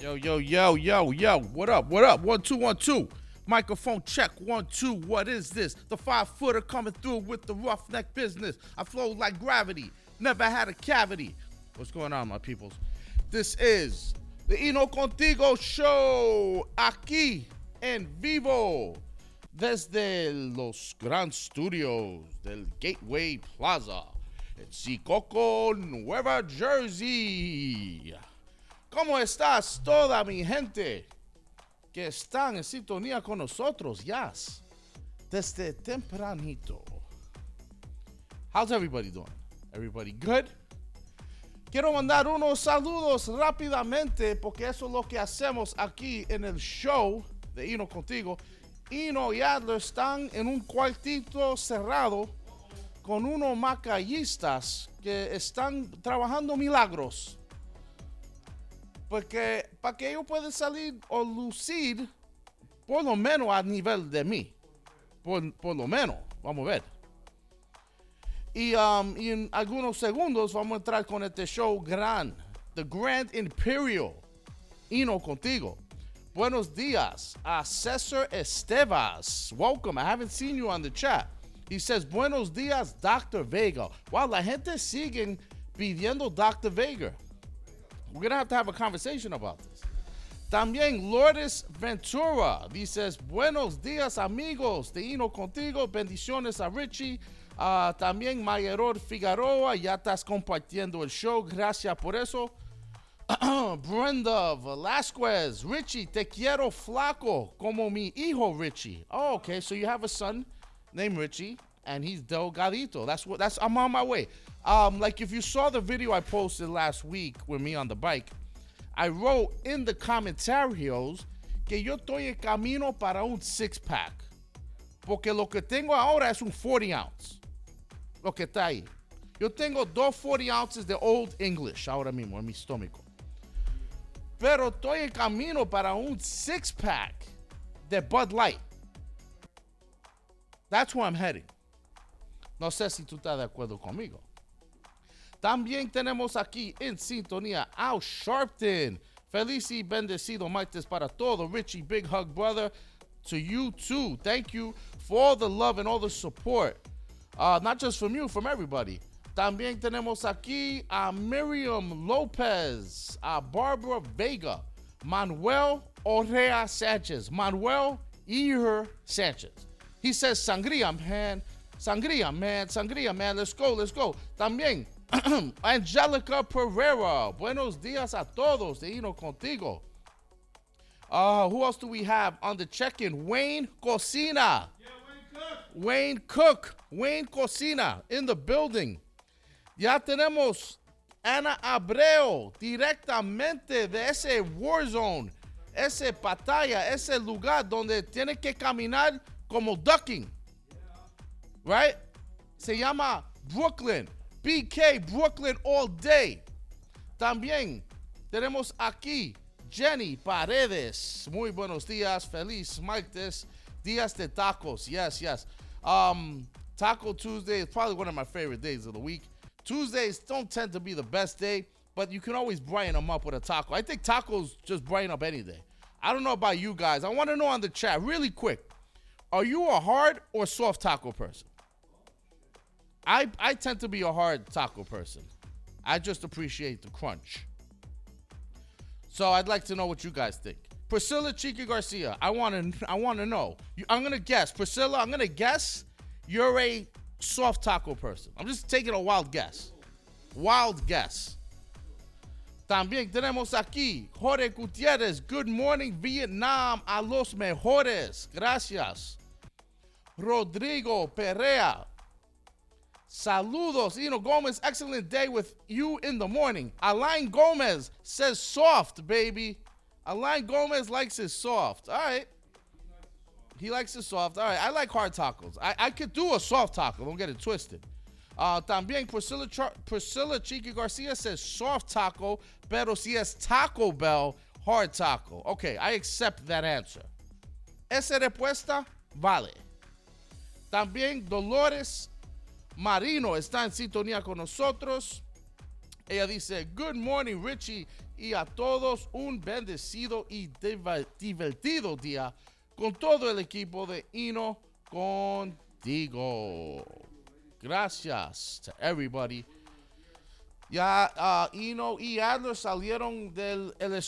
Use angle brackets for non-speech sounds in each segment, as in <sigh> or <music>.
Yo, yo, yo, yo, yo. What up? What up? One, two, one, two. Microphone check. One, two. What is this? The five footer coming through with the roughneck business. I flow like gravity. Never had a cavity. What's going on, my peoples? This is the Ino Contigo Show. Aquí en vivo. Desde los Gran Studios del Gateway Plaza. En Sicoco, Nueva Jersey. ¿Cómo estás toda mi gente que están en sintonía con nosotros? Yes. Desde tempranito. How's everybody doing? Everybody good? Quiero mandar unos saludos rápidamente porque eso es lo que hacemos aquí en el show de Ino Contigo. Ino y Adler están en un cuartito cerrado con unos macallistas que están trabajando milagros porque para que ellos puedan salir o lucir, por lo menos a nivel de mí. Por, por lo menos, vamos a ver. Y, um, y, en algunos segundos vamos a entrar con este show gran, The Grand Imperial. Ino contigo. Buenos días a Cesar Estevas. Welcome. I haven't seen you on the chat. He says, Buenos días, Dr. Vega. Wow, la gente sigue pidiendo Dr. Vega. We're gonna have to have a conversation about this. También Lourdes Ventura dices buenos días amigos de Ino contigo, bendiciones a Richie. Uh, también Mayeror Figueroa, ya estás compartiendo el show, gracias por eso. <clears throat> Brenda Velasquez, Richie, te quiero flaco como mi hijo Richie. Oh, okay, so you have a son named Richie, and he's delgadito. That's what. That's I'm on my way. Um, like if you saw the video I posted last week with me on the bike, I wrote in the comentarios que yo estoy en camino para un six pack. Porque lo que tengo ahora es un 40 ounce. Lo que está ahí. Yo tengo dos 40 ounces de Old English ahora mismo en mi estómago. Pero estoy en camino para un six pack de Bud Light. That's where I'm heading. No sé si tú estás de acuerdo conmigo. También tenemos aquí en sintonía Al Sharpton. Feliz y bendecido martes para todo. Richie, big hug, brother. To you too. Thank you for all the love and all the support. Uh, not just from you, from everybody. También tenemos aquí a Miriam Lopez, a Barbara Vega, Manuel Orrea Sanchez, Manuel Eher Sanchez. He says, Sangria, man. Sangria, man. Sangria, man. Let's go, let's go. También <clears throat> Angelica Pereira. Buenos días a todos de Ino Contigo. Uh, who else do we have on the check-in? Wayne Cocina. Wayne Cook. Wayne Cocina in the building. Ya tenemos Ana Abreu directamente de ese war zone, ese batalla, ese lugar donde tiene que caminar como ducking. Right? Se llama Brooklyn. BK Brooklyn all day. También tenemos aquí Jenny Paredes. Muy buenos días. Feliz martes. Días de tacos. Yes, yes. Um, Taco Tuesday is probably one of my favorite days of the week. Tuesdays don't tend to be the best day, but you can always brighten them up with a taco. I think tacos just brighten up any day. I don't know about you guys. I want to know on the chat really quick. Are you a hard or soft taco person? I I tend to be a hard taco person. I just appreciate the crunch. So I'd like to know what you guys think. Priscilla Chica Garcia, I want to I want to know. I'm gonna guess, Priscilla. I'm gonna guess you're a soft taco person. I'm just taking a wild guess. Wild guess. También tenemos aquí Jorge Gutierrez. Good morning, Vietnam. A los mejores. Gracias. Rodrigo Perea. Saludos, Ino Gomez. Excellent day with you in the morning. Alain Gomez says soft, baby. Alain Gomez likes his soft. All right. He likes it soft. All right. I like hard tacos. I, I could do a soft taco. Don't get it twisted. Uh, también Priscilla, Char- Priscilla Chica Garcia says soft taco, pero si es Taco Bell, hard taco. Okay, I accept that answer. Esa respuesta vale. También Dolores Marino está en sintonía con nosotros. Ella dice, Good morning, Richie, y a todos un bendecido y divertido día con todo el equipo de Hino contigo. Gracias to everybody. Ya ah, Hino y Adler salieron del el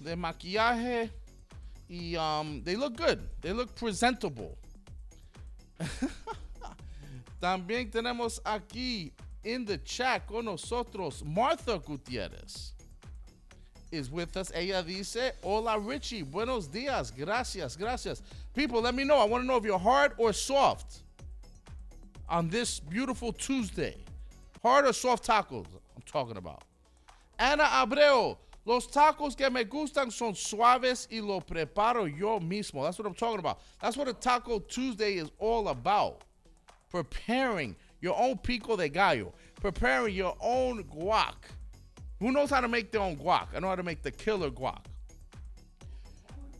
de maquillaje y um, they look good. They look presentable. <laughs> También tenemos aquí in the chat con nosotros Martha Gutierrez. Is with us. Ella dice, Hola Richie, buenos días. Gracias, gracias. People, let me know. I want to know if you're hard or soft on this beautiful Tuesday. Hard or soft tacos, I'm talking about. Ana Abreu, los tacos que me gustan son suaves y lo preparo yo mismo. That's what I'm talking about. That's what a Taco Tuesday is all about. Preparing your own pico de gallo, preparing your own guac. Who knows how to make their own guac? I know how to make the killer guac.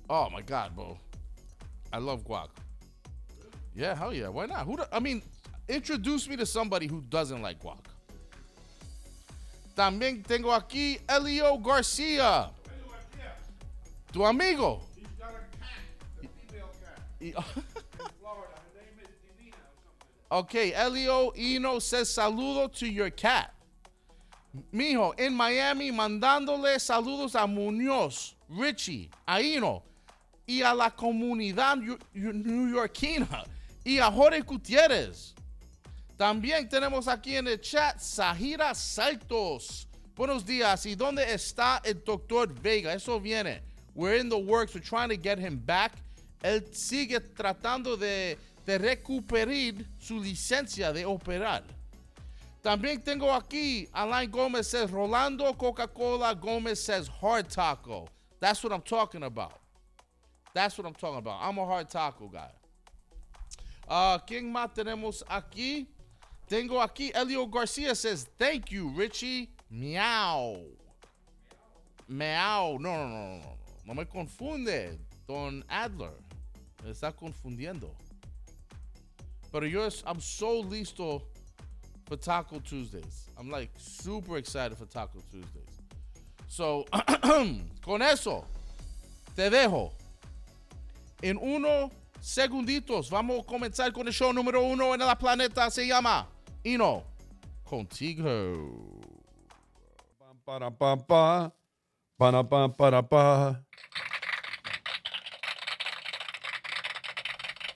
Oh my God, bro. I love guac. Yeah, hell yeah. Why not? Who? do- I mean, introduce me to somebody who doesn't like guac. También tengo aquí Elio Garcia. Tu amigo. He's got a cat, a female cat. <laughs> Okay, Elio Ino says saludo to your cat. Mijo, en Miami, mandándole saludos a Muñoz, Richie, a Ino y a la comunidad newyorkina y a Jorge Gutiérrez. También tenemos aquí en el chat Sahira Saltos. Buenos días. ¿Y dónde está el doctor Vega? Eso viene. We're in the works. We're trying to get him back. Él sigue tratando de, de recuperar su licencia de operar. También tengo aquí Alain Gomez says Rolando Coca-Cola Gomez says hard taco. That's what I'm talking about. That's what I'm talking about. I'm a hard taco guy. Ah, ¿Quién tenemos aquí? Tengo aquí Elio Garcia says, thank you, Richie. Meow. Meow. No, no, no, no, no. No me confunde, Don Adler. Me está confundiendo. Pero yo, I'm so listo for Taco Tuesdays. I'm like super excited for Taco Tuesdays. So, <clears throat> con eso, te dejo. En unos segunditos vamos a comenzar con el show número uno en la planeta. Se llama Ino Contigo.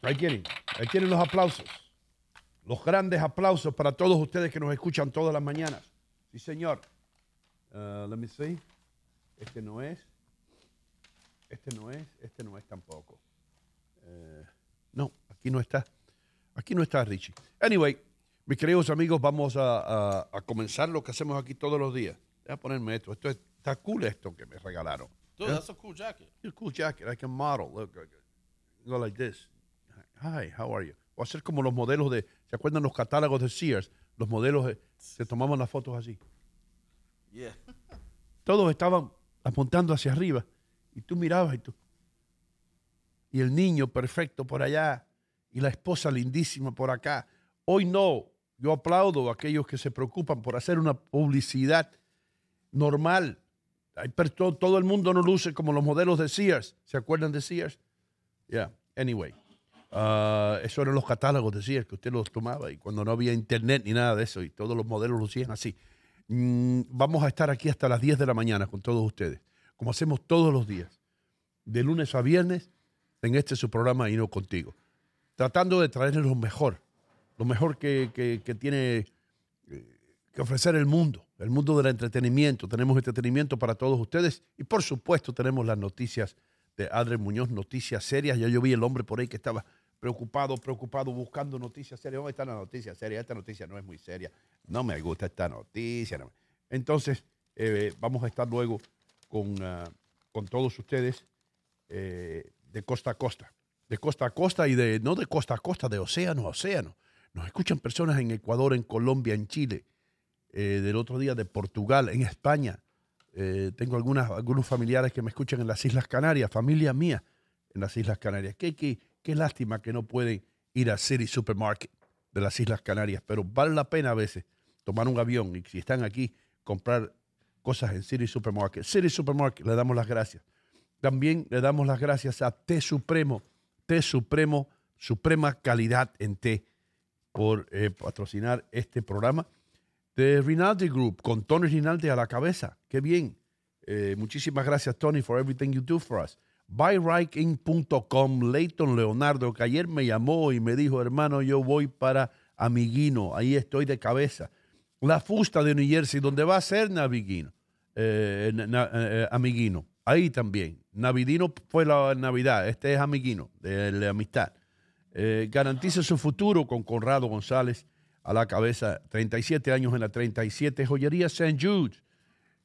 Ahí tienen, ahí tienen los aplausos. Los grandes aplausos para todos ustedes que nos escuchan todas las mañanas. Sí, señor. Uh, let me see. Este no es. Este no es. Este no es tampoco. Eh, no, aquí no está. Aquí no está Richie. Anyway, mis queridos amigos, vamos a, a- a comenzar lo que hacemos aquí todos los días. Voy a ponerme esto. Esto es- está cool esto que me regalaron. Dude, that's a cool jacket. It's a cool jacket. I can model. Look, look, go like this. Hi, how are you? O hacer como los modelos de, ¿se acuerdan los catálogos de Sears? Los modelos de- se tomaban las fotos así. Yeah. Todos estaban apuntando hacia arriba y tú mirabas y tú. Y el niño perfecto por allá y la esposa lindísima por acá. Hoy no. Yo aplaudo a aquellos que se preocupan por hacer una publicidad normal. Todo el mundo no luce como los modelos de Sears. ¿Se acuerdan de Sears? Yeah. Anyway. Ah, eso eran los catálogos de Sears que usted los tomaba y cuando no había internet ni nada de eso y todos los modelos lucían así. Mm, vamos a estar aquí hasta las 10 de la mañana con todos ustedes, como hacemos todos los días, de lunes a viernes, en este su programa Y no contigo, tratando de traerles lo mejor, lo mejor que, que- que tiene eh, que ofrecer el mundo, el mundo del entretenimiento. Tenemos entretenimiento para todos ustedes y por supuesto tenemos las noticias de Adre Muñoz, noticias serias. Ya yo vi el hombre por ahí que estaba preocupado, preocupado, buscando noticias serias. ¿Dónde está la noticia seria? Esta noticia no es muy seria. No me gusta esta noticia. no. Entonces, eh, vamos a estar luego con, ah, con todos ustedes eh, de costa a costa. De costa a costa y de, no de costa a costa, de océano a océano. Nos escuchan personas en Ecuador, en Colombia, en Chile, eh, del otro día de Portugal, en España. Tengo algunas, algunos familiares que me escuchan en las Islas Canarias, familia mía en las Islas Canarias. Qué, qué, qué lástima que no pueden ir a City Supermarket de las Islas Canarias, pero vale la pena a veces tomar un avión y si están aquí, comprar cosas en City Supermarket. City Supermarket, le damos las gracias. También le damos las gracias a Té Supremo, Té Supremo, Suprema Calidad en Té, por eh, patrocinar este programa. De Rinaldi Group, con Tony Rinaldi a la cabeza. Qué bien. Eh, muchísimas gracias, Tony, for everything you do for us. BuyRightIn.com, Leighton Leonardo, que ayer me llamó y me dijo, hermano, yo voy para Amiguino, ahí estoy de cabeza. La Fusta de New Jersey, donde va a ser Naviguino, eh, eh, Amiguino, ahí también. Navidino fue la Navidad, este es Amiguino, de la amistad. Eh, garantice su futuro con Conrado González a la cabeza, 37 años en la 37, Joyería St. Jude,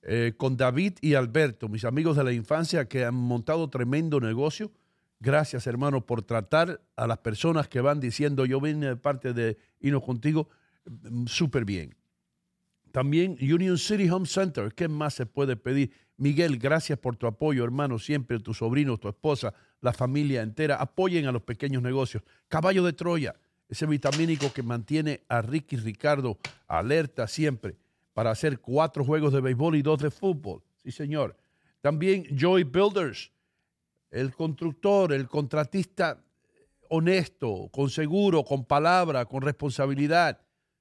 eh, con David y Alberto, mis amigos de la infancia que han montado tremendo negocio. Gracias, hermano, por tratar a las personas que van diciendo, yo vine de parte de Hino contigo, mm, súper bien. También Union City Home Center, ¿qué más se puede pedir? Miguel, gracias por tu apoyo, hermano, siempre tu sobrino, tu esposa, la familia entera, apoyen a los pequeños negocios. Caballo de Troya, ese vitamínico que mantiene a Ricky Ricardo alerta siempre para hacer cuatro juegos de béisbol y dos de fútbol. Sí, señor. También Joy Builders, el constructor, el contratista honesto, con seguro, con palabra, con responsabilidad.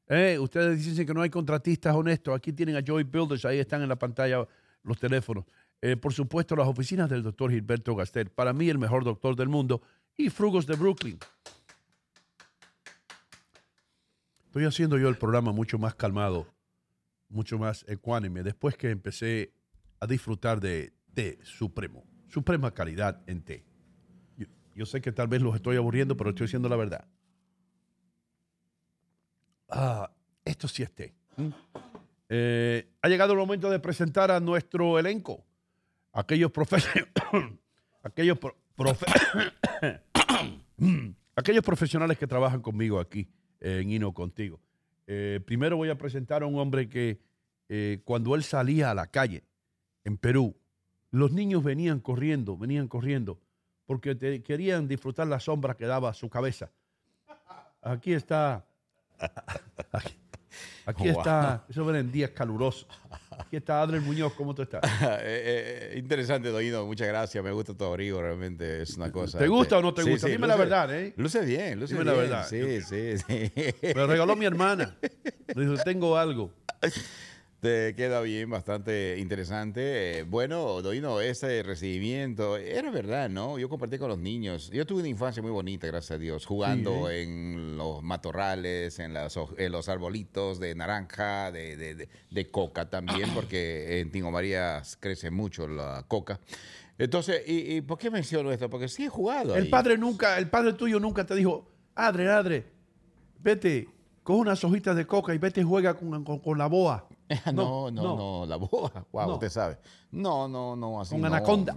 Eh, ustedes dicen que no hay contratistas honestos. Aquí tienen a Joy Builders, ahí están en la pantalla los teléfonos. Eh, por supuesto, las oficinas del doctor Gilberto Gastel. Para mí, el mejor doctor del mundo. Y Frugos de Brooklyn. Estoy haciendo yo el programa mucho más calmado, mucho más ecuánime, después que empecé a disfrutar de té supremo, suprema calidad en té. Yo, sé que tal vez los estoy aburriendo, pero estoy diciendo la verdad. Ah, esto sí es té. ¿Mm? Eh, ha llegado el momento de presentar a nuestro elenco. Aquellos profesionales. aquellos, aquellos profesionales que trabajan conmigo aquí eh, en Hino Contigo. Eh, primero voy a presentar a un hombre que eh, cuando él salía a la calle en Perú, los niños venían corriendo, venían corriendo, porque te- querían disfrutar la sombra que daba su cabeza. Aquí está. Aquí, aquí Wow. está. Eso ven en días calurosos. Aquí está Adriel Muñoz. ¿Cómo tú estás? <laughs> Eh, eh, interesante, Doino. Muchas gracias. Me gusta tu abrigo, realmente es una cosa. ¿Te gusta o no te Sí, gusta? sí, Dime la verdad, ¿eh? Luce bien, luce Dime la verdad. Sí, sí, sí. Me lo regaló mi hermana. <laughs> Me dijo, tengo algo. Te queda bien, bastante interesante. Eh, Bueno, Doino, ese recibimiento, era verdad, ¿no? Yo compartí con los niños. Yo tuve una infancia muy bonita, gracias a Dios, jugando Sí, en los matorrales, en, las en los arbolitos de naranja, de, de- de- de coca también, <clears throat> porque en Tingo María crece mucho la coca. Entonces, ¿y, y por qué menciono esto? Porque sí he jugado. El ahí. padre nunca, el padre tuyo nunca te dijo, Adre, Adre, vete, coge unas hojitas de coca y vete y juega con, con- con la boa. <laughs> No, no, no, la boa. <laughs> Wow, No. usted sabe. No, no, no, así Con no. anaconda.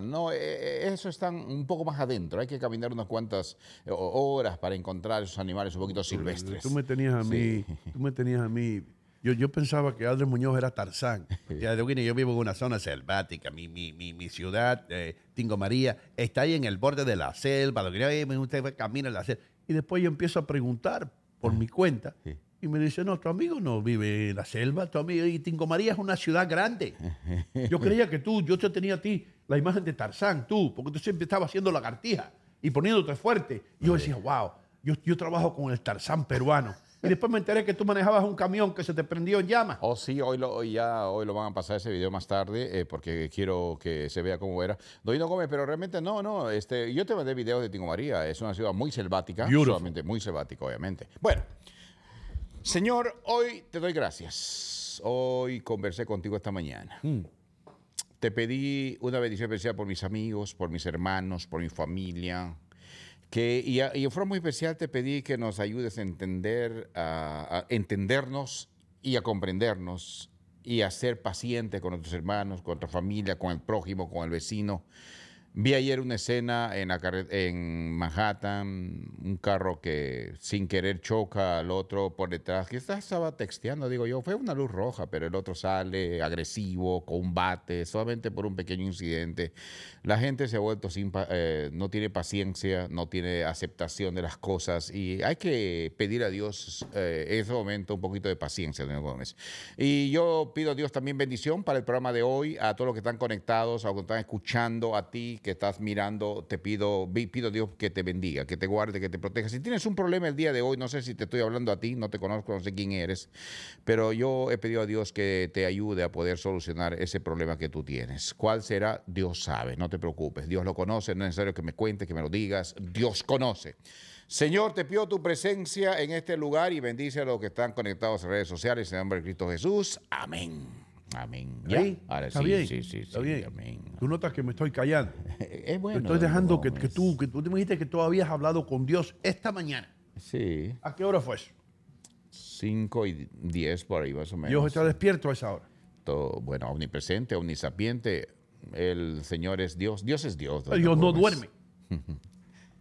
No, eh, eh, eso están un poco más adentro. Hay que caminar unas cuantas eh, horas para encontrar esos animales un poquito silvestres. Tú me tenías a mí, Sí. <laughs> tú me tenías a mí. Yo, yo pensaba que Adre Muñoz era Tarzán. Ya, yo, yo vivo en una zona selvática. Mi, mi, mi, mi ciudad, eh, Tingo María, está ahí en el borde de la selva. Lo que yo, "Eh, usted camina en la selva. Y después yo empiezo a preguntar por mi cuenta. Sí. Y me dice, no, tu amigo no vive en la selva. Tu amigo, y Tingo María es una ciudad grande. <laughs> Yo creía que tú, yo te tenía a ti la imagen de Tarzán, tú, porque tú siempre estabas haciendo lagartija y poniéndote fuerte. Y yo decía, wow, yo, yo trabajo con el Tarzán peruano. Y después me enteré que tú manejabas un camión que se te prendió en llamas. Oh, sí, hoy lo, hoy ya hoy lo van a pasar ese video más tarde eh, porque quiero que se vea cómo era. Doino Gómez, pero realmente no, no. Este, yo te mandé videos de Tingo María. Es una ciudad muy selvática. Beautiful. Solamente muy selvática, obviamente. Bueno, señor, hoy te doy gracias. Hoy conversé contigo esta mañana. Te pedí una bendición especial por mis amigos, por mis hermanos, por mi familia. Que, y, a- y en forma muy especial te pedí que nos ayudes a entender, a, a entendernos y a comprendernos y a ser pacientes con nuestros hermanos, con nuestra familia, con el prójimo, con el vecino. Vi ayer una escena en, la en Manhattan, un carro que sin querer choca al otro por detrás. que estaba texteando, digo yo, fue una luz roja, pero el otro sale agresivo, combate, solamente por un pequeño incidente. La gente se ha vuelto sin, eh, no tiene paciencia, no tiene aceptación de las cosas y hay que pedir a Dios eh, en ese momento un poquito de paciencia, señor Gómez. Y yo pido a Dios también bendición para el programa de hoy, a todos los que están conectados, a los que están escuchando, a ti que estás mirando, te pido, pido Dios que te bendiga, que te guarde, que te proteja. Si tienes un problema el día de hoy, no sé si te estoy hablando a ti, no te conozco, no sé quién eres, pero yo he pedido a Dios que te ayude a poder solucionar ese problema que tú tienes. ¿Cuál será? Dios sabe, no te preocupes. Dios lo conoce, no es necesario que me cuentes, que me lo digas. Dios conoce. Señor, te pido tu presencia en este lugar y bendice a los que están conectados a redes sociales en nombre de Cristo Jesús. Amén. Amén. Ya, Ahí, Ahora está sí, bien, sí, sí, está sí, bien. amén. Tú notas que me estoy callando. <laughs> Es bueno. Estoy dejando que, tú, que tú me dijiste que tú habías hablado con Dios esta mañana. Sí, ¿A qué hora fue eso? 5 y 10 por ahí más o menos. Dios está despierto a esa hora. Todo, bueno, omnipresente, omnisapiente. El Señor es Dios. Dios es Dios. Dios no Gómez. duerme. <laughs>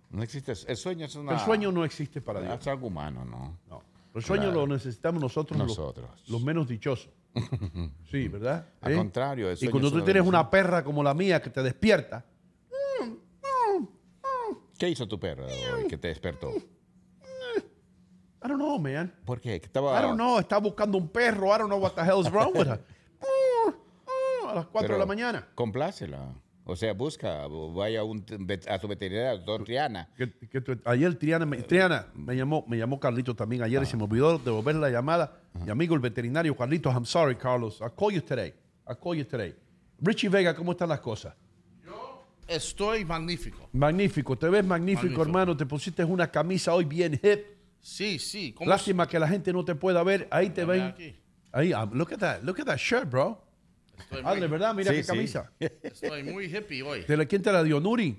No existe. El sueño es una. El sueño no existe para Dios. Es algo humano, ¿no? No. El sueño Claro. lo necesitamos nosotros, los- Nosotros. Los, menos dichosos. <laughs> Sí, ¿verdad? Al ¿Eh? contrario, el Y cuando tú tienes una perra como la mía que te despierta, ¿Qué hizo tu perro hoy que te despertó? I don't know, man. ¿Por qué? Estaba. I don't know, está buscando un perro. I don't know what the hell's wrong with her. <laughs> A las 4 de la mañana. Complácela. O sea, busca, vaya a, un, vet- a tu veterinario, doctor Triana. Que- que tú- ayer Triana, me, Triana me llamó, me llamó Carlito también ayer y se me olvidó devolver la llamada. Mi amigo el veterinario Carlitos, I'm sorry, Carlos. I'll call you today. I'll call you today. Richie Vega, ¿cómo están las cosas? Estoy magnífico. Magnífico, te ves magnífico, Magnífico. hermano. Te pusiste una camisa hoy bien hip. Sí, sí. ¿Cómo Lástima que la gente no te pueda ver. Ahí te ven. aquí. Ahí, ah, look at that, look at that shirt, bro. Estoy Hazle, muy, ¿verdad? Mira Sí, qué sí. camisa. estoy muy hippie hoy. ¿De la- ¿Quién te la dio? Nuri,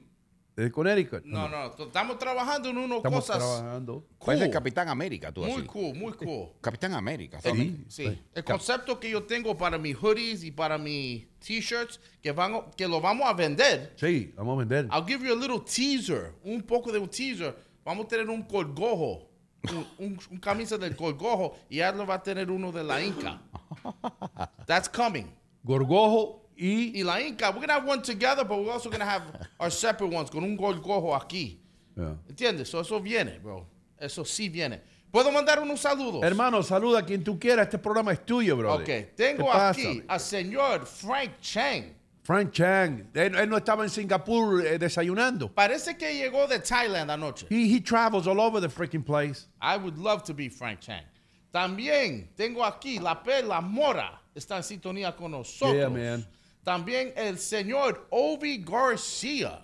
de Connecticut. No, no, t- estamos trabajando en unas Estamos cosas trabajando. Cool. Capitán América, tú muy así. cool, muy cool. Capitán América. El- ¿sabes? sí, el concepto que yo tengo para mis hoodies y para mis t-shirts que, van, que lo vamos a vender. Sí, vamos a vender. I'll give you a little teaser, un poco de un teaser. Vamos a tener un colgojo, un, un- un camisa del colgojo y Adler va a tener uno de la Inca. <laughs> That's coming. Gorgojo y... Y la Inca, we're gonna have one together, but we're also gonna have <laughs> our separate ones con un colgojo aquí. Yeah. ¿Entiendes? So, eso viene, bro. Eso sí viene. ¿Puedo mandar unos saludos? Hermano, saluda a quien tú quieras. Este programa es tuyo, bro. Ok, tengo ¿Qué pasa, aquí al señor Frank Chang. Frank Chang. Él, él no estaba en Singapur eh, desayunando. Parece que llegó de Thailand anoche. He, he travels all over the freaking place. I would love to be Frank Chang. También tengo aquí la perla mora. Está en sintonía con nosotros. Yeah, man. También el señor Ovi Garcia.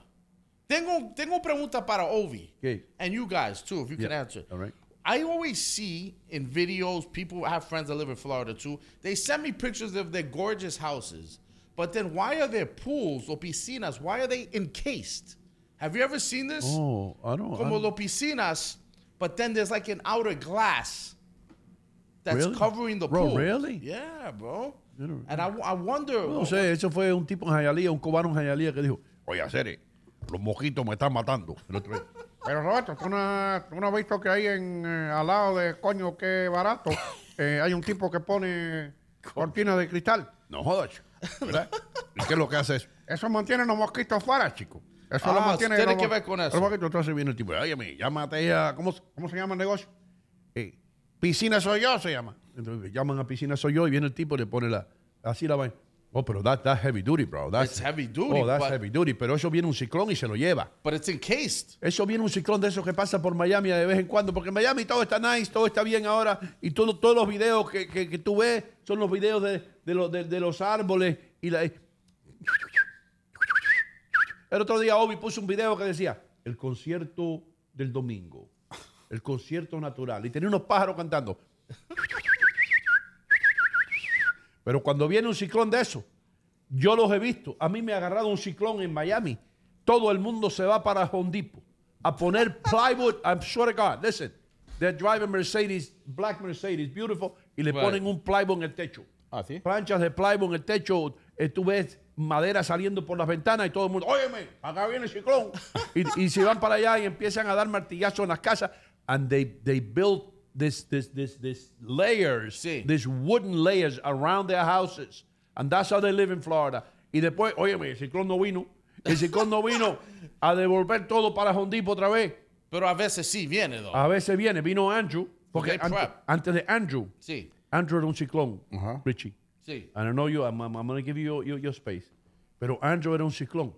Tengo, tengo pregunta para Ovi. ¿Qué? And you guys too, if you can answer. all right. I always see in videos, people I have friends that live in Florida too. They send me pictures of their gorgeous houses. But then why are their pools or piscinas, why are they encased? Have you ever seen this? Oh, I don't Como I don't- los piscinas, but then there's like an outer glass that's Really? covering the Bro, pool. really? Yeah, bro. And I, I wonder. No sé, eso fue un tipo en Jayalía, un cubano en Jayalía que dijo, oye, Cere, los mojitos me están matando. El otro día, Pero Roberto, ¿tú no, has- tú no has visto que ahí en, eh, al lado de coño qué barato eh, hay un tipo que pone <laughs> cortinas de cristal? no jodas, chico", ¿verdad? ¿Y qué es lo que hace eso? Eso mantiene los mosquitos fuera, chico. Eso Ah, lo mantiene. tiene los que ver con eso. Pero porque entonces viene el tipo, oye, me llámate a, ¿cómo, ¿Cómo se llama el negocio? Piscina soy yo, se llama. Entonces llaman a Piscina soy yo y viene el tipo y le pone la, así la vaina. Oh, pero that, that's heavy duty, bro. That's, It's heavy duty, Oh, that's but- heavy duty. Pero eso viene un ciclón y se lo lleva. But it's encased. Eso viene un ciclón de esos que pasa por Miami de vez en cuando, porque en Miami todo está nice, todo está bien ahora, y todo- todos los videos que, que- que tú ves son los videos de, de los- de- de los árboles. y la, El otro día Obi puso un video que decía, el concierto del domingo, el concierto natural, y tenía unos pájaros cantando. Pero cuando viene un ciclón de eso, yo los he visto. A mí me ha agarrado un ciclón en Miami. Todo el mundo se va para Home Depot a poner plywood. I'm sure to God. Listen, they're driving Mercedes, black Mercedes, beautiful, y le Right. ponen un plywood en el techo. Ah, ¿sí? Planchas de plywood en el techo. eh, tú ves madera saliendo por las ventanas y todo el mundo, óyeme, acá viene el ciclón. <laughs> y, y se van para allá y empiezan a dar martillazos en las casas. And they, they built this, this, this, this layers, Sí. these wooden layers around their houses. And that's how they live in Florida. Y después, óyeme, el ciclón no vino. El ciclón no vino <laughs> a devolver todo para Hondipo otra vez. Pero a veces sí viene, though. A veces viene, vino Andrew, porque prep. antes de Andrew, Sí, Andrew era un ciclón, Ajá. Richie. sí. I don't know you, I'm, I'm, going to give you your, your, space. Pero Andrew era un ciclón.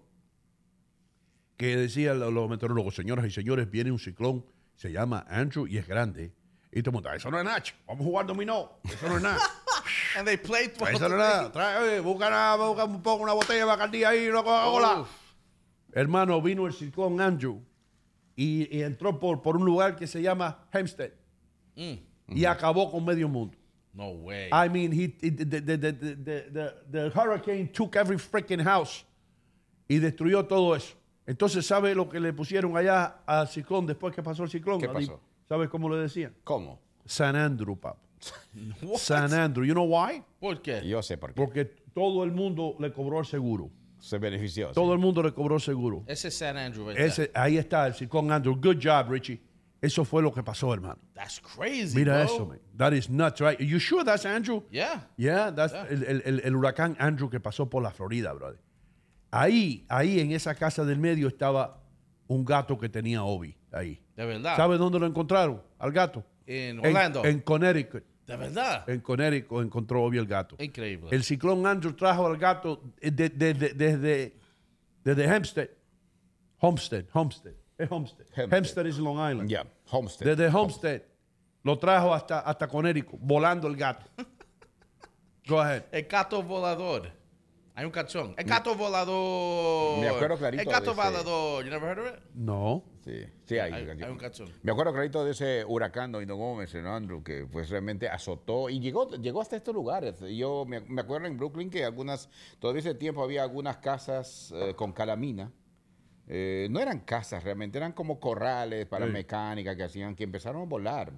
Que decían los, los meteorólogos, señoras y señores, viene un ciclón, se llama Andrew y es grande. Y todo el mundo, eso no es nada, chico. vamos a jugar dominó, eso no es nada. And they play eso no es nada. Trae, oye, busca, una, busca un poco una botella de bacardí ahí, una Coca-Cola. Hermano, vino el ciclón Andrew y, y entró por, por un lugar que se llama Hempstead y acabó con medio mundo. No way. I mean, he, he- the, the, the, the, the, the- the hurricane took every freaking house y destruyó todo eso. Entonces, ¿sabe lo que le pusieron allá al ciclón después que pasó el ciclón? ¿Qué pasó? ¿Sabes cómo le decían? ¿Cómo? San Andrew, pap. <laughs> What? San Andrew. You know why? ¿Por qué? Yo sé por qué. Porque todo el mundo le cobró el seguro. Se benefició. sí. Todo el mundo le cobró el seguro. Ese es San Andrew right Ese, ahí está el ciclón Andrew. Good job, Richie. Eso fue lo que pasó, hermano. That's crazy, Mira bro. eso, man. That is nuts, right? You sure that's Andrew? Yeah. Yeah, that's El, el- el- el huracán Andrew que pasó por la Florida, brother. Ahí, ahí en esa casa del medio estaba un gato que tenía Obi. Ahí. De verdad. ¿Sabes dónde lo encontraron? Al gato. En En- Orlando. En, Connecticut. De verdad. En Connecticut encontró Obi el gato. Increíble. El ciclón Andrew trajo al gato eh, de- de- de- desde desde Hempstead. Homestead, Homestead. Es Homestead. Hempstead. Hempstead es Long Island. Ya, Homestead. Desde Homestead. Lo trajo hasta, hasta Connecticut, volando el gato. <laughs> Go ahead. El gato volador. Hay un cachón. El gato volador. Me acuerdo clarito El gato de ese- volador. You never heard of it? No. Sí, sí hay, Hay, canción. hay un cachón. Me acuerdo clarito de ese huracán Doino Gómez en Andrew que pues realmente azotó y llegó, llegó hasta estos lugares. Yo me, me acuerdo en Brooklyn que algunas, todavía ese tiempo había algunas casas eh, con calamina. Eh, no eran casas realmente, eran como corrales para Sí. mecánica que hacían que empezaron a volar.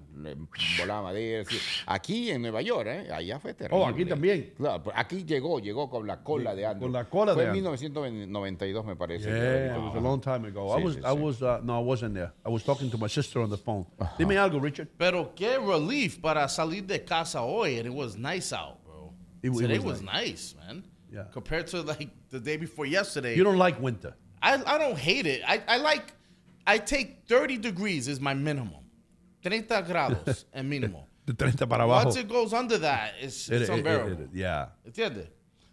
Volaba madera. sí. Aquí en Nueva York, ¿eh? allá fue terrible. Oh, aquí también. Claro, pero aquí llegó, llegó con la cola de Andrew. Con la cola fue de en Andrew. 1992 me parece. Yeah, it was a long time ago. I Sí, was, sí, I was, uh, no, I wasn't there. I was talking to my sister on the phone. Dime algo, Richard. Pero qué relief para salir de casa hoy and it was nice out, bro. It- it Today was was nice, man. Yeah. Compared to like the day before yesterday. You don't like winter. I, I don't hate it. I, I like, I take 30 degrees is my minimum. 30 grados <laughs> es mínimo. De 30 para abajo. Once it goes under that, it's, It- it's it- it- unbearable. it- yeah. ¿Entiendes?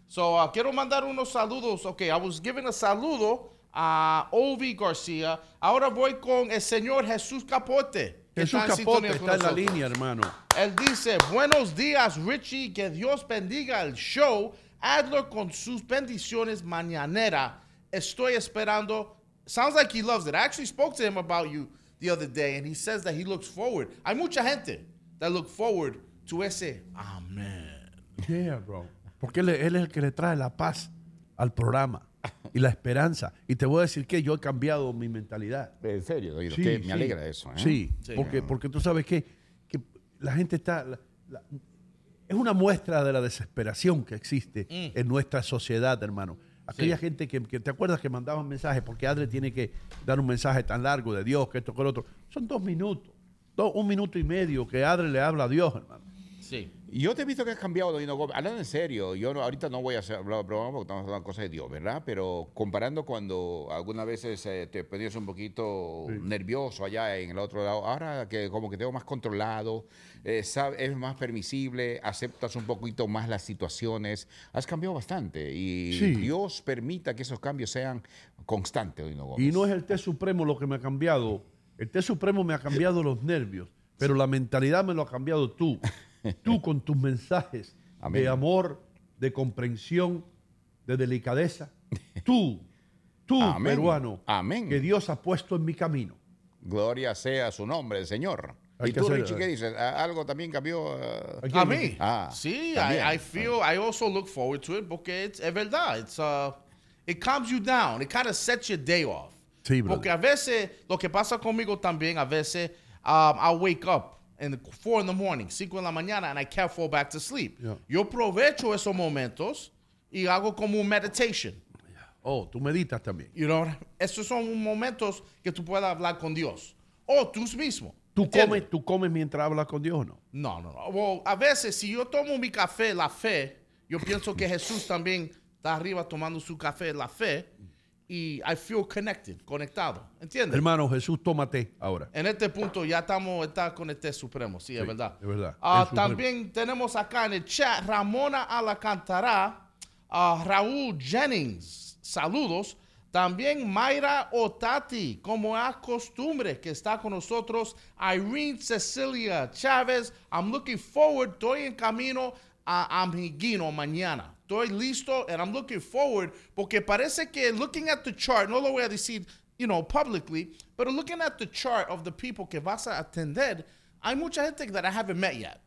So, uh, quiero mandar unos saludos. Ok, I was giving a saludo a Ovi García. Ahora voy con el señor Jesús Capote. Jesús está Capote está en la línea, hermano. Él dice, buenos días Richie, que Dios bendiga el show. Adler con sus bendiciones mañanera. Estoy esperando. Sounds like he loves it. I actually spoke to him about you the other day and he says that he looks forward. Hay mucha gente that look forward to ese amén. Yeah, bro. Porque él, él es el que le trae la paz al programa y la esperanza. Y te voy a decir que yo he cambiado mi mentalidad. En serio, Sí, que sí. me alegra eso. ¿eh? Sí, Sí. Porque, porque tú sabes que, que la gente está... la- la- es una muestra de la desesperación que existe Mm. en nuestra sociedad, hermano. Aquella gente que, que te acuerdas que mandaban mensajes, porque Adre tiene que dar un mensaje tan largo de Dios, que esto, que lo otro. Son dos minutos, dos- un minuto y medio que Adre le habla a Dios, hermano. Sí. Yo te he visto que has cambiado, Doino Gómez. Hablando en serio, yo no- ahorita no voy a hacer hablar programa porque estamos hablando cosas de Dios, ¿verdad? Pero comparando cuando algunas veces eh, te ponías un poquito nervioso allá en el otro lado, ahora que como que tengo más controlado, eh, sab- es más permisible, aceptas un poquito más las situaciones, has cambiado bastante y Sí. Dios permita que esos cambios sean constantes, Doino Gómez. Y no es el té supremo lo que me ha cambiado. El té supremo me ha cambiado los nervios, pero la mentalidad me lo ha cambiado tú. <laughs> Tú con tus mensajes Amén. de amor, de comprensión, de delicadeza. Tú, tú, Amén. peruano, Amén. que Dios ha puesto en mi camino. Gloria sea su nombre, el Señor. Hay ¿Y tú, hacer- Richie, qué dices? ¿A- ¿Algo también cambió? eh? A mí. Ah, sí, también. I, I feel, I also look forward to it porque it's, es verdad. It's, uh, it calms you down. It kind of sets your day off. Sí, porque a veces, lo que pasa conmigo también, a veces, um, I'll wake up the, 4 in the morning, 5 en la mañana, and I can't fall back to sleep. Yeah. Yo aprovecho esos momentos y hago como un meditation. Oh, tú meditas también. You know, esos son momentos que tú puedes hablar con Dios. O tú mismo. ¿Tú comes, ¿Tú comes mientras hablas con Dios o no? No, no, no. Well, a veces, si yo tomo mi café, la fe, yo pienso que Jesús también está arriba tomando su café, la fe, y I feel connected, conectado. ¿Entiendes? Hermano, Jesús, tómate ahora. En este punto ya estamos está con este supremo, sí, es verdad. es verdad. Ah, supremo. también tenemos acá en el chat Ramona Alacantará, a Raúl Jennings, saludos. También Mayra Otati, como es costumbre, que está con nosotros. Irene Cecilia Chávez, I'm looking forward, estoy en camino a Amiguino mañana. Estoy listo and I'm looking forward porque parece que looking at the chart, no lo voy a decir, you know, publicly, but looking at the chart of the people que vas a atender, hay mucha gente that I haven't met yet.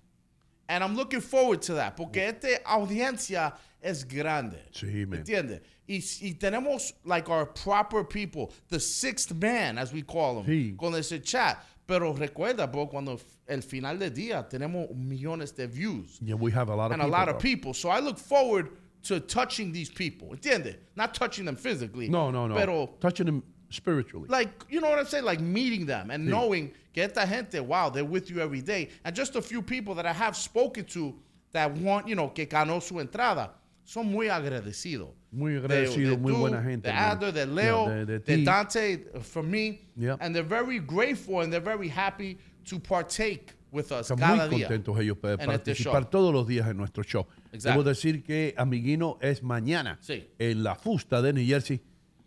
And I'm looking forward to that porque mm. esta audiencia es grande. Sí, man. ¿Entiendes? Y, y tenemos like our proper people, the sixth man, as we call them, Sí. con ese chat. Pero recuerda, bro, cuando el final del día tenemos millones de views Yeah, we have a lot of and people. a lot of people. So I look forward to touching these people. ¿Entiendes? Not touching them physically. No, no, no. Pero Touching them spiritually. like you know what I'm saying, like meeting them and knowing que esta gente, wow, they're with you every day. And just a few people that I have spoken to that want, you know, que ganó su entrada, son muy agradecidos. Muy De- agradecido, de muy tú, buena gente. De. Adler, de Yeah, Leo, de, de de. Dante, for me, Yeah. and they're very grateful and they're very happy to partake with us Están cada muy día. contentos ellos de este participar todos los días en nuestro show. Exacto. Debo decir que Amiguino es mañana Sí. en la fusta de New Jersey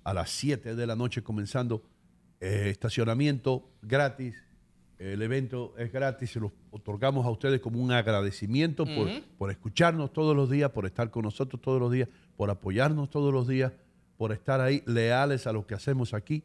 a las 7 de la noche comenzando. eh, estacionamiento gratis. El evento es gratis. Se los otorgamos a ustedes como un agradecimiento por, por escucharnos todos los días, por estar con nosotros todos los días, por apoyarnos todos los días, por estar ahí leales a lo que hacemos aquí,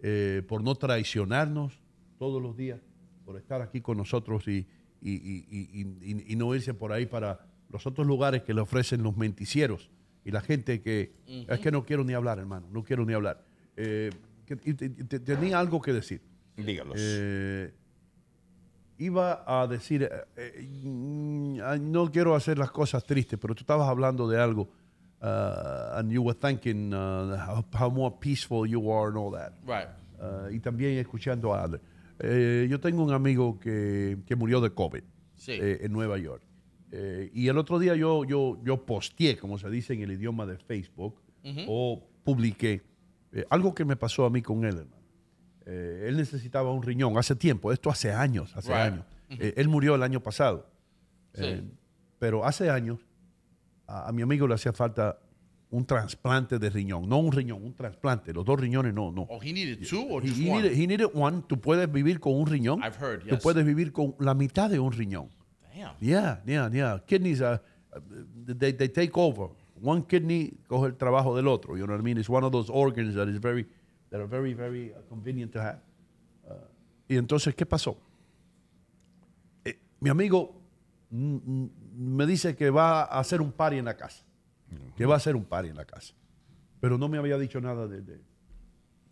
eh, por no traicionarnos todos los días, por estar aquí con nosotros y, y- y- y- y- y no irse por ahí para los otros lugares que le ofrecen los menticieros y la gente que... Es que no quiero ni hablar, hermano, no quiero ni hablar. Eh, que- y te- te- tenía algo que decir. Dígalos. Eh, iba a decir, eh, eh, no quiero hacer las cosas tristes, pero tú estabas hablando de algo, uh, and you were thinking uh, how, how more peaceful you are and all that. Right. Uh, y también escuchando a Adler. Eh, yo tengo un amigo que, que murió de COVID Sí. eh, en Nueva York. Eh, y el otro día yo, yo, yo posteé, como se dice en el idioma de Facebook, o publiqué eh, algo que me pasó a mí con él. Eh, él necesitaba un riñón hace tiempo, esto hace años, hace Right. años. Eh, él murió el año pasado. Sí. Eh, pero hace años a, a mi amigo le hacía falta un trasplante de riñón, no un riñón, un trasplante. Los dos riñones no, no. Oh, he needed two or He, just he one? needed, he needed one. Tú puedes vivir con un riñón. I've heard, Tú yes. puedes vivir con la mitad de un riñón. Damn. Yeah, yeah, yeah. Kidneys, are, uh, they, they take over. One kidney coge el trabajo del otro. You know what I mean? It's one of those organs that is very, that are very, very uh, convenient to have. Uh, y entonces, ¿qué pasó? Eh, mi amigo me dice que va a hacer un party en la casa. Que va a hacer un party en la casa. Pero no me había dicho nada de, de,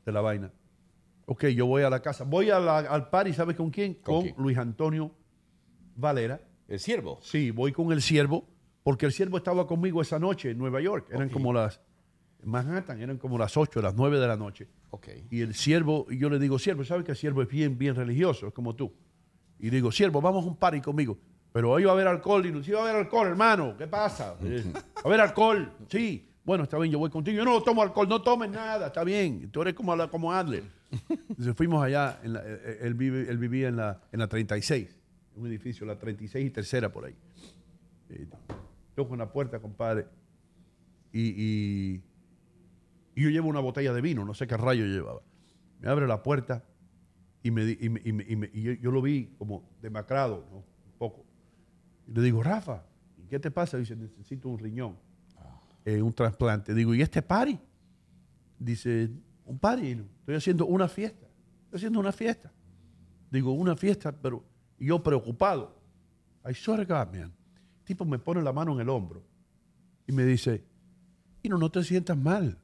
de la vaina. Ok, yo voy a la casa. Voy a la- al party, ¿sabes con quién? ¿Con Con, quién? Luis Antonio Valera. El siervo. Sí, voy con el siervo, porque el siervo estaba conmigo esa noche en Nueva York. Eran como las, Manhattan, eran como las 8, las 9 de la noche. Ok. Y el siervo, y yo le digo, siervo, ¿sabes que el siervo es bien, bien religioso? Es como tú. Y digo, siervo, vamos a un party conmigo. Pero hoy va a haber alcohol. Y no, sí va a haber alcohol, hermano. ¿Qué pasa? <laughs> Eh, Va a haber alcohol. Sí. Bueno, está bien, yo voy contigo. Yo no tomo alcohol, no tomes nada, está bien. Tú eres como, como Adler. Entonces fuimos allá, en la- eh, eh, él, vive- él vivía en la, en la 36, un edificio, la 36 y tercera por ahí. Y toco en la puerta, compadre. Y, y- y yo llevo una botella de vino, no sé qué rayo llevaba. Me abre la puerta y, me, y, me- y me- y me- y yo, yo lo vi como demacrado, ¿no? un poco. Y le digo, Rafa, ¿y qué te pasa? Dice, necesito un riñón, eh, un trasplante. Digo, ¿y este party? Dice, un party, no, estoy haciendo una fiesta. Estoy haciendo una fiesta. Digo, una fiesta, pero yo preocupado. I swear to God, man. El tipo me pone la mano en el hombro y me dice, y no, no te sientas mal.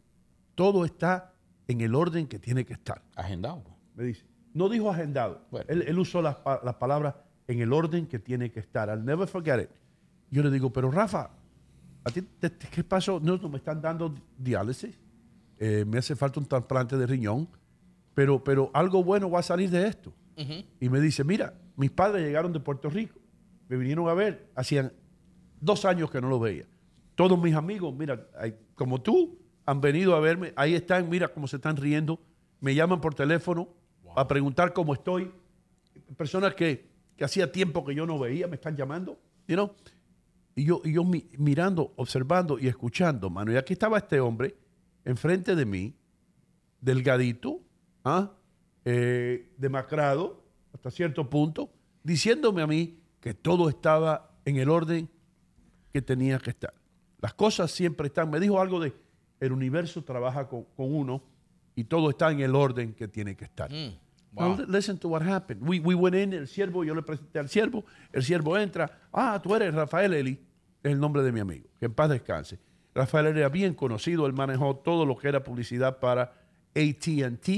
Todo está en el orden que tiene que estar. Agendado. Me dice, no dijo agendado. Bueno. Él, él usó las, pa- las palabras en el orden que tiene que estar. I'll never forget it. Yo le digo, pero Rafa, ¿A ti te- te- qué pasó? No, no me están dando diálisis. Eh, me hace falta un trasplante de riñón. Pero, pero algo bueno va a salir de esto. Y me dice, mira, mis padres llegaron de Puerto Rico. Me vinieron a ver. Hacían dos años que no lo veía. Todos mis amigos, mira, hay- como tú, han venido a verme. Ahí están, mira cómo se están riendo. Me llaman por teléfono a preguntar cómo estoy. Personas que, que hacía tiempo que yo no veía me están llamando. You know? Y yo, y yo mi- mirando, observando y escuchando, mano. Y aquí estaba este hombre enfrente de mí, delgadito, ¿ah? Eh, demacrado hasta cierto punto, diciéndome a mí que todo estaba en el orden que tenía que estar. Las cosas siempre están. Me dijo algo de el universo trabaja con, con uno y todo está en el orden que tiene que estar. Mm, Now, listen to what happened. We, we went in, el siervo, yo le presenté al siervo, el siervo entra. Ah, tú eres Rafael Eli, es el nombre de mi amigo, que en paz descanse. Rafael Eli era bien conocido, él manejó todo lo que era publicidad para ATT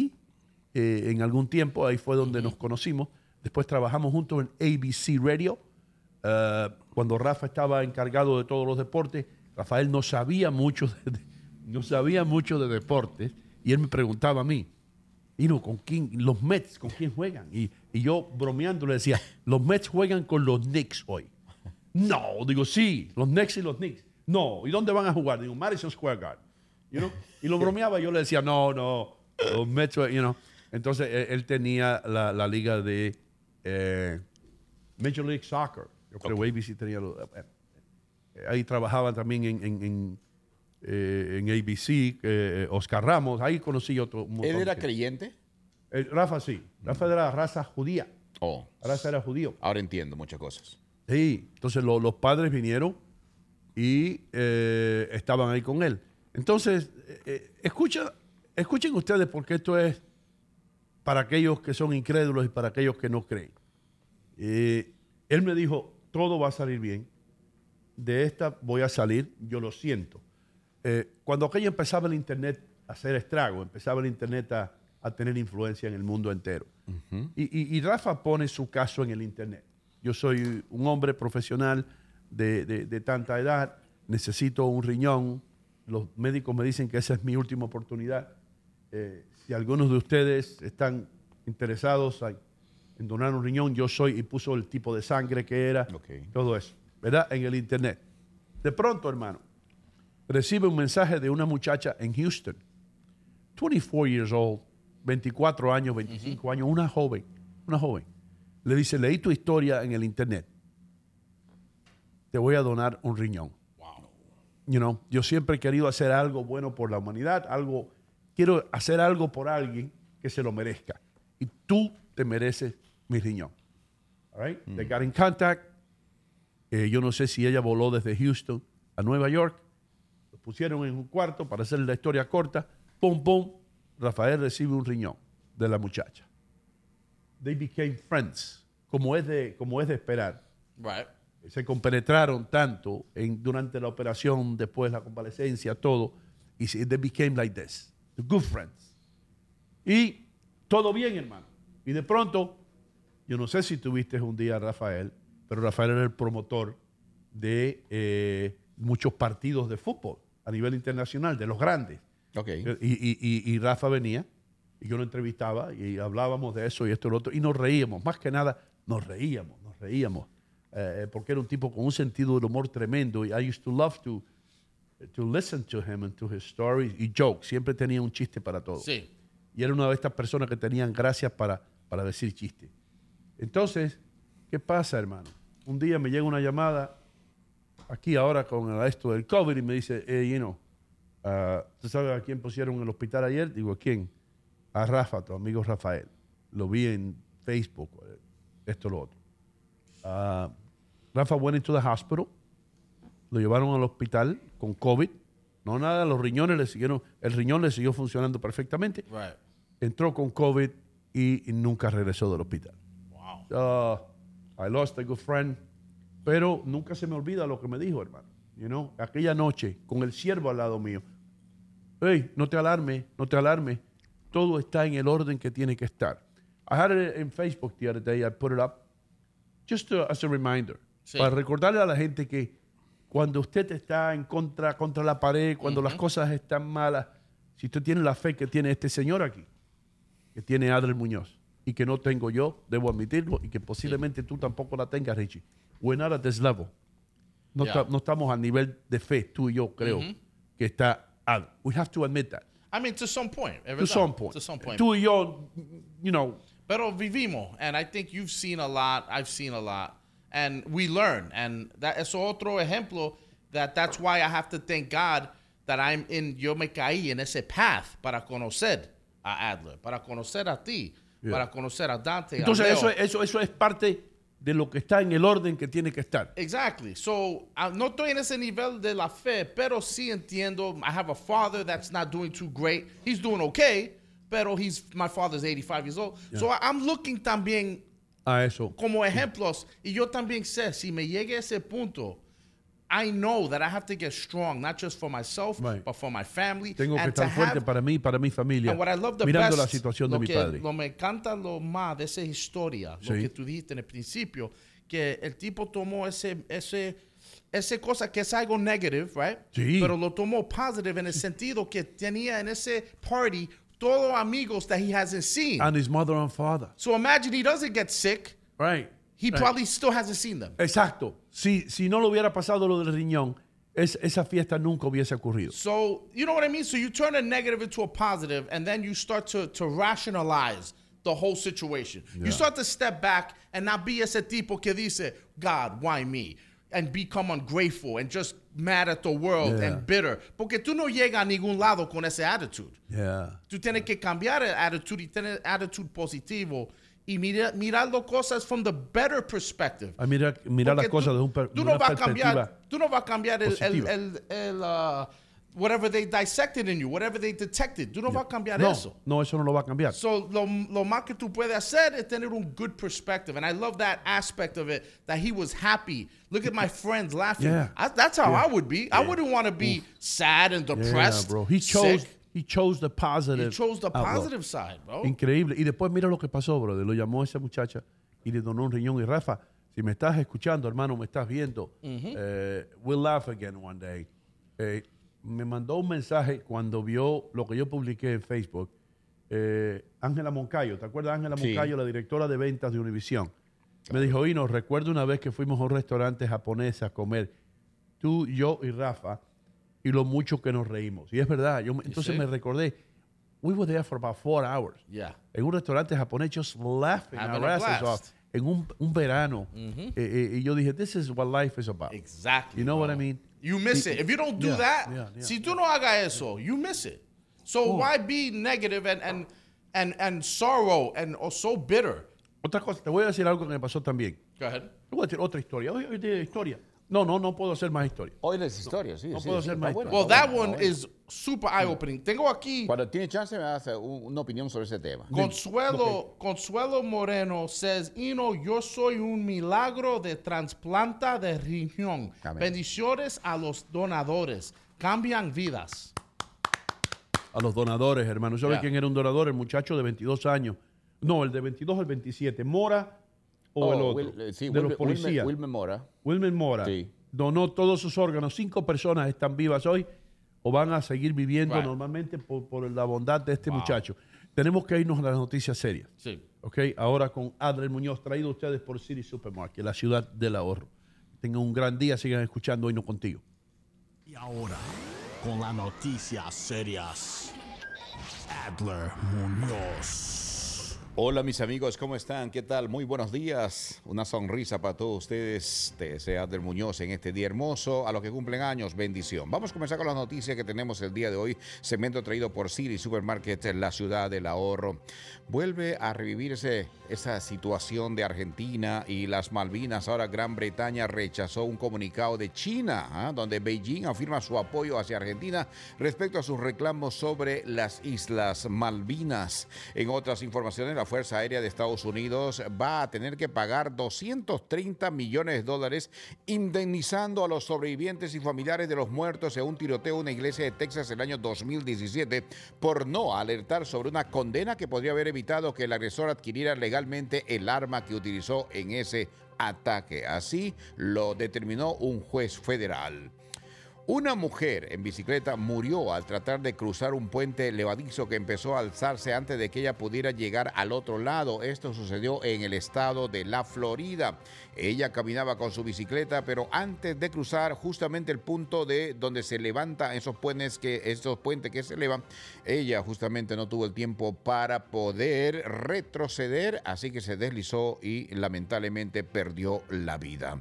en algún tiempo, ahí fue donde nos conocimos. Después trabajamos juntos en ABC Radio. Eh, cuando Rafa estaba encargado de todos los deportes, Rafael no sabía mucho <laughs> de, de- no sabía mucho de deportes y él me preguntaba a mí, y no, ¿con quién? Los Mets, ¿con quién juegan? Y, y yo bromeando le decía, los Mets juegan con los Knicks hoy. No, digo, sí, los Knicks y los Knicks. No, ¿y dónde van a jugar? Digo, Madison Square Garden. You know? Y lo bromeaba, yo le decía, no, no, los Mets, you know. Entonces él, él tenía la, la liga de eh, Major League Soccer. Yo creo que ABC tenía lo- eh, eh, ahí trabajaba también en, en, en, eh, en ABC, eh, Oscar Ramos, ahí conocí otro. un ¿Él era creyente? eh, Rafa sí. Rafa era raza judía. Oh, Rafa era judío. ahora entiendo muchas cosas. Sí. Entonces lo- los padres vinieron y estaban ahí con él. Entonces, escucha, escuchen ustedes porque esto es para aquellos que son incrédulos y para aquellos que no creen. Él me dijo, todo va a salir bien. De esta voy a salir, yo lo siento. Eh, cuando aquello empezaba el Internet a hacer estrago, empezaba el Internet a, a tener influencia en el mundo entero. y, y- y Rafa pone su caso en el Internet. Yo soy un hombre profesional de, de- de tanta edad, necesito un riñón. Los médicos me dicen que esa es mi última oportunidad. Eh, si algunos de ustedes están interesados en, en donar un riñón, yo soy y puso el tipo de sangre que era, Ok. todo eso, ¿verdad? En el Internet. De pronto, hermano, recibe un mensaje de una muchacha en Houston, 24 years old, 24 años, 25 años, una joven, una joven. Le dice, leí tu historia en el internet. Te voy a donar un riñón. You know, yo siempre he querido hacer algo bueno por la humanidad, algo, quiero hacer algo por alguien que se lo merezca. Y tú te mereces mi riñón. All right? They got in contact. Eh, yo no sé si ella voló desde Houston a Nueva York. Pusieron en un cuarto para hacer la historia corta. Pum, pum. Rafael recibe un riñón de la muchacha. They became friends, como es de, como es de esperar. Right. Se compenetraron tanto en, durante la operación, después la convalecencia, todo. Y they became like this. Good friends. Y todo bien, hermano. Y de pronto, yo no sé si tuviste un día a Rafael, pero Rafael era el promotor de eh, muchos partidos de fútbol a nivel internacional, de los grandes. Ok. Y, y- y- y Rafa venía y yo lo entrevistaba y hablábamos de eso y esto y lo otro y nos reíamos. Más que nada, nos reíamos, nos reíamos. eh, porque era un tipo con un sentido del humor tremendo y I used to love to, to listen to him and to his stories y jokes. Siempre tenía un chiste para todo. Sí. Y era una de estas personas que tenían gracias para, para decir chistes. Entonces, ¿qué pasa, hermano? Un día me llega una llamada aquí ahora con esto del COVID y me dice, eh, you know, ah, ¿tú sabes a quién pusieron en el hospital ayer? Digo, ¿a quién? A Rafa, tu amigo Rafael. Lo vi en Facebook, esto, lo otro. Ah, Rafa went into the hospital. Lo llevaron al hospital con COVID. No nada, los riñones le siguieron, el riñón le siguió funcionando perfectamente. Right. Entró con COVID y, y nunca regresó del hospital. Wow. Uh, I lost a good friend. Pero nunca se me olvida lo que me dijo, hermano. You know, aquella noche, con el siervo al lado mío. Hey, no te alarmes, no te alarmes. Todo está en el orden que tiene que estar. I had it in Facebook the other day. I put it up just to- as a reminder. Sí. Para recordarle a la gente que cuando usted está en contra, contra la pared, cuando las cosas están malas, si usted tiene la fe que tiene este señor aquí, que tiene Adler Muñoz, y que no tengo yo, debo admitirlo, y que posiblemente tú tampoco la tengas, Richie. We're not at this level. No, Yeah. no estamos a nivel de fe, tú y yo creo, que está Adler. We have to admit that. I mean, to some point. To some point. To some point. Tú y yo, you know, Pero vivimos, and I think you've seen a lot. I've seen a lot, and we learn. And that es otro ejemplo that that's why I have to thank God that I'm in. Yo me caí en ese path para conocer a Adler, para conocer a ti, para conocer a Dante. a entonces Leo. eso, eso, eso es parte de lo que está en el orden que tiene que estar. Exactly. So uh, no estoy en ese nivel de la fe, pero sí entiendo. I have a father that's not doing too great. He's doing okay, pero he's my father's 85 years old. So I- I'm looking también A eso. como ejemplos. Y yo también sé, si me llegue a ese punto, I know that I have to get strong, not just for myself, Right. but for my family. Tengo que estar fuerte have- para mí para mi familia. And what I love the mirando best, la situación de mi padre. Lo me encanta lo más de esa historia, lo que tú dijiste en el principio, que el tipo tomó ese, ese, ese cosa que es algo negative, right? Sí. Pero lo tomó positive en el sentido que tenía en ese party todos amigos that he hasn't seen. And his mother and father. so imagine he doesn't get sick. Right. He Right. probably still hasn't seen them. Exacto. Si, si no le hubiera pasado lo del riñón, es- esa fiesta nunca hubiese ocurrido. So you know what I mean? So you turn a negative into a positive, and then you start to, to rationalize the whole situation. You start to step back and not be ese tipo que dice, God, why me? And become ungrateful and just mad at the world Yeah. and bitter. Porque tú no llegas a ningún lado con ese attitude. Yeah. Tú tienes que cambiar el attitude y tener attitude positivo y mirar las cosas from the better perspective. A mirar, mirar las cosas tú- de, un per- tú no una vas perspectiva. cambiar, tú no vas a cambiar el, el, el, el, uh, whatever they dissected in you, whatever they detected. Tú no vas a cambiar no, eso. no, eso no lo va a cambiar. So lo, lo más que tú puedes hacer es tener un good perspective. And I love that aspect of it, that he was happy. Look at my <laughs> friends laughing. Yeah. I- that's how Yeah. I would be. I wouldn't want to be sad and Yeah, depressed. bro. He chose, sick. He chose the He positive. chose the positive side, bro. Increíble. Y después mira lo que pasó, brother. Lo llamó esa muchacha y le donó un riñón. Y Rafa, si me estás escuchando, hermano, me estás viendo, eh, we'll laugh again one day. Eh, me mandó un mensaje cuando vio lo que yo publiqué en Facebook. Eh, Ángela Moncayo, ¿te acuerdas de Ángela Sí. Moncayo, la directora de ventas de Univision? Me dijo, y nos recuerdo una vez que fuimos a un restaurante japonés a comer, tú, yo y Rafa, y lo mucho que nos reímos. Y es verdad, yo entonces sí? me recordé, we were there for about four hours Yeah. en un restaurante japonés just laughing our asses off en un, un verano. Eh, eh, y yo dije, this is what life is about. Exactly. You know what bro. I mean? You miss it. If you don't do Yeah, that, yeah, yeah. si tú no hagas eso, you miss it. So why be negative and and and and sorrow and or so bitter? Otra cosa, te voy a decir algo que me pasó también. Go ahead. Te voy a decir otra historia. Hoy, hoy de historia. No, no, no puedo hacer más historia. Hoy las historias, sí. No sí, puedo sí, hacer más bueno, Well, that bueno, one is super eye opening. Tengo aquí Cuando tiene chance me hace una opinión sobre ese tema. Consuelo Consuelo Moreno says, Ino, yo soy un milagro de trasplanta de riñón. Amén. Bendiciones a los donadores. Cambian vidas. A los donadores, hermano. ¿Sabe Yeah. quién era un donador? El muchacho de 22 años. No, el de 22 al 27. Mora o Oh, el otro. Will- eh, sí, de Wilmer- los policías. Wilmer- Wilmer Mora. Wilmer Mora Sí. donó todos sus órganos. Cinco personas están vivas hoy o van a seguir viviendo Right. normalmente por, por la bondad de este muchacho. Tenemos que irnos a las noticias serias. Sí. ¿ok? Ahora con Adler Muñoz, traído a ustedes por City Supermarket, la ciudad del ahorro. Tengan un gran día, sigan escuchando Hoy No Contigo. Y ahora, con las noticias serias, Adler Muñoz. Hola mis amigos, ¿cómo están? ¿Qué tal? Muy buenos días. Una sonrisa para todos ustedes. Te desea del Muñoz en este día hermoso. A los que cumplen años, bendición. Vamos a comenzar con las noticias que tenemos el día de hoy. Segmento traído por City Supermarket, la ciudad del ahorro. Vuelve a revivir ese, esa situación de Argentina y las Malvinas. Ahora Gran Bretaña rechazó un comunicado de China, ¿ah? donde Beijing afirma su apoyo hacia Argentina respecto a sus reclamos sobre las Islas Malvinas. En otras informaciones, la Fuerza Aérea de Estados Unidos va a tener que pagar 230 millones de dólares indemnizando a los sobrevivientes y familiares de los muertos en un tiroteo en una iglesia de Texas el año 2017 por no alertar sobre una condena que podría haber evitado que el agresor adquiriera legalmente el arma que utilizó en ese ataque. Así lo determinó un juez federal. Una mujer en bicicleta murió al tratar de cruzar un puente levadizo que empezó a alzarse antes de que ella pudiera llegar al otro lado. Esto sucedió en el estado de la Florida. Ella caminaba con su bicicleta, pero antes de cruzar justamente el punto de donde se levantan esos puentes que esos puentes que se elevan, ella justamente no tuvo el tiempo para poder retroceder, así que se deslizó y lamentablemente perdió la vida.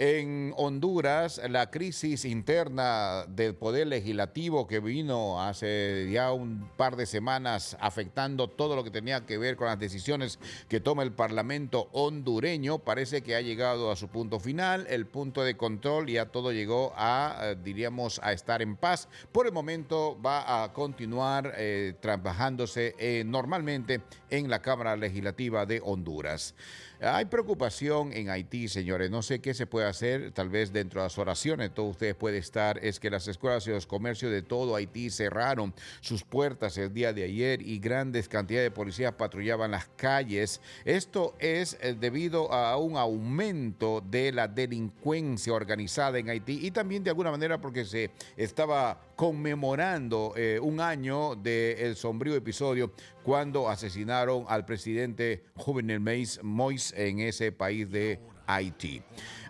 En Honduras, la crisis interna del poder legislativo que vino hace ya un par de semanas afectando todo lo que tenía que ver con las decisiones que toma el Parlamento hondureño, parece que ha llegado a su punto final, el punto de control, ya todo llegó a, eh, diríamos, a estar en paz. Por el momento va a continuar eh, trabajándose eh, normalmente en la Cámara Legislativa de Honduras. Hay preocupación en Haití, señores. No sé qué se puede hacer, tal vez dentro de las oraciones, todos ustedes pueden estar. Es que las escuelas y los comercios de todo Haití cerraron sus puertas el día de ayer y grandes cantidades de policías patrullaban las calles. Esto es eh, debido a un aumento de la delincuencia organizada en Haití y también de alguna manera porque se estaba conmemorando eh, un año del sombrío episodio cuando asesinaron al presidente Jovenel Mois en ese país de Haití.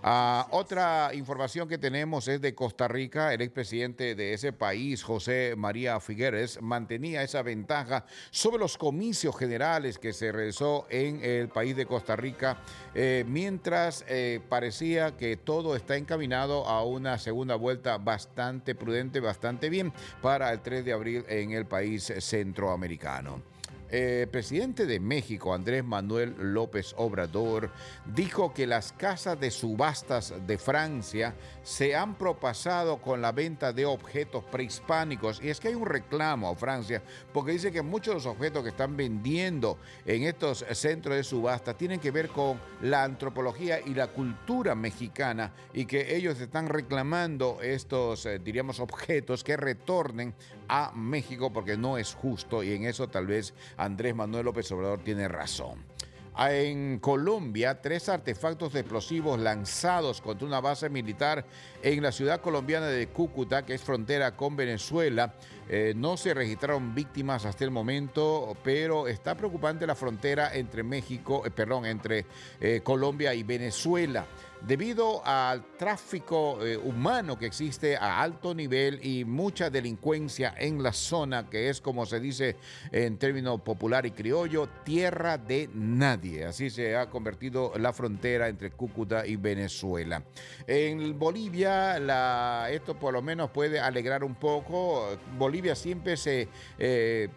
Ah, otra información que tenemos es de Costa Rica. El expresidente de ese país, José María Figueres, mantenía esa ventaja sobre los comicios generales que se realizó en el país de Costa Rica, eh, mientras eh, parecía que todo está encaminado a una segunda vuelta bastante prudente, bastante bien para el 3 de abril en el país centroamericano. El presidente de México, Andrés Manuel López Obrador, dijo que las casas de subastas de Francia se han propasado con la venta de objetos prehispánicos. Y es que hay un reclamo a Francia, porque dice que muchos de los objetos que están vendiendo en estos centros de subasta tienen que ver con la antropología y la cultura mexicana y que ellos están reclamando estos, eh, diríamos, objetos que retornen a México porque no es justo y en eso tal vez Andrés Manuel López Obrador tiene razón. En Colombia, tres artefactos explosivos lanzados contra una base militar en la ciudad colombiana de Cúcuta, que es frontera con Venezuela. Eh, no se registraron víctimas hasta el momento, pero está preocupante la frontera entre México, eh, perdón, entre eh, Colombia y Venezuela debido al tráfico eh, humano que existe a alto nivel y mucha delincuencia en la zona, que es como se dice en término popular y criollo, tierra de nadie. Así se ha convertido la frontera entre Cúcuta y Venezuela. En Bolivia, esto por lo menos puede alegrar un poco. Bolivia siempre se, eh,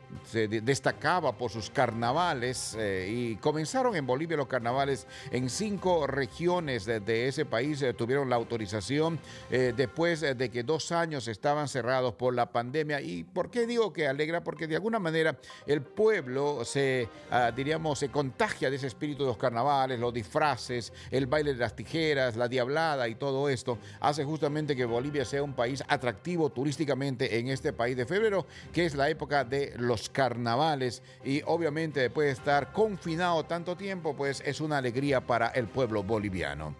destacaba por sus carnavales eh, y comenzaron en Bolivia los carnavales en cinco regiones de de ese país eh, tuvieron la autorización eh, después de que dos años estaban cerrados por la pandemia. ¿Y por qué digo que alegra? Porque de alguna manera el pueblo se, ah, diríamos, se contagia de ese espíritu de los carnavales, los disfraces, el baile de las tijeras, la diablada y todo esto, hace justamente que Bolivia sea un país atractivo turísticamente en este país de febrero, que es la época de los carnavales. Y obviamente después de estar confinado tanto tiempo, pues es una alegría para el pueblo boliviano.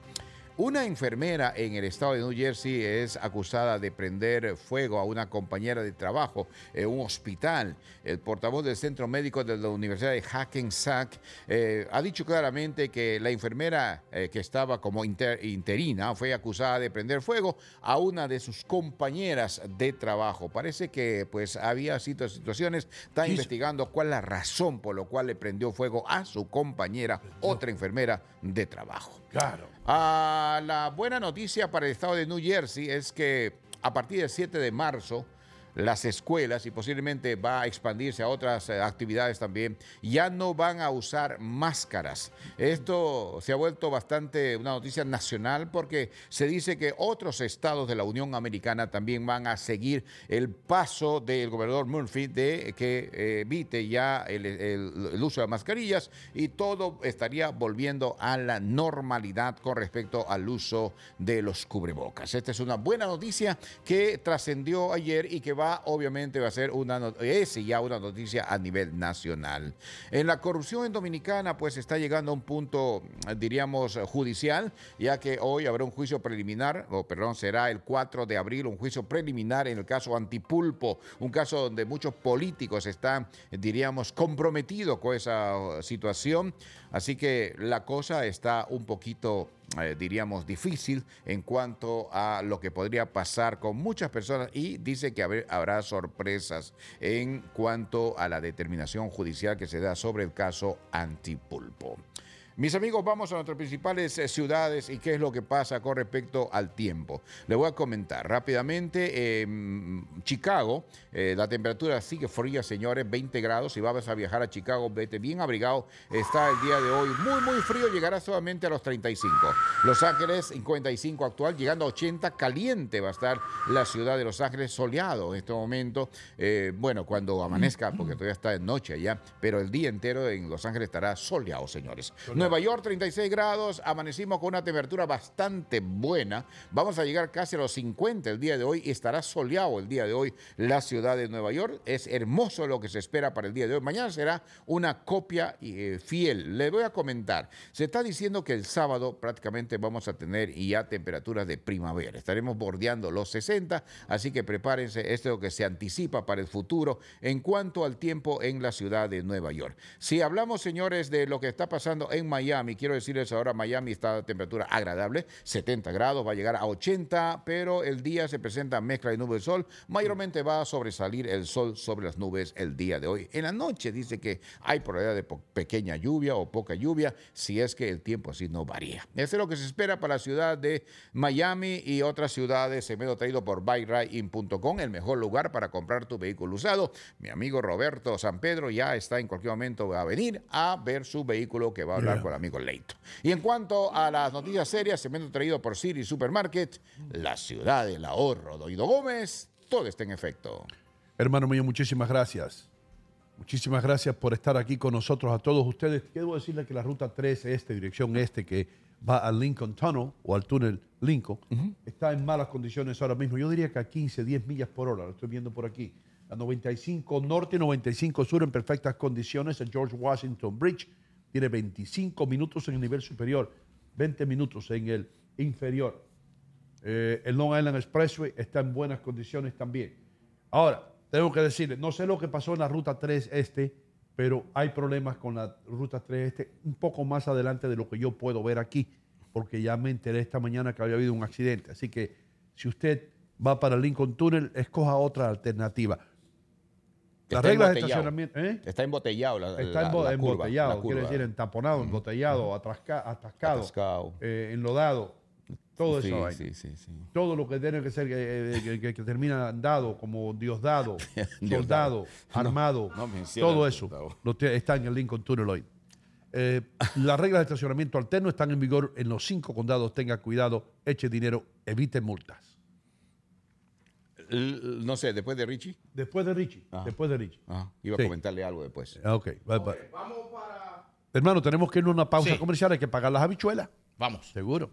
Una enfermera en el estado de New Jersey es acusada de prender fuego a una compañera de trabajo en un hospital. El portavoz del Centro Médico de la Universidad de Hackensack eh, ha dicho claramente que la enfermera eh, que estaba como interina fue acusada de prender fuego a una de sus compañeras de trabajo. Parece que pues había situaciones, está investigando cuál es la razón por la cual le prendió fuego a su compañera, otra enfermera de trabajo. Claro. Ah, la buena noticia para el estado de New Jersey es que a partir del 7 de marzo las escuelas y posiblemente va a expandirse a otras eh, actividades también, ya no van a usar máscaras. Esto se ha vuelto bastante una noticia nacional porque se dice que otros estados de la Unión Americana también van a seguir el paso del gobernador Murphy de que eh, evite ya el, uso de mascarillas y todo estaría volviendo a la normalidad con respecto al uso de los cubrebocas. Esta es una buena noticia que trascendió ayer y que va, obviamente, va a ser una, es ya una noticia a nivel nacional. En la corrupción en Dominicana, pues está llegando a un punto, diríamos, judicial, ya que hoy habrá un juicio preliminar, o perdón, será el 4 de abril, un juicio preliminar en el caso Antipulpo, un caso donde muchos políticos están, diríamos, comprometidos con esa uh, situación. Así que la cosa está un poquito, eh, diríamos, difícil en cuanto a lo que podría pasar con muchas personas y dice que habrá sorpresas en cuanto a la determinación judicial que se da sobre el caso Antipulpo. Mis amigos, vamos a nuestras principales eh, ciudades y qué es lo que pasa con respecto al tiempo. Le voy a comentar rápidamente. mm, Chicago, eh, la temperatura sigue fría, señores, 20 grados. Si vas a viajar a Chicago, vete bien abrigado. Está el día de hoy muy, muy frío, llegará solamente a los 35. Los Ángeles, 55 actual, llegando a 80. Caliente va a estar la ciudad de Los Ángeles, soleado en este momento. Eh, bueno, cuando amanezca, porque todavía está de noche allá, pero el día entero en Los Ángeles estará soleado, señores. Nueva York, 36 grados. Amanecimos con una temperatura bastante buena. Vamos a llegar casi a los 50 el día de hoy y estará soleado el día de hoy la ciudad de Nueva York. Es hermoso lo que se espera para el día de hoy. Mañana será una copia eh, fiel. Le voy a comentar. Se está diciendo que el sábado prácticamente vamos a tener ya temperaturas de primavera. Estaremos bordeando los 60, así que prepárense. Esto es lo que se anticipa para el futuro en cuanto al tiempo en la ciudad de Nueva York. Si hablamos, señores, de lo que está pasando en Miami, quiero decirles ahora, Miami está a temperatura agradable, 70 grados, va a llegar a 80, pero el día se presenta mezcla de nubes de sol. Mayormente va a sobresalir el sol sobre las nubes el día de hoy. En la noche dice que hay probabilidad de pequeña lluvia o poca lluvia, si es que el tiempo así no varía. Eso es lo que se espera para la ciudad de Miami y otras ciudades. Se me ha traído por buyride.com, el mejor lugar para comprar tu vehículo usado. Mi amigo Roberto San Pedro ya está en cualquier momento, a venir a ver su vehículo que va a hablar con el amigo Leito. Y en cuanto a las noticias serias, se me ha traído por City Supermarket, la ciudad del ahorro. Doido Gómez, todo está en efecto. Hermano mío, muchísimas gracias. Muchísimas gracias por estar aquí con nosotros, a todos ustedes. Quiero decirles que la ruta 3 este, dirección este, que va al Lincoln Tunnel o al túnel Lincoln, está en malas condiciones ahora mismo. Yo diría que a 15, 10 millas por hora, lo estoy viendo por aquí. La 95 norte y 95 sur en perfectas condiciones. El George Washington Bridge tiene 25 minutos en el nivel superior, 20 minutos en el inferior. Eh, el Long Island Expressway está en buenas condiciones también. Ahora, tengo que decirle, no sé lo que pasó en la ruta 3 este, pero hay problemas con la ruta 3 este un poco más adelante de lo que yo puedo ver aquí, porque ya me enteré esta mañana que había habido un accidente. Así que si usted va para Lincoln Tunnel, escoja otra alternativa. Las reglas de estacionamiento... ¿eh? Está embotellado la, Está la- la embotellado, la quiere decir entaponado, embotellado, atrasca- atascado, Atascado. eh, enlodado, todo Sí, eso. sí. Todo lo que tiene que ser, eh, eh, que, que- que termina dado, como Diosdado, <laughs> soldado, armado, no todo eso lo está en el Lincoln Tunnel hoy. Eh, las reglas de estacionamiento alterno están en vigor en los cinco condados. Tenga cuidado, eche dinero, evite multas. No sé, después de Richie. Después de Richie, Ajá. después de Richie. Ajá, iba Sí. a comentarle algo después. Ah, Ok, bye, bye. Hermano, tenemos que ir a una pausa Sí. comercial, hay que pagar las habichuelas. Vamos. Seguro.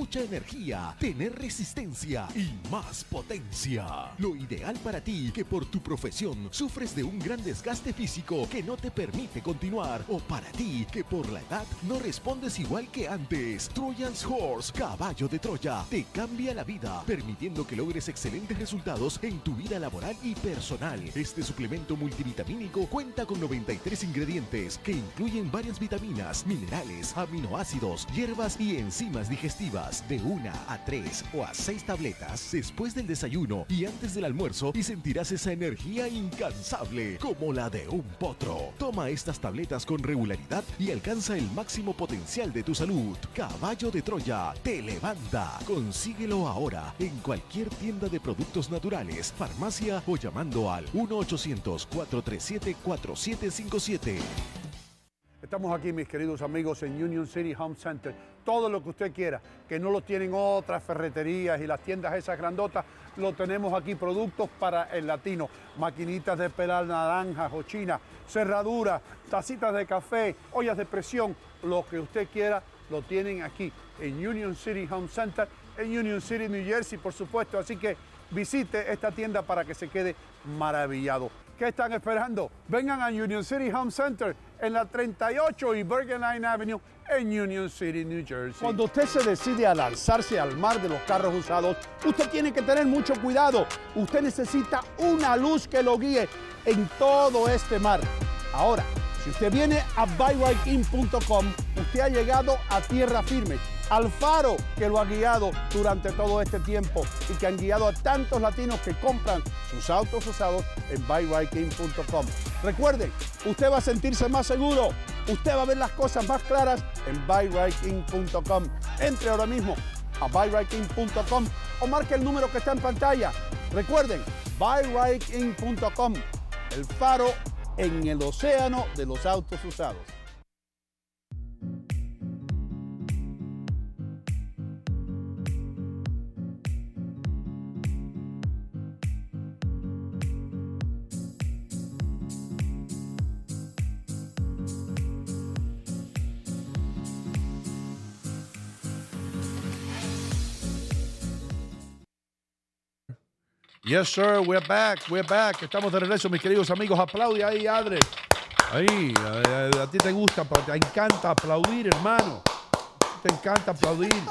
Mucha energía, tener resistencia y más potencia. Lo ideal para ti que por tu profesión sufres de un gran desgaste físico que no te permite continuar o para ti que por la edad no respondes igual que antes. Trojan's Horse, caballo de Troya, te cambia la vida, permitiendo que logres excelentes resultados en tu vida laboral y personal. Este suplemento multivitamínico cuenta con 93 ingredientes que incluyen varias vitaminas, minerales, aminoácidos, hierbas y enzimas digestivas de una a tres o a seis tabletas después del desayuno y antes del almuerzo y sentirás esa energía incansable como la de un potro. Toma estas tabletas con regularidad y alcanza el máximo potencial de tu salud. Caballo de Troya te levanta. Consíguelo ahora en cualquier tienda de productos naturales, farmacia o llamando al 1-800-437-4757. Estamos aquí, mis queridos amigos, en Union City Home Center. Todo lo que usted quiera, que no lo tienen otras ferreterías y las tiendas esas grandotas, lo tenemos aquí. Productos para el latino, maquinitas de pelar naranjas o china, cerraduras, tacitas de café, ollas de presión, lo que usted quiera, lo tienen aquí en Union City Home Center, en Union City, New Jersey, por supuesto. Así que visite esta tienda para que se quede maravillado. ¿Qué están esperando? Vengan a Union City Home Center en la 38 y Bergen Line Avenue en Union City, New Jersey. Cuando usted se decide a lanzarse al mar de los carros usados, usted tiene que tener mucho cuidado. Usted necesita una luz que lo guíe en todo este mar. Ahora, si usted viene a buyrightIn.com, usted ha llegado a tierra firme, al faro que lo ha guiado durante todo este tiempo y que han guiado a tantos latinos que compran sus autos usados en buyrightIn.com. Recuerden, usted va a sentirse más seguro, usted va a ver las cosas más claras en buyrightIn.com. Entre ahora mismo a buyrightIn.com o marque el número que está en pantalla. Recuerden, buyrightIn.com, el faro en el océano de los autos usados. Yes, sir, we're back, we're back. Estamos de regreso, mis queridos amigos. Aplaude ahí, Adre. Ahí, a, a- a ti te gusta, te encanta aplaudir, hermano. Te encanta aplaudir. <laughs>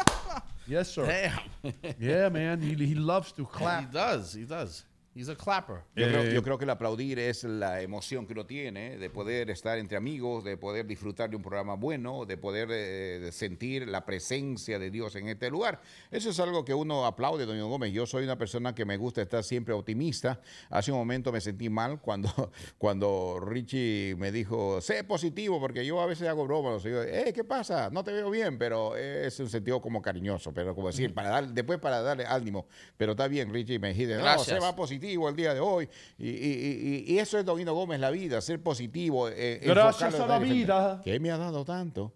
Yes, sir. Damn. Yeah, man, he, he loves to he clap. does. He does. He's a clapper. Yo, creo, Eh, yo creo que el aplaudir es la emoción que uno tiene de poder estar entre amigos, de poder disfrutar de un programa bueno, de poder eh, sentir la presencia de Dios en este lugar. Eso es algo que uno aplaude, doña Gómez. Yo soy una persona que me gusta estar siempre optimista. Hace un momento me sentí mal cuando, <laughs> cuando Richie me dijo, sé positivo, porque yo a veces hago bromas. Yo, "Eh, ¿qué pasa? No te veo bien, pero es un sentido como cariñoso, pero como decir, para dar, después para darle ánimo. Pero está bien, Richie, me dijiste, no, Gracias. se va positivo el día de hoy. Y, y- y- y eso es Donino Gómez, la vida, ser positivo. eh, Gracias enfocarlo a la vida. ¿Qué me ha dado tanto?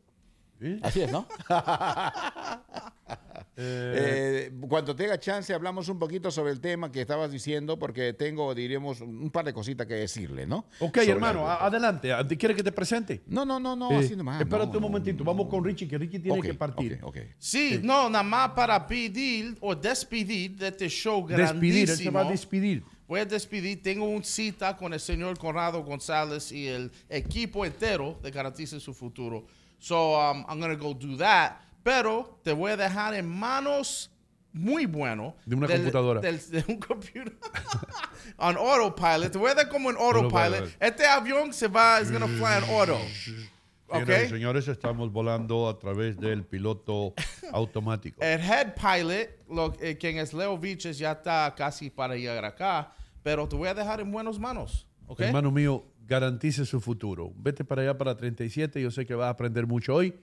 ¿Sí? Así es, ¿no? <laughs> Eh, cuando tenga chance hablamos un poquito sobre el tema que estabas diciendo porque tengo, diríamos, un par de cositas que decirle, ¿no? Ok, Sobre hermano, adelante. ¿Quieres que te presente? No, no, no, no, Eh, así nomás. espérate no, un no, momentito. no, Vamos con Richie, que Richie tiene Ok, que partir. ok, ok. Sí, no, nada más para pedir o despedir de este show grandísimo. Despedir, él se va a despedir. Voy a despedir. Tengo una cita con el señor Conrado González y el equipo entero de Garantice su Futuro. So, um, I'm going to go do that. Pero te voy a dejar en manos muy bueno. De una del- computadora. del- de un computer. <laughs> on autopilot. Te voy a dar como en autopilot. Este avión se va, going to fly en auto. Señoras y Ok. señores, estamos volando a través del piloto <laughs> automático. El head pilot, lo, eh, quien es Leo Viches, ya está casi para llegar acá, pero te voy a dejar en buenas manos. ¿ok? Hermano mío, garantice su futuro. Vete para allá para 37. Yo sé que vas a aprender mucho hoy.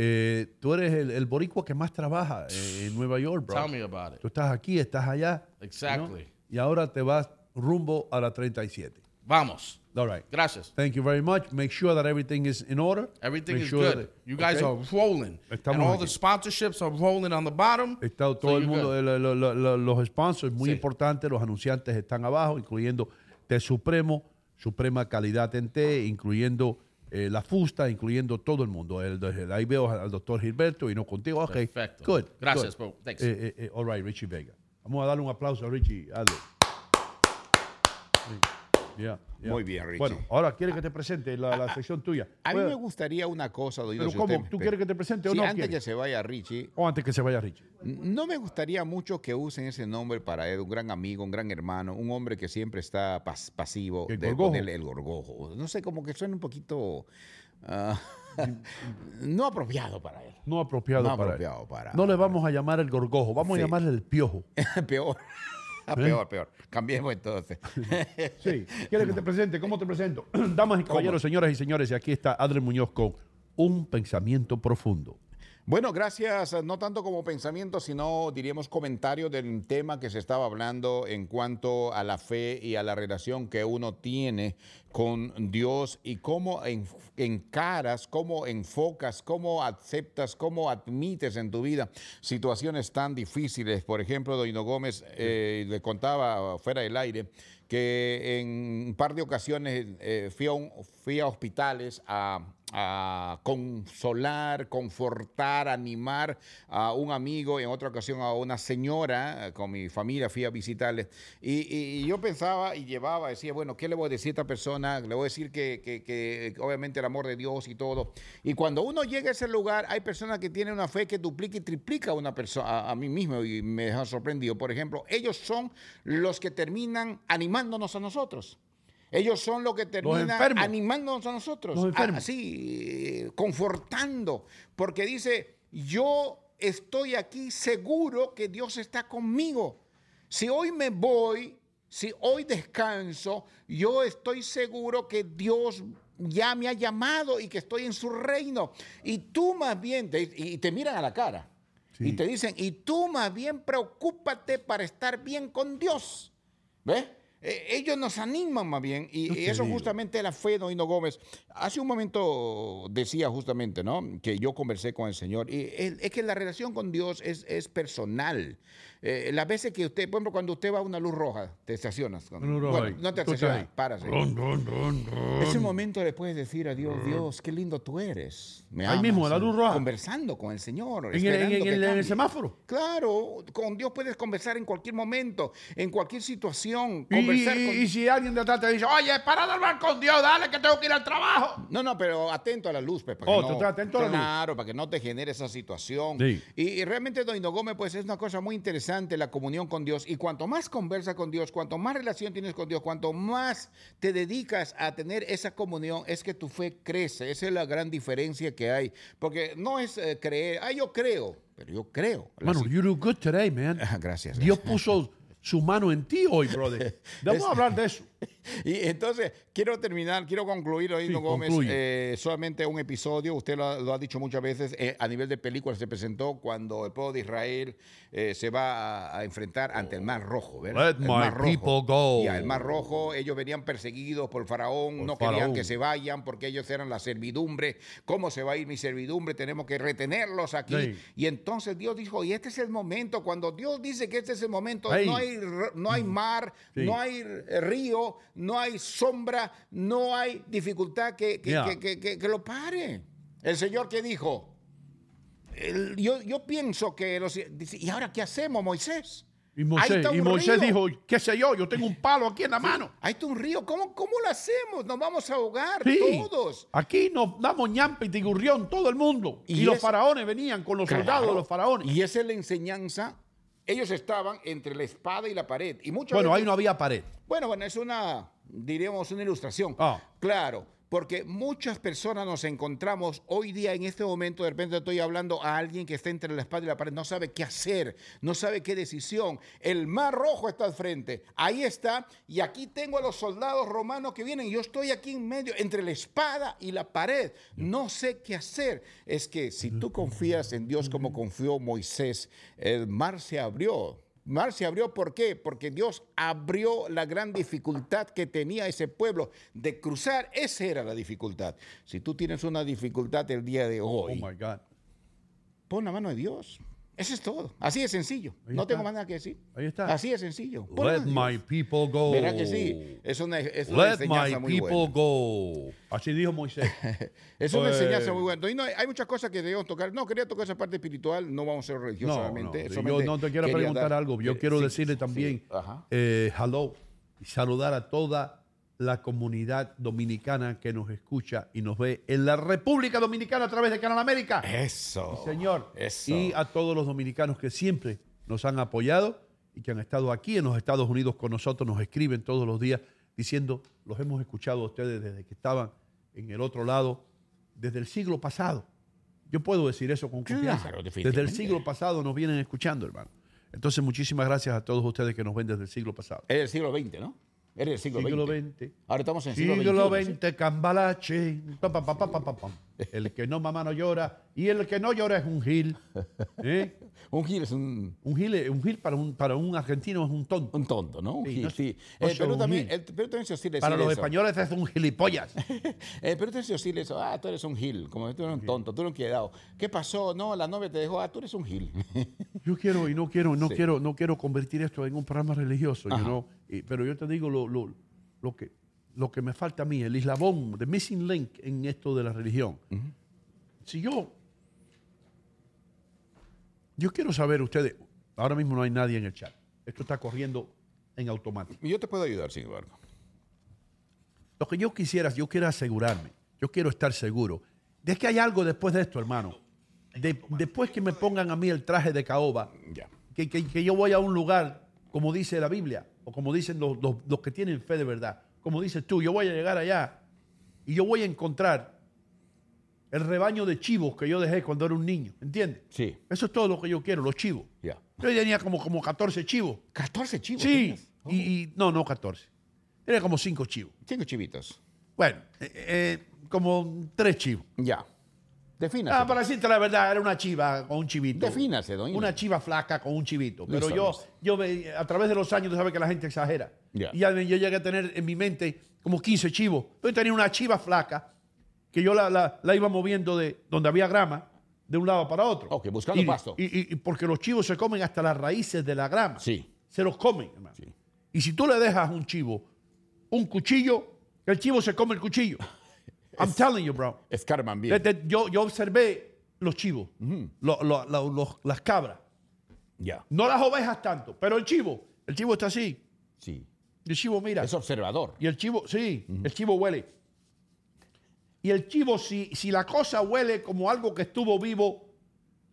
Eh, tú eres el, el boricua que más trabaja eh, en Nueva York, bro. Tell me about it. Tú estás aquí, estás allá. Exactly. ¿no? Y ahora te vas rumbo a la 37. Vamos. All right. Gracias. Thank you very much. Make sure that everything is in order. Everything Make is sure good. that- you guys okay? are rolling. Estamos and all aquí. the sponsorships are rolling on the bottom. Está So todo el you're mundo, good. lo- lo- lo- los sponsors, muy Sí. importantes, los anunciantes están abajo, incluyendo The Supremo, suprema calidad en té, incluyendo eh, la fusta, incluyendo todo el mundo. El- el- ahí veo al doctor Gilberto y no contigo. Ok, Perfecto. good. Gracias, good. bro. Thanks. Eh, eh, eh, all right, Richie Vega. Vamos a darle un aplauso a Richie. Hazlo. Yeah, yeah. Muy bien, Richie. Bueno, ahora quiere que te presente la, la sección tuya. A mí me gustaría una cosa, Pero si ¿cómo? usted- ¿Tú quieres que te presente o Sí, no antes que se vaya Richie, O antes que se vaya Richie. no me gustaría mucho que usen ese nombre para él, un gran amigo, un gran hermano, un hombre que siempre está pas- pasivo. El de gorgojo. el gorgojo. No sé, como que suena un poquito ah, <laughs> no apropiado para él. No apropiado No para él. para- No le vamos a llamar el gorgojo, vamos Sí. a llamarle el piojo. <laughs> peor. Ah, peor, peor. Cambiemos entonces. <laughs> Sí. ¿Quiere que te presente? ¿Cómo te presento? <clears throat> Damas y caballeros, señoras y señores, y aquí está Adrián Muñoz con un pensamiento profundo. Bueno, gracias, no tanto como pensamiento, sino diríamos comentario del tema que se estaba hablando en cuanto a la fe y a la relación que uno tiene con Dios y cómo en- encaras, cómo enfocas, cómo aceptas, cómo admites en tu vida situaciones tan difíciles. Por ejemplo, Doino Gómez eh, le contaba fuera del aire que en un par de ocasiones eh, fui, a fui a hospitales a, a consolar, confortar, animar a un amigo, en otra ocasión a una señora, eh, con mi familia fui a visitarle, y, yo pensaba y llevaba, decía, bueno, ¿qué le voy a decir a esta persona? Le voy a decir que, obviamente el amor de Dios y todo. Y cuando uno llega a ese lugar, hay personas que tienen una fe que duplica y triplica a una persona, a mí mismo, y me deja sorprendido. Por ejemplo, ellos son los que terminan animándonos a nosotros. Ellos son los que terminan animándonos a nosotros, así, confortando, porque dice, yo estoy aquí seguro que Dios está conmigo. Si hoy me voy, si hoy descanso, yo estoy seguro que Dios ya me ha llamado y que estoy en su reino. Y tú más bien, te- y te miran a la cara. Y te dicen, y tú más bien preocúpate para estar bien con Dios. ¿Ves? Eh, ellos nos animan más bien y, y eso justamente la fe, Doino Gómez. Hace un momento decía justamente, ¿no? Que yo conversé con el Señor y es, es que la relación con Dios es, es personal. Eh, las veces que usted, por ejemplo, cuando usted va a una luz roja, te estacionas. Una luz roja Bueno, no te estacionas, paras. ron, ron, ron. Ese momento le puedes decir a Dios, Dios, qué lindo tú eres. Me Ahí mismo, a la amas", luz roja. Conversando con el Señor. ¿En el, en esperando el- que en el cambie. semáforo? Claro, con Dios puedes conversar en cualquier momento, en cualquier situación. Y, Conversar y- con... y si alguien de atrás te dice, oye, para de hablar con Dios, dale que tengo que ir al trabajo. No, no, pero atento a la luz, pues, para Oh, que no, atento a la luz. Claro, para que no te genere esa situación. Sí. Y, y realmente, Doino Gómez, pues es una cosa muy interesante la comunión con Dios. Y cuanto más conversas con Dios, cuanto más relación tienes con Dios, cuanto más te dedicas a tener esa comunión, es que tu fe crece. Esa es la gran diferencia que hay. Porque no es eh, creer, ah, yo creo, pero yo creo. Bueno, you do good today, man. <laughs> Gracias. Dios puso su mano en ti hoy, brother. <laughs> Vamos a hablar de eso. <laughs> Y entonces, quiero terminar, quiero concluir, Oído Sí, Gómez, eh, solamente un episodio, usted lo, ha- lo ha dicho muchas veces, eh, a nivel de película se presentó cuando el pueblo de Israel eh, se va a, a enfrentar ante el Mar Rojo, ¿verdad? Let el my Mar Rojo. people go. El Mar Rojo, ellos venían perseguidos por Faraón, Por no querían Faraón. que se vayan porque ellos eran la servidumbre. ¿Cómo se va a ir mi servidumbre? Tenemos que retenerlos aquí. Sí. Y entonces Dios dijo, y este es el momento, cuando Dios dice que este es el momento, no hay, no hay mar, Sí. no hay río, no hay sombra, no hay dificultad que, que, Yeah. que- que- lo pare. El Señor que dijo, El- yo, yo pienso que los... ¿Y ahora qué hacemos, Moisés? Y Moisés, y Moisés dijo, qué sé yo, yo tengo un palo aquí en la mano. Ahí está un río, ¿cómo, cómo lo hacemos? Nos vamos a ahogar Sí. todos. Aquí nos damos ñampa y tigurrión todo el mundo. Y, Y los es- faraones venían con los soldados de los faraones. Y esa es la enseñanza. Ellos estaban entre la espada y la pared. Y muchas bueno, veces- ahí no había pared. Bueno, bueno, es una, diríamos, una ilustración. Ah. Claro, porque muchas personas nos encontramos hoy día, en este momento, de repente estoy hablando a alguien que está entre la espada y la pared, no sabe qué hacer, no sabe qué decisión. El mar rojo está al frente, ahí está, y aquí tengo a los soldados romanos que vienen, yo estoy aquí en medio, entre la espada y la pared, no sé qué hacer. Es que si tú confías en Dios como confió Moisés, el mar se abrió. Mar se abrió, ¿por qué? Porque Dios abrió la gran dificultad que tenía ese pueblo de cruzar. Esa era la dificultad. Si tú tienes una dificultad el día de Oh hoy, my God. pon la mano de Dios. Eso es todo. Así de sencillo. Ahí no está. tengo más nada que decir. Ahí está. Así de sencillo. Let my people go. Verá que sí. Es una, es una Let enseñanza my muy people buena. go. Así dijo Moisés. <laughs> Es una Pues- enseñanza muy buena. Y no, hay muchas cosas que debemos tocar. No, quería tocar esa parte espiritual. No vamos a ser religiosos No, solamente. no, yo no te quiero preguntar dar- algo. Yo eh, quiero sí, decirle sí, también eh, hello y saludar a toda la comunidad dominicana que nos escucha y nos ve en la República Dominicana a través de Canal América. Eso. Señor. Eso. Y a todos los dominicanos que siempre nos han apoyado y que han estado aquí en los Estados Unidos con nosotros, nos escriben todos los días diciendo, los hemos escuchado a ustedes desde que estaban en el otro lado, desde el siglo pasado. Yo puedo decir eso con confianza. Claro, desde el siglo pasado nos vienen escuchando, hermano. Entonces, muchísimas gracias a todos ustedes que nos ven desde el siglo pasado. Era el siglo XX, ¿no? Era el siglo, Siglo XX. XX. Ahora estamos en siglo Siglo. XX, cambalache. pa, pa, pa, El que no mamá no llora y el que no llora es un gil. ¿Eh? <laughs> Un gil es un, Un gil, es- un gil para, un, para un argentino es un tonto. un tonto, ¿no? Un Sí, gil, no- sí. no un también, gil. el Perú también se oscila Para los eso. españoles es un gilipollas. <laughs> El Perú también se oscila eso. Ah, tú eres un gil. Como tú eres un tonto, tú eres un quedado. ¿Qué pasó? No, la novia te dejó. Ah, tú eres un gil. <laughs> Yo quiero y no quiero, no Sí. quiero, no quiero convertir esto en un programa religioso, you know, pero yo te digo lo, lo, lo que, lo que me falta a mí, el eslabón, the missing link en esto de la religión. Si yo, yo quiero saber ustedes, ahora mismo no hay nadie en el chat, esto está corriendo en automático. Y yo te puedo ayudar, sin embargo. Lo que yo quisiera, yo quiero asegurarme, yo quiero estar seguro de que hay algo después de esto, hermano. De- después que me pongan a mí el traje de caoba, que, que- que yo voy a un lugar, como dice la Biblia, o como dicen los, los- los que tienen fe de verdad, como dices tú, yo voy a llegar allá y yo voy a encontrar el rebaño de chivos que yo dejé cuando era un niño, ¿entiendes? Sí. Eso es todo lo que yo quiero, los chivos. Ya. Yo tenía como, como 14 chivos. 14 chivos. Sí. Oh. y, y- no, no 14. Tenía como 5 chivos. Cinco chivitos. Bueno, eh, eh, como 3 chivos. Ya. Defínase. Ah, para decirte la verdad, era una chiva con un chivito. Defínase, Ino. Una chiva flaca con un chivito. Pero Listo, yo, listo. yo ve- a través de los años, tú sabes que la gente exagera. Ya. Y ya yo llegué a tener en mi mente como 15 chivos. Yo tenía una chiva flaca que yo la, la- la iba moviendo de donde había grama, de un lado para otro. Ok, buscando Y- pasto. Y, y- y porque los chivos se comen hasta las raíces de la grama. Sí. Se los comen, hermano. Sí. Y si tú le dejas a un chivo un cuchillo, el chivo se come el cuchillo. I'm telling you, bro. Escarman bien. Desde- yo, yo observé los chivos, lo- lo- lo- los- las cabras. Ya. No las ovejas tanto, pero el chivo. El chivo está así. Sí. El chivo mira. Es observador. Y el chivo, sí, el chivo huele. Y el chivo, si, si la cosa huele como algo que estuvo vivo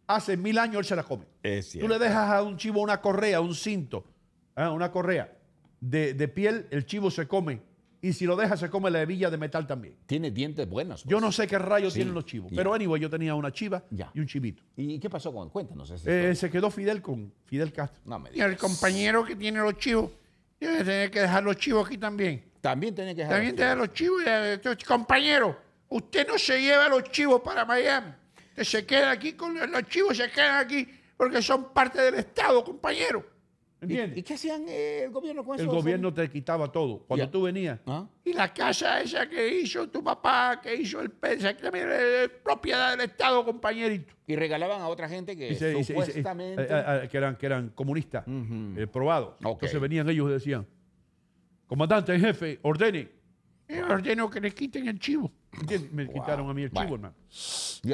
hace mil años, él se la come. Es Tú cierto. le dejas a un chivo una correa, un cinto, ah, una correa de, de piel, el chivo se come. Y si lo dejas, se come la hebilla de metal también. Tiene dientes buenos. pues. Yo no sé qué rayos Sí, tienen los chivos. ya. Pero anyway, yo tenía una chiva Ya. y un chivito. ¿Y qué pasó con Cuéntanos esa Eh, se quedó Fidel con Fidel Castro. No me Y el compañero que tiene los chivos, debe tener que dejar los chivos aquí también. También tiene que dejar También los dejar los chivos. y, entonces, compañero, usted no se lleva los chivos para Miami. Usted se queda aquí con los chivos, se quedan aquí porque son parte del Estado, compañero. ¿Y, ¿Entiendes? y qué hacían eh, el gobierno con El eso? gobierno te quitaba todo. Cuando tú venías, ¿Ah? Y la casa esa que hizo tu papá, que hizo el pez, también es propiedad del Estado, compañerito. Y regalaban a otra gente que y se- y se- y se- supuestamente... eh, eh, eh, que, eran, que eran comunistas, eh, probados. Entonces venían ellos y decían, comandante en jefe, ordene. Y ordeno que le quiten el chivo. ¿Entiendes? Me quitaron a mí el chivo, Bueno. hermano.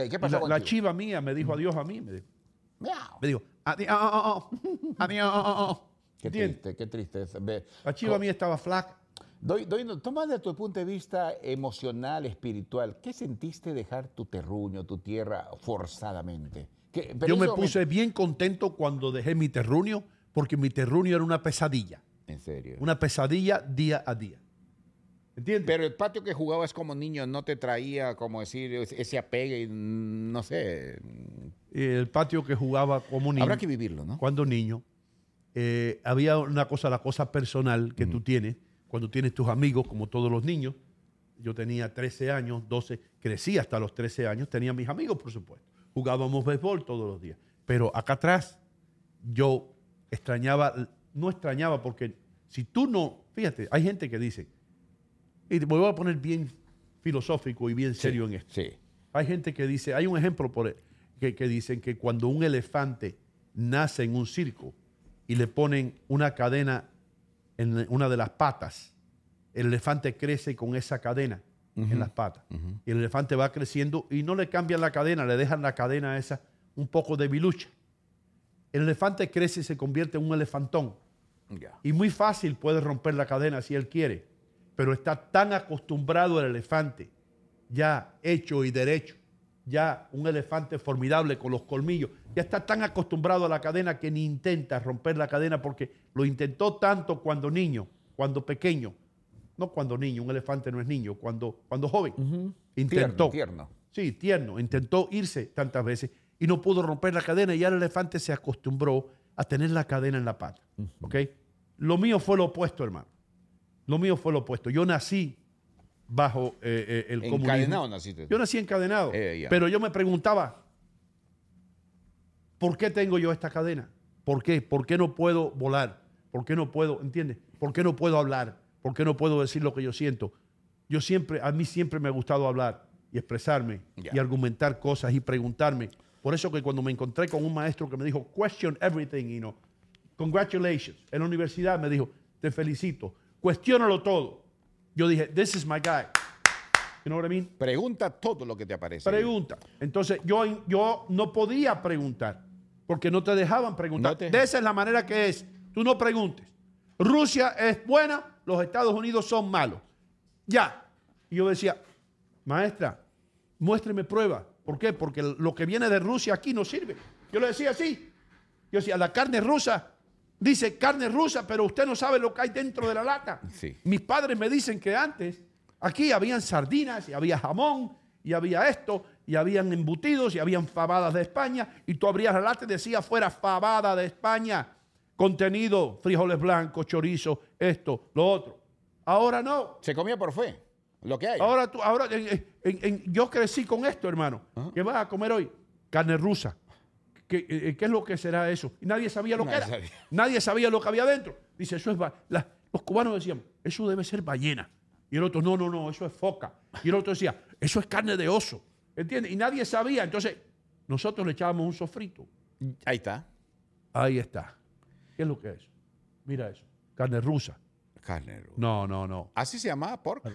¿Y qué pasó La, con la Chivo? chiva mía me dijo adiós a mí. Me dijo, Miau. me dijo adiós. oh, Adiós. Qué triste, qué triste. La chiva mía estaba flaca. Doy, doy, toma desde tu punto de vista emocional, espiritual, ¿qué sentiste dejar tu terruño, tu tierra forzadamente? ¿Qué- pero Yo me puse bien contento cuando dejé mi terruño, porque mi terruño era una pesadilla. En serio. Una pesadilla día a día. ¿Entiendes? Pero el patio que jugabas como niño no te traía, como decir, ese apegue, y, no sé. el patio que jugaba como niño. Habrá que vivirlo, ¿no? Cuando niño, eh, había una cosa, la cosa personal que tú tienes, cuando tienes tus amigos, como todos los niños. Yo tenía 13 años, 12, crecí hasta los 13 años, tenía mis amigos, por supuesto. Jugábamos béisbol todos los días. Pero acá atrás, yo extrañaba, no extrañaba porque si tú no, fíjate, hay gente que dice, y me voy a poner bien filosófico y bien serio en esto. Sí. Hay gente que dice, hay un ejemplo por, que, que dicen que cuando un elefante nace en un circo y le ponen una cadena en una de las patas, el elefante crece con esa cadena en las patas. Y el elefante va creciendo y no le cambian la cadena, le dejan la cadena esa un poco de bilucha. El elefante crece y se convierte en un elefantón. Y muy fácil puede romper la cadena si él quiere. Pero está tan acostumbrado el elefante, ya hecho y derecho, ya un elefante formidable con los colmillos, ya está tan acostumbrado a la cadena que ni intenta romper la cadena porque lo intentó tanto cuando niño, cuando pequeño. No cuando niño, un elefante no es niño, cuando, cuando joven. Intentó. Tierno, tierno. Sí, tierno. Intentó irse tantas veces y no pudo romper la cadena y ya el elefante se acostumbró a tener la cadena en la pata. ¿Ok? Lo mío fue lo opuesto, hermano. Lo mío fue lo opuesto. Yo nací bajo eh, eh, el comunismo. Encadenado naciste. Yo nací encadenado. Eh. Pero yo me preguntaba, ¿por qué tengo yo esta cadena? ¿Por qué? ¿Por qué no puedo volar? ¿Por qué no puedo, entiendes? ¿Por qué no puedo hablar? ¿Por qué no puedo decir lo que yo siento? Yo siempre, a mí siempre me ha gustado hablar y expresarme y argumentar cosas y preguntarme. Por eso que cuando me encontré con un maestro que me dijo, question everything, you know, congratulations, en la universidad me dijo, te felicito, cuestiónalo todo. Yo dije, this is my guy. You know what I mean? Pregunta todo lo que te aparece. Pregunta. Entonces yo, yo no podía preguntar porque no te dejaban preguntar. No te- De esa es la manera que es. Tú no preguntes. Rusia es buena, los Estados Unidos son malos. Ya. Y yo decía, maestra, muéstreme prueba. ¿Por qué? Porque lo que viene de Rusia aquí no sirve. Yo le decía así. Yo decía, la carne rusa dice carne rusa, pero usted no sabe lo que hay dentro de la lata. Sí. Mis padres me dicen que antes aquí habían sardinas y había jamón y había esto y habían embutidos y habían fabadas de España y tú abrías la lata y decía fuera fabada de España, contenido, frijoles blancos, chorizo, esto, lo otro. Ahora no. Se comía por fe. Lo que hay. Ahora tú, ahora en- en- en- yo crecí con esto, hermano. ¿Qué vas a comer hoy? Carne rusa. ¿Qué, eh, qué es lo que será eso? Y nadie sabía lo que era. sabía. Nadie sabía lo que había dentro. Dice, eso es. la- los cubanos decían, eso debe ser ballena. Y el otro, no, no, no, eso es foca. Y el otro decía, eso es carne de oso. ¿Entiendes? Y nadie sabía. Entonces, nosotros le echábamos un sofrito. Ahí está. Ahí está. ¿Qué es lo que es? Mira eso. Carne rusa. Carne. roja. No, no, no. Así se llamaba pork.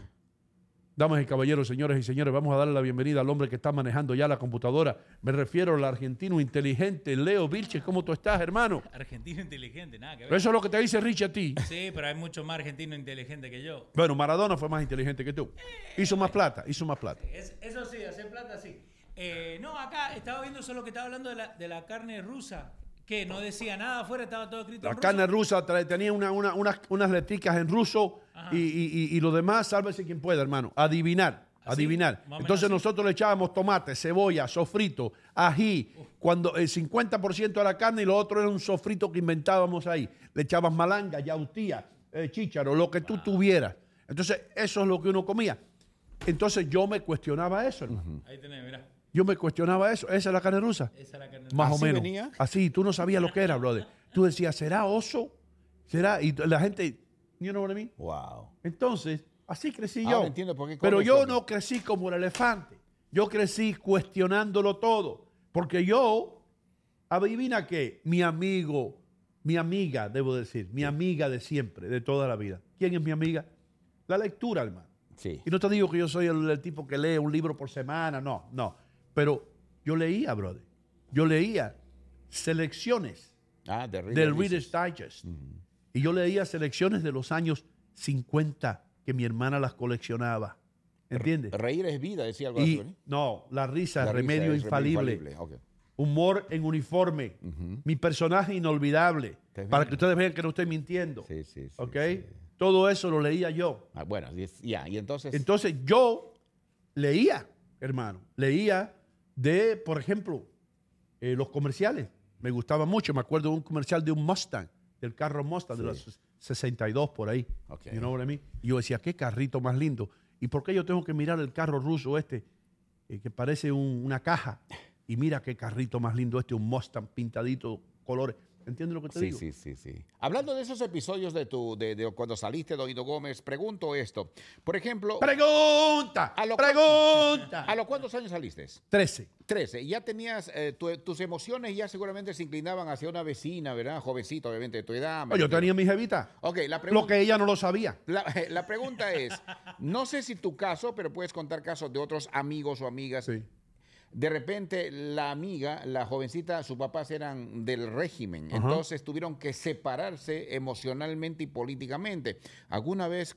Damas y caballeros, señores y señores, vamos a darle la bienvenida al hombre que está manejando ya la computadora. Me refiero al argentino inteligente, Leo Vilches. ¿Cómo tú estás, hermano? Argentino inteligente, nada que ver. Eso es lo que te dice Rich a ti. Sí, pero hay mucho más argentino inteligente que yo. Bueno, Maradona fue más inteligente que tú. Hizo más plata, hizo más plata. Es- eso sí, hacer plata sí. Eh, no, acá estaba viendo solo que estaba hablando de la, de la carne rusa, que no decía nada afuera, estaba todo escrito La en ruso. carne rusa trae- tenía una- una- unas, unas letricas en ruso y, y- y- y lo demás, sálvese quien pueda, hermano. Adivinar, Así, adivinar. Entonces así. nosotros le echábamos tomate, cebolla, sofrito, ají, cuando el 50% de la carne y lo otro era un sofrito que inventábamos ahí. Le echabas malanga, yautía, eh, chícharo, lo que tú tuvieras. Entonces eso es lo que uno comía. Entonces yo me cuestionaba eso, hermano. Ahí tenés, mirá. Yo me cuestionaba eso. ¿Esa es la carne rusa? Esa es la carne Más o ¿Así menos. venía? Así, tú no sabías lo que era, brother. Tú decías, ¿será oso? ¿Será? Y la gente, you know what I mean? Wow. Entonces, así crecí Ahora yo. entiendo por qué Pero yo que- no crecí como el elefante. Yo crecí cuestionándolo todo. Porque yo, adivina qué, mi amigo, mi amiga, debo decir, mi amiga de siempre, de toda la vida. ¿Quién es mi amiga? La lectura, hermano. Sí. Y no te digo que yo soy el, el tipo que lee un libro por semana, no, no. Pero yo leía, brother. Yo leía selecciones Ah, de del Reader's Digest. Y yo leía selecciones de los años 50 que mi hermana las coleccionaba. ¿Entiendes? Reír es vida, decía algo así. ¿no? la risa, La risa remedio infalible. Humor en uniforme. Mi personaje inolvidable. Para que ustedes vean que no estoy mintiendo. Sí, sí, sí, ¿Ok? sí. Todo eso lo leía yo. Ah, bueno, ya, y entonces. Entonces yo leía, hermano, leía de, por ejemplo, eh, los comerciales. Me gustaba mucho. Me acuerdo de un comercial de un Mustang, del carro Mustang de los 62 por ahí. Ok. You know what I mean? Y yo decía, qué carrito más lindo. ¿Y por qué yo tengo que mirar el carro ruso este, eh, que parece un- una caja? Y mira qué carrito más lindo este, un Mustang pintadito, colores. ¿Entiendes? ¿entiendes lo que te Sí, digo? sí, sí, sí. Hablando de esos episodios de tu, de, de cuando saliste, Doito Gómez, pregunto esto. Por ejemplo, Pregunta, A lo- pregunta. ¿a los cuántos años saliste? 13. 13. Ya tenías, eh, tu- tus emociones ya seguramente se inclinaban hacia una vecina, ¿verdad? Jovencita, obviamente, de tu edad. Yo tenía mi jevita. Ok, la Lo pregunta... que ella no lo sabía. La, <laughs> la pregunta es, no sé si tu caso, pero puedes contar casos de otros amigos o amigas. Sí. De repente la amiga, la jovencita, sus papás eran del régimen, entonces tuvieron que separarse emocionalmente y políticamente. ¿Alguna vez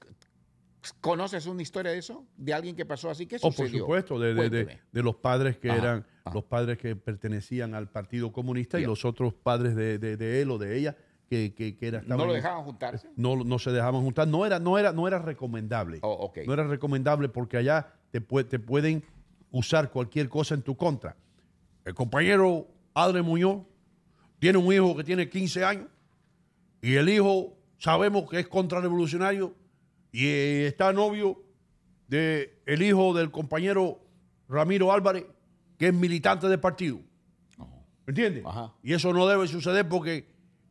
conoces una historia de eso? ¿De alguien que pasó así? ¿Qué Oh, por supuesto, de, de- de- los padres que Ajá, eran los padres que pertenecían al Partido Comunista y los otros padres de, de- de él o de ella que, que, que era, ¿No lo dejaban juntarse? No, no se dejaban juntar. No era, no era, no era recomendable. Oh, ok. No era recomendable porque allá te, pue- te pueden usar cualquier cosa en tu contra. El compañero Adre Muñoz tiene un hijo que tiene 15 años y el hijo sabemos que es contrarrevolucionario y eh, está novio de el hijo del compañero Ramiro Álvarez, que es militante del partido. ¿Entiendes? Ajá. Y eso no debe suceder porque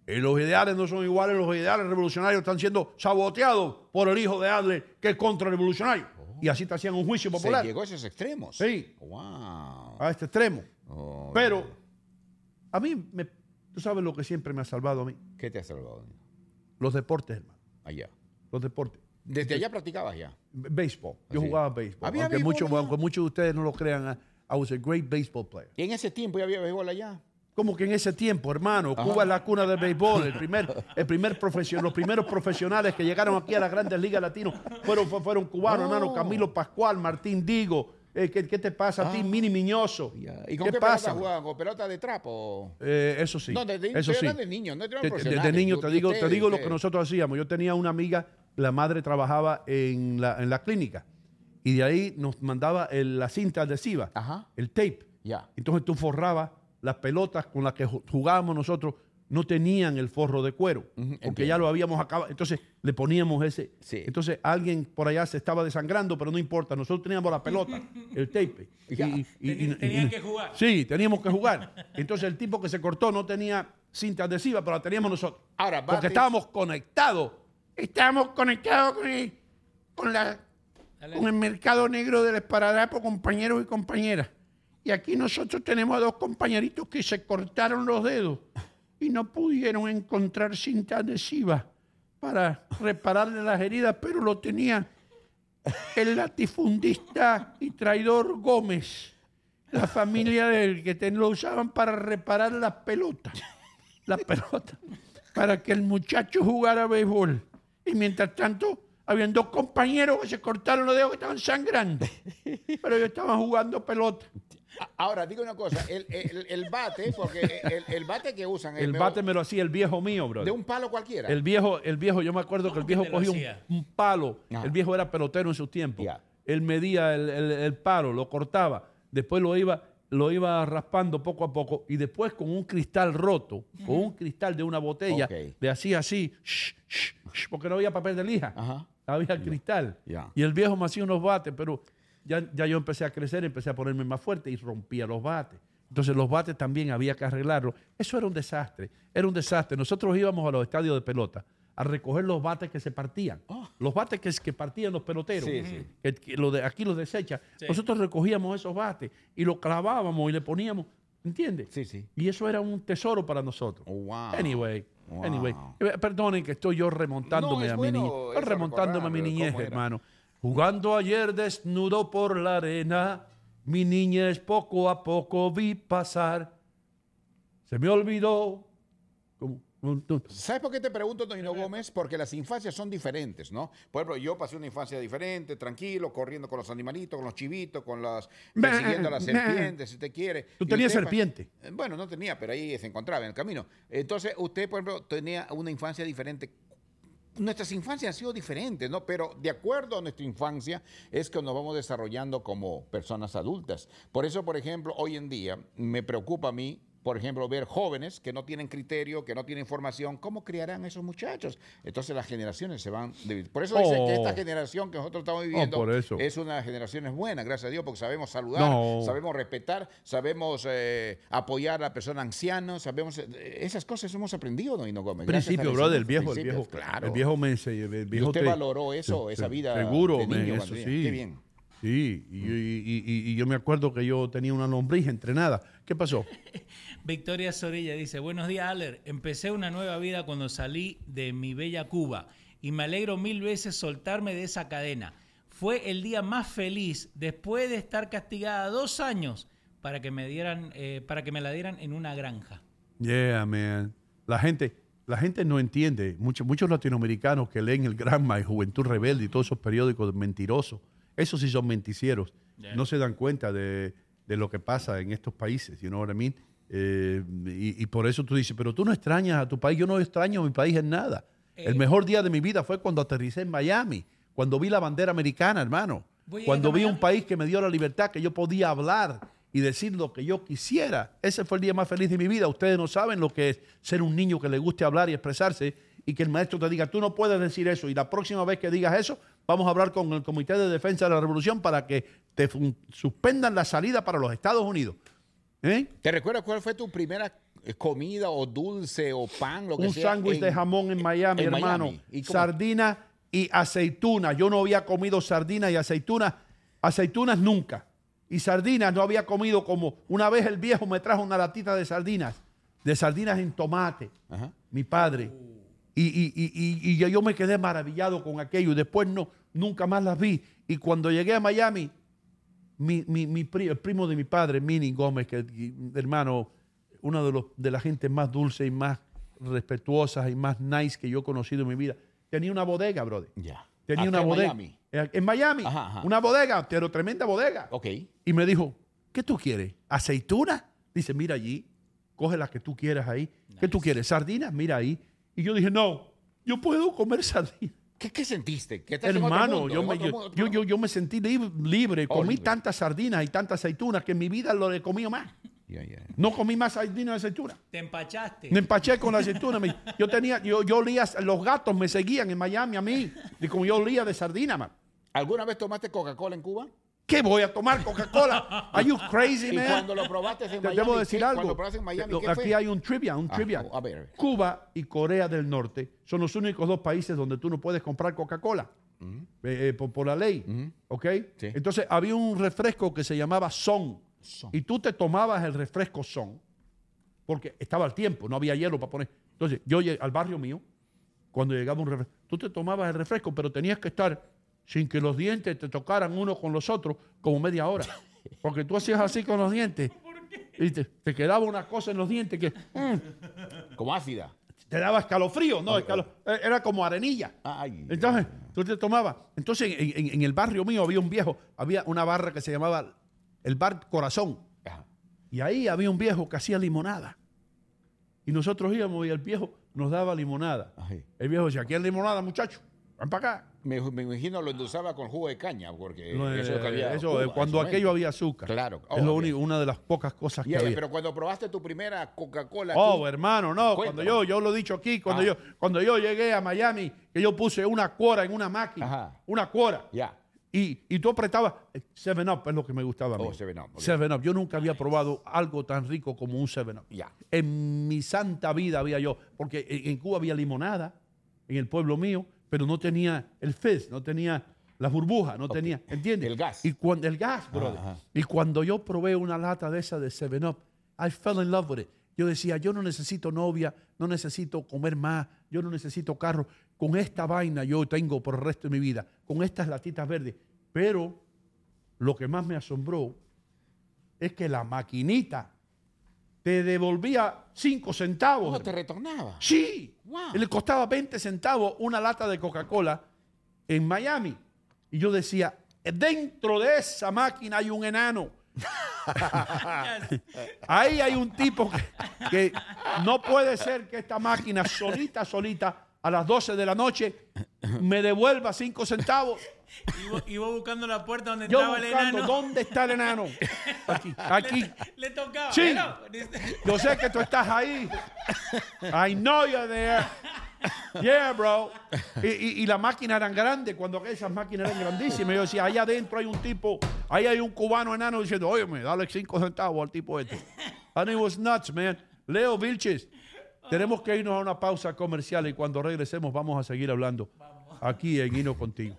eh, los ideales no son iguales, los ideales revolucionarios están siendo saboteados por el hijo de Adler, que es contrarrevolucionario. Y así te hacían un juicio Se popular llegó a esos extremos. Sí. Wow. a este extremo. Oh, Pero a mí, me, tú sabes lo que siempre me ha salvado a mí, ¿Qué te ha salvado? los deportes, hermano. Allá. Los deportes. Desde allá practicabas ya. Béisbol. Yo Así. jugaba béisbol. ¿Había Aunque, béisbol muchos, aunque muchos de ustedes no lo crean, I was a great baseball player. Y en ese tiempo ya había béisbol allá. Como que en ese tiempo, hermano, Cuba es la cuna del béisbol. El primer, el primer profesio- los primeros profesionales que llegaron aquí a las grandes ligas latinas fueron, fu- fueron cubanos, Oh. hermano. Camilo Pascual, Martín Digo. Eh, ¿qué, qué te pasa a ti, Mini Miñoso? ¿Y con qué, ¿Qué pasa? jugaban? ¿Con pelota de trapo? Eh, eso sí. No, de, de, eso sí. de niños, no De, de- de niño, te digo, te digo lo que nosotros hacíamos. Yo tenía una amiga, la madre trabajaba en la, en la clínica y de ahí nos mandaba el- la cinta adhesiva, Ajá. el tape. Ya. Entonces tú forrabas las pelotas con las que ju- jugábamos nosotros, no tenían el forro de cuero, Ujú, porque entiendo. ya lo habíamos acabado. Entonces le poníamos ese. Sí. Entonces alguien por allá se estaba desangrando, pero no importa, nosotros teníamos la pelota, <laughs> el tape. Teni- tenían que jugar. Sí, teníamos que jugar. <laughs> Entonces el tipo que se cortó no tenía cinta adhesiva, pero la teníamos nosotros. Ahora, porque bates- estábamos conectados. Estamos conectados con el, con la, Dale. con el mercado negro del esparadrapo, compañeros y compañeras. Y aquí nosotros tenemos a dos compañeritos que se cortaron los dedos y no pudieron encontrar cinta adhesiva para repararle las heridas, pero lo tenía el latifundista y traidor Gómez, la familia del que lo usaban para reparar las pelotas, las pelotas, para que el muchacho jugara béisbol. Y mientras tanto, habían dos compañeros que se cortaron los dedos que estaban sangrando, pero ellos estaban jugando pelota. Ahora, digo una cosa. El, el- el bate, porque el, el bate que usan El mejor bate me lo hacía el viejo mío, bro. de un palo cualquiera. El viejo, el viejo, yo me acuerdo que el ¿Cómo que viejo cogía un, palo. Ajá. El viejo era pelotero en su tiempo. Ya. Él medía el, el- el palo, lo cortaba, después lo iba, lo iba raspando poco a poco y después con un cristal roto, con un cristal de una botella, Ok. le hacía así, shh, shh, shh, porque no había papel de lija. Ajá. Había el cristal. Y el viejo me hacía unos bates, pero ya, ya yo empecé a crecer, empecé a ponerme más fuerte y rompía los bates. Entonces los bates también había que arreglarlos. Eso era un desastre, era un desastre. Nosotros íbamos a los estadios de pelota a recoger los bates que se partían. Los bates que, que partían los peloteros. Sí, sí. que, que lo de, aquí los desecha. Nosotros recogíamos esos bates y los clavábamos y le poníamos, ¿entiendes? Sí, sí. Y eso era un tesoro para nosotros. Oh, wow. Anyway, Wow. anyway. Eh, Perdonen que estoy yo remontándome No, a mi niñez. remontándome a mi niñez, hermano. Jugando ayer desnudo por la arena, mi niñez poco a poco vi pasar. Se me olvidó. ¿Sabes por qué te pregunto, Tonino Gómez? Porque las infancias son diferentes, ¿no? Por ejemplo, yo pasé una infancia diferente, tranquilo, corriendo con los animalitos, con los chivitos, con las... persiguiendo a las serpientes, si usted quiere. Tú tenías serpiente. Eh, Bueno, no tenía, pero ahí se encontraba en el camino. Entonces, usted, por ejemplo, tenía una infancia diferente. Nuestras infancias han sido diferentes, ¿no? Pero de acuerdo a nuestra infancia es que nos vamos desarrollando como personas adultas. Por eso, por ejemplo, hoy en día me preocupa a mí por ejemplo, ver jóvenes que no tienen criterio, que no tienen formación, ¿cómo criarán esos muchachos? Entonces las generaciones se van... Por eso dice que esta Oh. generación que nosotros estamos viviendo por eso. es una generación buena, gracias a Dios, porque sabemos saludar, No. sabemos respetar, sabemos eh, apoyar a la persona anciana, sabemos... eh, esas cosas hemos aprendido, Doñino Gómez. gracias a Principio, los brother, el principios, viejo, el viejo, Claro. el viejo me el Y viejo usted te- valoró eso, esa vida Seguro, de eso sí. Qué bien. Sí, y, y- y- y yo me acuerdo que yo tenía una lombriz entrenada. ¿Qué pasó? <laughs> Victoria Zorilla dice, buenos días, Aller. Empecé una nueva vida cuando salí de mi bella Cuba y me alegro mil veces soltarme de esa cadena. Fue el día más feliz después de estar castigada dos años para que me dieran, eh, para que me la dieran en una granja. Yeah, man. La gente, la gente no entiende. Muchos, muchos latinoamericanos que leen el Granma y Juventud Rebelde y todos esos periódicos mentirosos, esos sí son menticieros. No se dan cuenta de, de lo que pasa en estos países, you know what I mean? Eh, y, y por eso tú dices, pero tú no extrañas a tu país. Yo no extraño a mi país en nada. El Eh. mejor día de mi vida fue cuando aterricé en Miami, cuando vi la bandera americana, hermano. ¿Voy a Cuando vi un país que me dio la libertad, que yo podía hablar y decir lo que yo quisiera. Ese fue el día más feliz de mi vida. Ustedes no saben lo que es ser un niño que le guste hablar y expresarse y que el maestro te diga, tú no puedes decir eso y la próxima vez que digas eso, vamos a hablar con el Comité de Defensa de la Revolución para que te suspendan la salida para los Estados Unidos. ¿Eh? ¿Te recuerdas cuál fue tu primera eh, comida o dulce o pan, lo que un sea? sándwich de jamón en Miami, en hermano. Miami? ¿Y? Sardina y aceituna. Yo no había comido sardina y aceitunas, aceitunas nunca. Y sardinas no había comido como una vez el viejo me trajo una latita de sardinas, de sardinas en tomate, Ajá. mi padre. Y, y- y- y- y yo- me quedé maravillado con aquello y después no, nunca más las vi. Y cuando llegué a Miami, mi, mi- mi pri- el primo de mi padre, Mini Gómez, que hermano, uno de los de la gente más dulce y más respetuosas y más nice que yo he conocido en mi vida, tenía una bodega, brother. Ya. Tenía Acá una en bodega. Miami. En Miami. Ajá, ajá. Una bodega, pero tremenda bodega. Ok. Y me dijo, ¿qué tú quieres? ¿Aceituna? Dice, mira allí, coge las que tú quieras ahí. ¿Qué tú quieres? ¿Sardinas? Mira ahí. Y yo dije, no, yo puedo comer <laughs> sardinas. ¿Qué, qué sentiste? ¿Que estás en otro Hermano, mundo, yo, me, yo, mundo? yo, yo- yo me sentí lib- libre. Oh, comí libre. tantas sardinas y tantas aceitunas que en mi vida lo he comido más. No comí más sardinas y aceitunas. Te empachaste. Me empaché con la aceituna. Yo tenía, yo, yo olía, los gatos me seguían en Miami a mí. Y como yo olía de sardina, man. ¿Alguna vez tomaste Coca-Cola en Cuba? ¿Qué voy a tomar Coca-Cola? Are you crazy, Y man? cuando lo probaste en Te Miami, debo ¿qué- decir algo. probaste en Miami, Lo- ¿qué Aquí fue? hay un trivia, un Ah, trivia. a ver. Cuba y Corea del Norte son los únicos dos países donde tú no puedes comprar Coca-Cola. eh, eh, por, por la ley. ¿Ok? Sí. Entonces había un refresco que se llamaba Son. Y tú te tomabas el refresco Son. Porque estaba al tiempo, no había hielo para poner. Entonces, yo llegué al barrio mío, cuando llegaba un refresco, tú te tomabas el refresco, pero tenías que estar sin que los dientes te tocaran uno con los otros como media hora. <laughs> Porque tú hacías así con los dientes. Y te, te quedaba una cosa en los dientes que mm, Como ácida. te daba escalofrío, ¿no? escalo- eh, era como arenilla. Ay. Entonces, tú te tomabas. Entonces, en, en- en el barrio mío había un viejo, había una barra que se llamaba el Bar Corazón. Ajá. Y ahí había un viejo que hacía limonada. Y nosotros íbamos y el viejo nos daba limonada. Ay. El viejo decía, ¿quién limonada, muchacho? Ven para acá. Me, me imagino lo endulzaba con jugo de caña, porque de- eso que había eso, Cuba eh, cuando aquello había azúcar. Claro. es lo único, una de las pocas cosas que había. pero cuando probaste tu primera Coca-Cola Oh, hermano, no. Cuéntame. Cuando yo, yo lo he dicho aquí, cuando, Ah. yo, cuando yo llegué a Miami, que yo puse una cuora en una máquina, Ajá. una cuora, ya. y, y tú apretabas, eh, Seven Up es lo que me gustaba a mí. Oh, Seven Up. Seven Up. Yo nunca había probado algo tan rico como un Seven Up. Ya. En mi santa vida había yo, porque en Cuba había limonada, en el pueblo mío, pero no tenía el fizz, no tenía las burbujas, no tenía, ¿entiendes? El gas. Y cuando, el gas, brother. ajá. Y cuando yo probé una lata de esa de Seven Up, I fell in love with it. Yo decía, yo no necesito novia, no necesito comer más, yo no necesito carro. Con esta vaina yo tengo por el resto de mi vida, con estas latitas verdes. Pero lo que más me asombró es que la maquinita te devolvía cinco centavos. ¿Cómo te retornaba? Sí. Wow. Le costaba 20 centavos una lata de Coca-Cola en Miami. Y yo decía, dentro de esa máquina hay un enano. <laughs> Ahí hay un tipo que, que no puede ser que esta máquina solita, solita, a las 12 de la noche, me devuelva 5 centavos. Vos buscando la puerta donde Yo entraba el enano. ¿dónde está el enano? <laughs> Aquí, aquí. Le tocaba. Sí. ¿no? Yo sé que tú estás ahí. I know you're there. Yeah, bro. Y, y- y la máquina eran grandes, cuando esas máquinas eran grandísimas. Yo decía, allá adentro hay un tipo, ahí hay un cubano enano diciendo, oye, dale cinco centavos al tipo este. And it was nuts, man. Leo Vilches, tenemos que irnos a una pausa comercial y cuando regresemos vamos a seguir hablando aquí en Hino Contigo.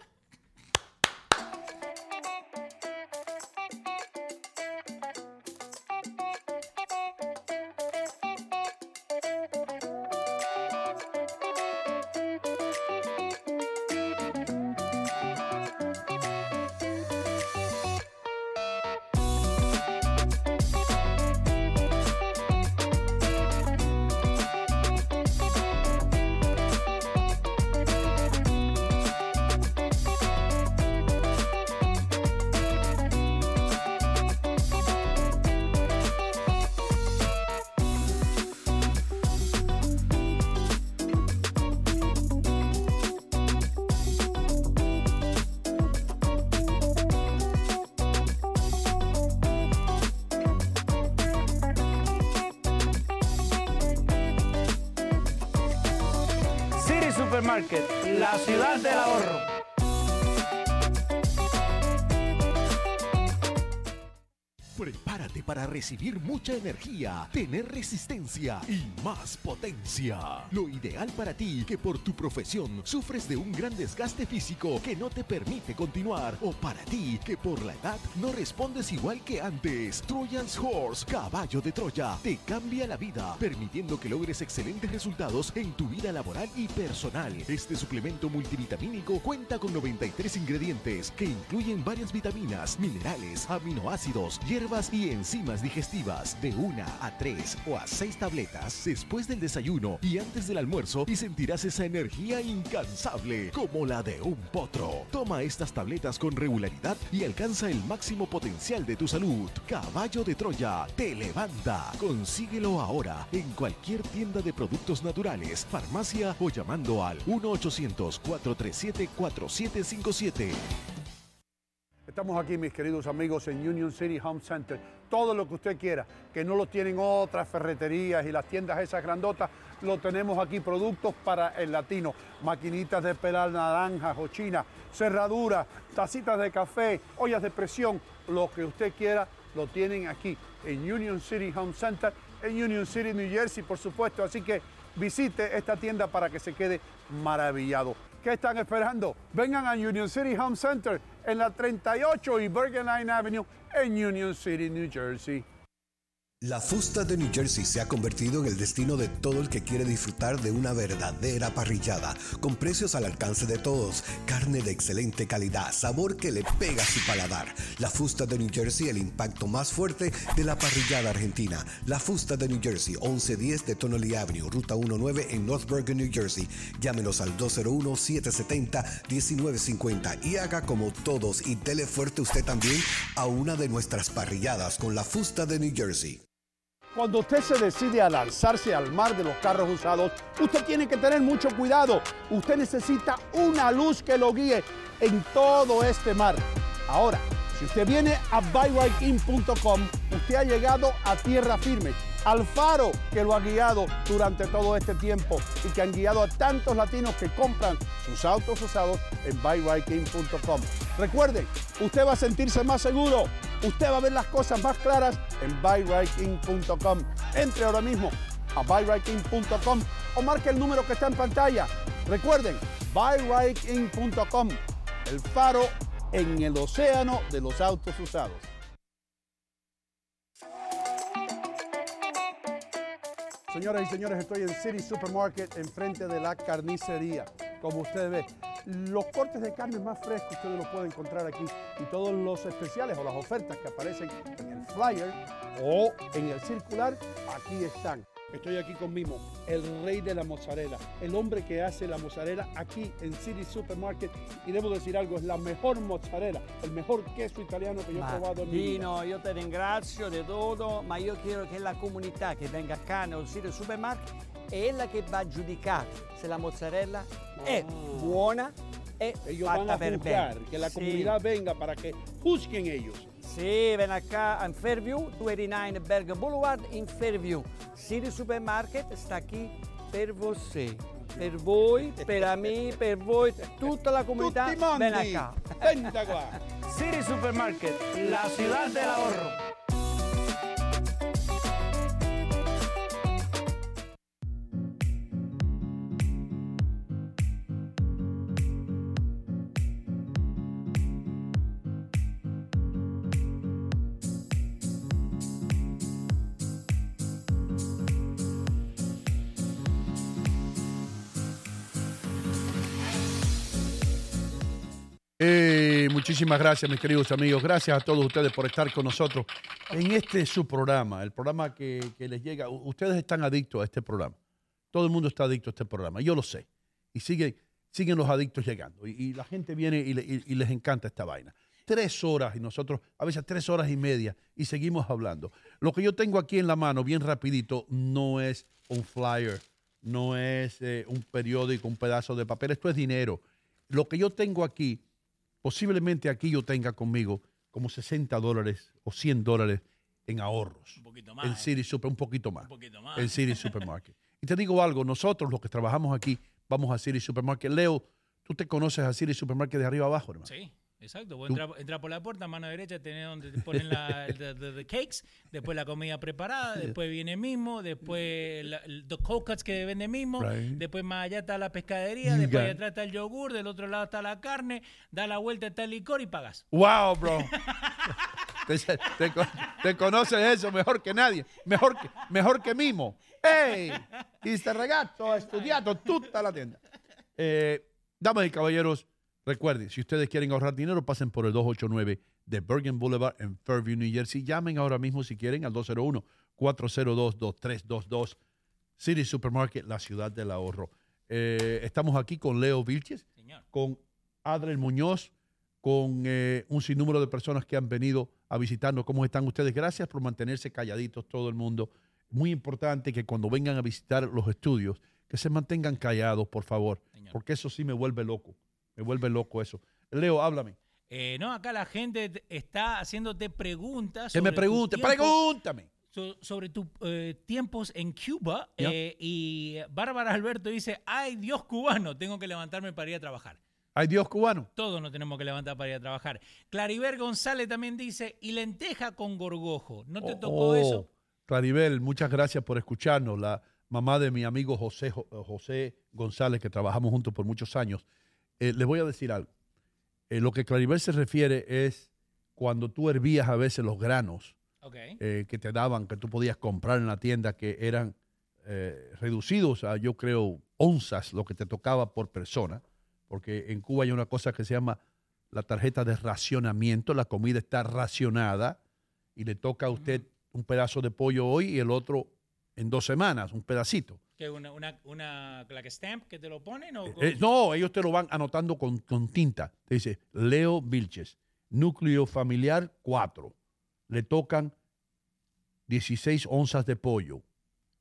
Mucha energía, tener resistencia y más potencia. Lo ideal para ti que por tu profesión sufres de un gran desgaste físico que no te permite continuar o para ti que por la edad no respondes igual que antes. Trojan's Horse, caballo de Troya, te cambia la vida, permitiendo que logres excelentes resultados en tu vida laboral y personal. Este suplemento multivitamínico cuenta con 93 ingredientes que incluyen varias vitaminas, minerales, aminoácidos, hierbas y enzimas digestivas de una a tres o a seis tabletas después del desayuno y antes del almuerzo y sentirás esa energía incansable como la de un potro. Toma estas tabletas con regularidad y alcanza el máximo potencial de tu salud. Caballo de Troya te levanta. Consíguelo ahora en cualquier tienda de productos naturales, farmacia o llamando al 1-800-437-4757. Estamos aquí, mis queridos amigos, en Union City Home Center. Todo lo que usted quiera, que no lo tienen otras ferreterías y las tiendas esas grandotas, lo tenemos aquí. Productos para el latino, maquinitas de pelar naranjas o china, cerraduras, tacitas de café, ollas de presión, lo que usted quiera, lo tienen aquí en Union City Home Center, en Union City, New Jersey, por supuesto. Así que visite esta tienda para que se quede maravillado. ¿Qué están esperando? Vengan a Union City Home Center en la 38 y Bergen Line Avenue en Union City, New Jersey. La fusta de New Jersey se ha convertido en el destino de todo el que quiere disfrutar de una verdadera parrillada, con precios al alcance de todos, carne de excelente calidad, sabor que le pega a su paladar. La fusta de New Jersey, el impacto más fuerte de la parrillada argentina. La fusta de New Jersey, 1110 de Tonelli Avenue, Ruta 19 en North Bergen, New Jersey. Llámenos al 201-770-1950 y haga como todos y dele fuerte usted también a una de nuestras parrilladas con la fusta de New Jersey. Cuando usted se decide a lanzarse al mar de los carros usados, usted tiene que tener mucho cuidado. Usted necesita una luz que lo guíe en todo este mar. Ahora, si usted viene a buyrightIn.com, usted ha llegado a tierra firme, al faro que lo ha guiado durante todo este tiempo y que han guiado a tantos latinos que compran sus autos usados en buyrightIn.com. Recuerden, usted va a sentirse más seguro, usted va a ver las cosas más claras en buyrightIn.com. Entre ahora mismo a buyrightIn.com o marque el número que está en pantalla. Recuerden, buyrightIn.com, el faro en el océano de los autos usados. Señoras y señores, estoy en City Supermarket enfrente de la carnicería. Como ustedes ven, los cortes de carne más frescos ustedes los pueden encontrar aquí y todos los especiales o las ofertas que aparecen en el flyer o en el circular, aquí están. Estoy aquí con Mimo, el rey de la mozzarella, el hombre que hace la mozzarella aquí en City Supermarket. Y debo decir algo, es la mejor mozzarella, el mejor queso italiano que yo he probado en mi vida. Dino, io ti ringrazio di tutto, ma io chiedo che la comunità che venga qua nel sito supermarket è quella che va a giudicare se la mozzarella è buona e fatta a per bene. que la Sì. comunidad venga para que juzguen ellos. Sì, ven acá in Fairview, 289 Bergen Boulevard in Fairview. City Supermarket sta qui per você. Per voi, per me, per voi, tutta la comunità. Tutti mondi. Ven acá. Venta qua. <laughs> City Supermarket, la ciudad del ahorro. Eh, muchísimas gracias, mis queridos amigos. Gracias a todos ustedes por estar con nosotros en este su programa, el programa que, les llega. Ustedes están adictos a este programa. Todo el mundo está adicto a este programa. Yo lo sé. Y siguen, siguen los adictos llegando. Y, la gente viene y les encanta esta vaina. Tres horas y nosotros, a veces tres horas y media, y seguimos hablando. Lo que yo tengo aquí en la mano, bien rapidito, no es un flyer, no es eh, un periódico, un pedazo de papel. Esto es dinero. Lo que yo tengo aquí posiblemente aquí yo tenga conmigo como 60 dólares o 100 dólares en ahorros. Un poquito más. En ¿eh? City Super, un poquito más. Un poquito más. En City Supermarket. Y te digo algo, nosotros los que trabajamos aquí, vamos a City Supermarket. Leo, tú te conoces a City Supermarket de arriba abajo, hermano. Sí, exacto. Vos entra, entra por la puerta, mano derecha, tenés donde te ponen la, the, the- the cakes, después la comida preparada, después viene mismo, después the cold cuts que vende mismo, Right. después más allá está la pescadería, You después allá atrás está el yogur, del otro lado está la carne, da la vuelta está el licor y pagas. Wow, bro. <laughs> te, te co- te conoces eso mejor que nadie. Mejor que, mejor que Mimo. ¡Ey! Este ragazzo ha estudiado tutta la tienda. Eh, damas y caballeros, recuerden, si ustedes quieren ahorrar dinero, pasen por el 289 de Bergen Boulevard en Fairview, New Jersey. Llamen ahora mismo si quieren al 201-402-2322. City Supermarket, la ciudad del ahorro. Eh, estamos aquí con Leo Vilches, Señor. con Adriel Muñoz, con eh, un sinnúmero de personas que han venido a visitarnos. ¿Cómo están ustedes? Gracias por mantenerse calladitos todo el mundo. Muy importante que cuando vengan a visitar los estudios, que se mantengan callados, por favor, Señor. porque eso sí me vuelve loco. Me vuelve loco eso. Leo, háblame. Eh, no, acá la gente te- está haciéndote preguntas. Que me pregunte, tiempo- pregúntame. so- sobre tus tiempos en Cuba. Eh, y Bárbara Alberto dice, ay Dios cubano, tengo que levantarme para ir a trabajar. Hay Dios cubano. Todos nos tenemos que levantar para ir a trabajar. Claribel González también dice, y lenteja con gorgojo. ¿No te tocó Oh, eso? Claribel, muchas gracias por escucharnos. La mamá de mi amigo José, Jo- José González, que trabajamos juntos por muchos años. Eh, les voy a decir algo. Eh, lo que Claribel se refiere es cuando tú hervías a veces los granos eh, que te daban, que tú podías comprar en la tienda, que eran eh, reducidos a, yo creo, onzas lo que te tocaba por persona, porque en Cuba hay una cosa que se llama la tarjeta de racionamiento, la comida está racionada y le toca a usted un pedazo de pollo hoy y el otro en dos semanas, un pedacito. ¿Qué, una, una, una like stamp que te lo ponen? O, Eh, no, ellos te lo van anotando con, con tinta. Te dice, Leo Vilches, núcleo familiar 4. Le tocan 16 onzas de pollo.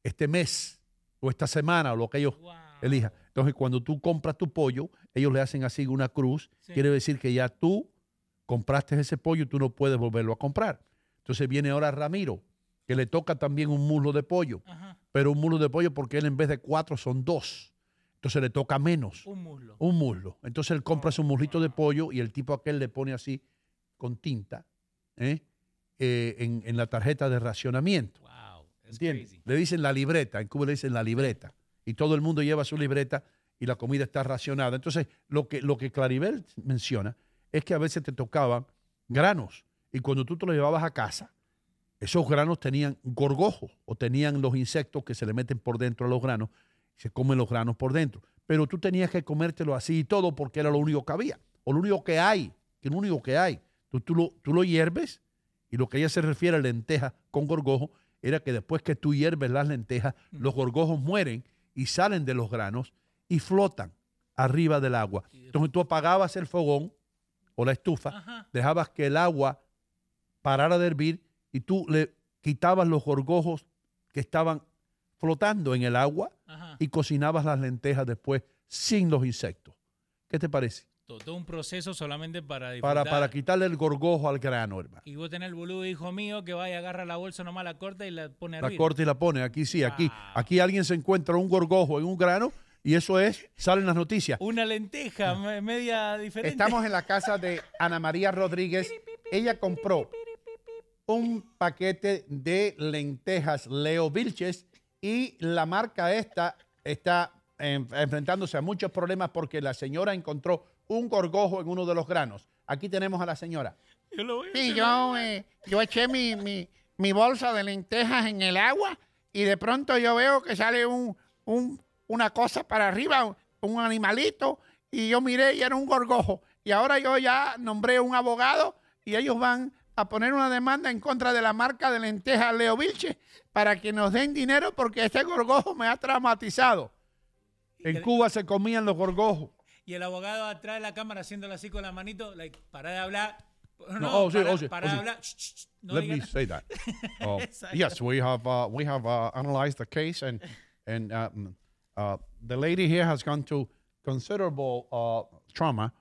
Este mes o esta semana o lo que ellos Wow. elijan. Entonces, cuando tú compras tu pollo, ellos le hacen así una cruz. Sí. Quiere decir que ya tú compraste ese pollo y tú no puedes volverlo a comprar. Entonces viene ahora Ramiro, que le toca también un muslo de pollo. Ajá. Pero un muslo de pollo porque él en vez de cuatro son dos. Entonces le toca menos Un muslo. un muslo. Entonces él compra su muslito de pollo y el tipo aquel le pone así con tinta ¿eh? Eh, en, en la tarjeta de racionamiento. Wow. Crazy. Le dicen la libreta, en Cuba le dicen la libreta. Y todo el mundo lleva su libreta y la comida está racionada. Entonces, lo que, lo que Claribel menciona es que a veces te tocaban granos y cuando tú te los llevabas a casa, esos granos tenían gorgojos o tenían los insectos que se le meten por dentro a los granos y se comen los granos por dentro. Pero tú tenías que comértelo así y todo porque era lo único que había o lo único que hay, que lo único que hay. Tú, tú, lo, tú lo hierves y lo que ella se refiere a lentejas con gorgojo era que después que tú hierves las lentejas, los gorgojos mueren y salen de los granos y flotan arriba del agua. Entonces tú apagabas el fogón o la estufa, Ajá. dejabas que el agua parara de hervir y tú le quitabas los gorgojos que estaban flotando en el agua Ajá. y cocinabas las lentejas después sin los insectos. ¿Qué te parece? To- Todo un proceso solamente para para, para quitarle el gorgojo al grano, hermano. Y vos tenés el boludo hijo mío que vaya, agarra la bolsa nomás, la corta y la pone La arriba. corta y la pone. Aquí sí, aquí, Ah. aquí alguien se encuentra un gorgojo en un grano y eso es, salen las noticias. Una lenteja me- media diferente. Estamos en la casa de Ana María Rodríguez. Ella compró un paquete de lentejas Leo Vilches y la marca esta está en- enfrentándose a muchos problemas porque la señora encontró un gorgojo en uno de los granos. Aquí tenemos a la señora. Yo lo voy a Sí, yo, eh, yo eché mi, mi- mi bolsa de lentejas en el agua y de pronto yo veo que sale un, un- una cosa para arriba, un, un animalito, y yo miré y era un gorgojo. Y ahora yo ya nombré un abogado y ellos van a poner una demanda en contra de la marca de lentejas Leo Vilche para que nos den dinero porque este gorgojo me ha traumatizado. En Cuba se comían los gorgojos. Y el abogado atrás de la cámara haciéndolo así con la manito, like, para de hablar. No, oh, sí, para, oh, sí, para oh, de sí. hablar. Shh, shh, no Let me say that. <laughs> Uh, yes, we have uh, we have uh, analyzed the case, and and um, uh, the lady here has gone to considerable uh, trauma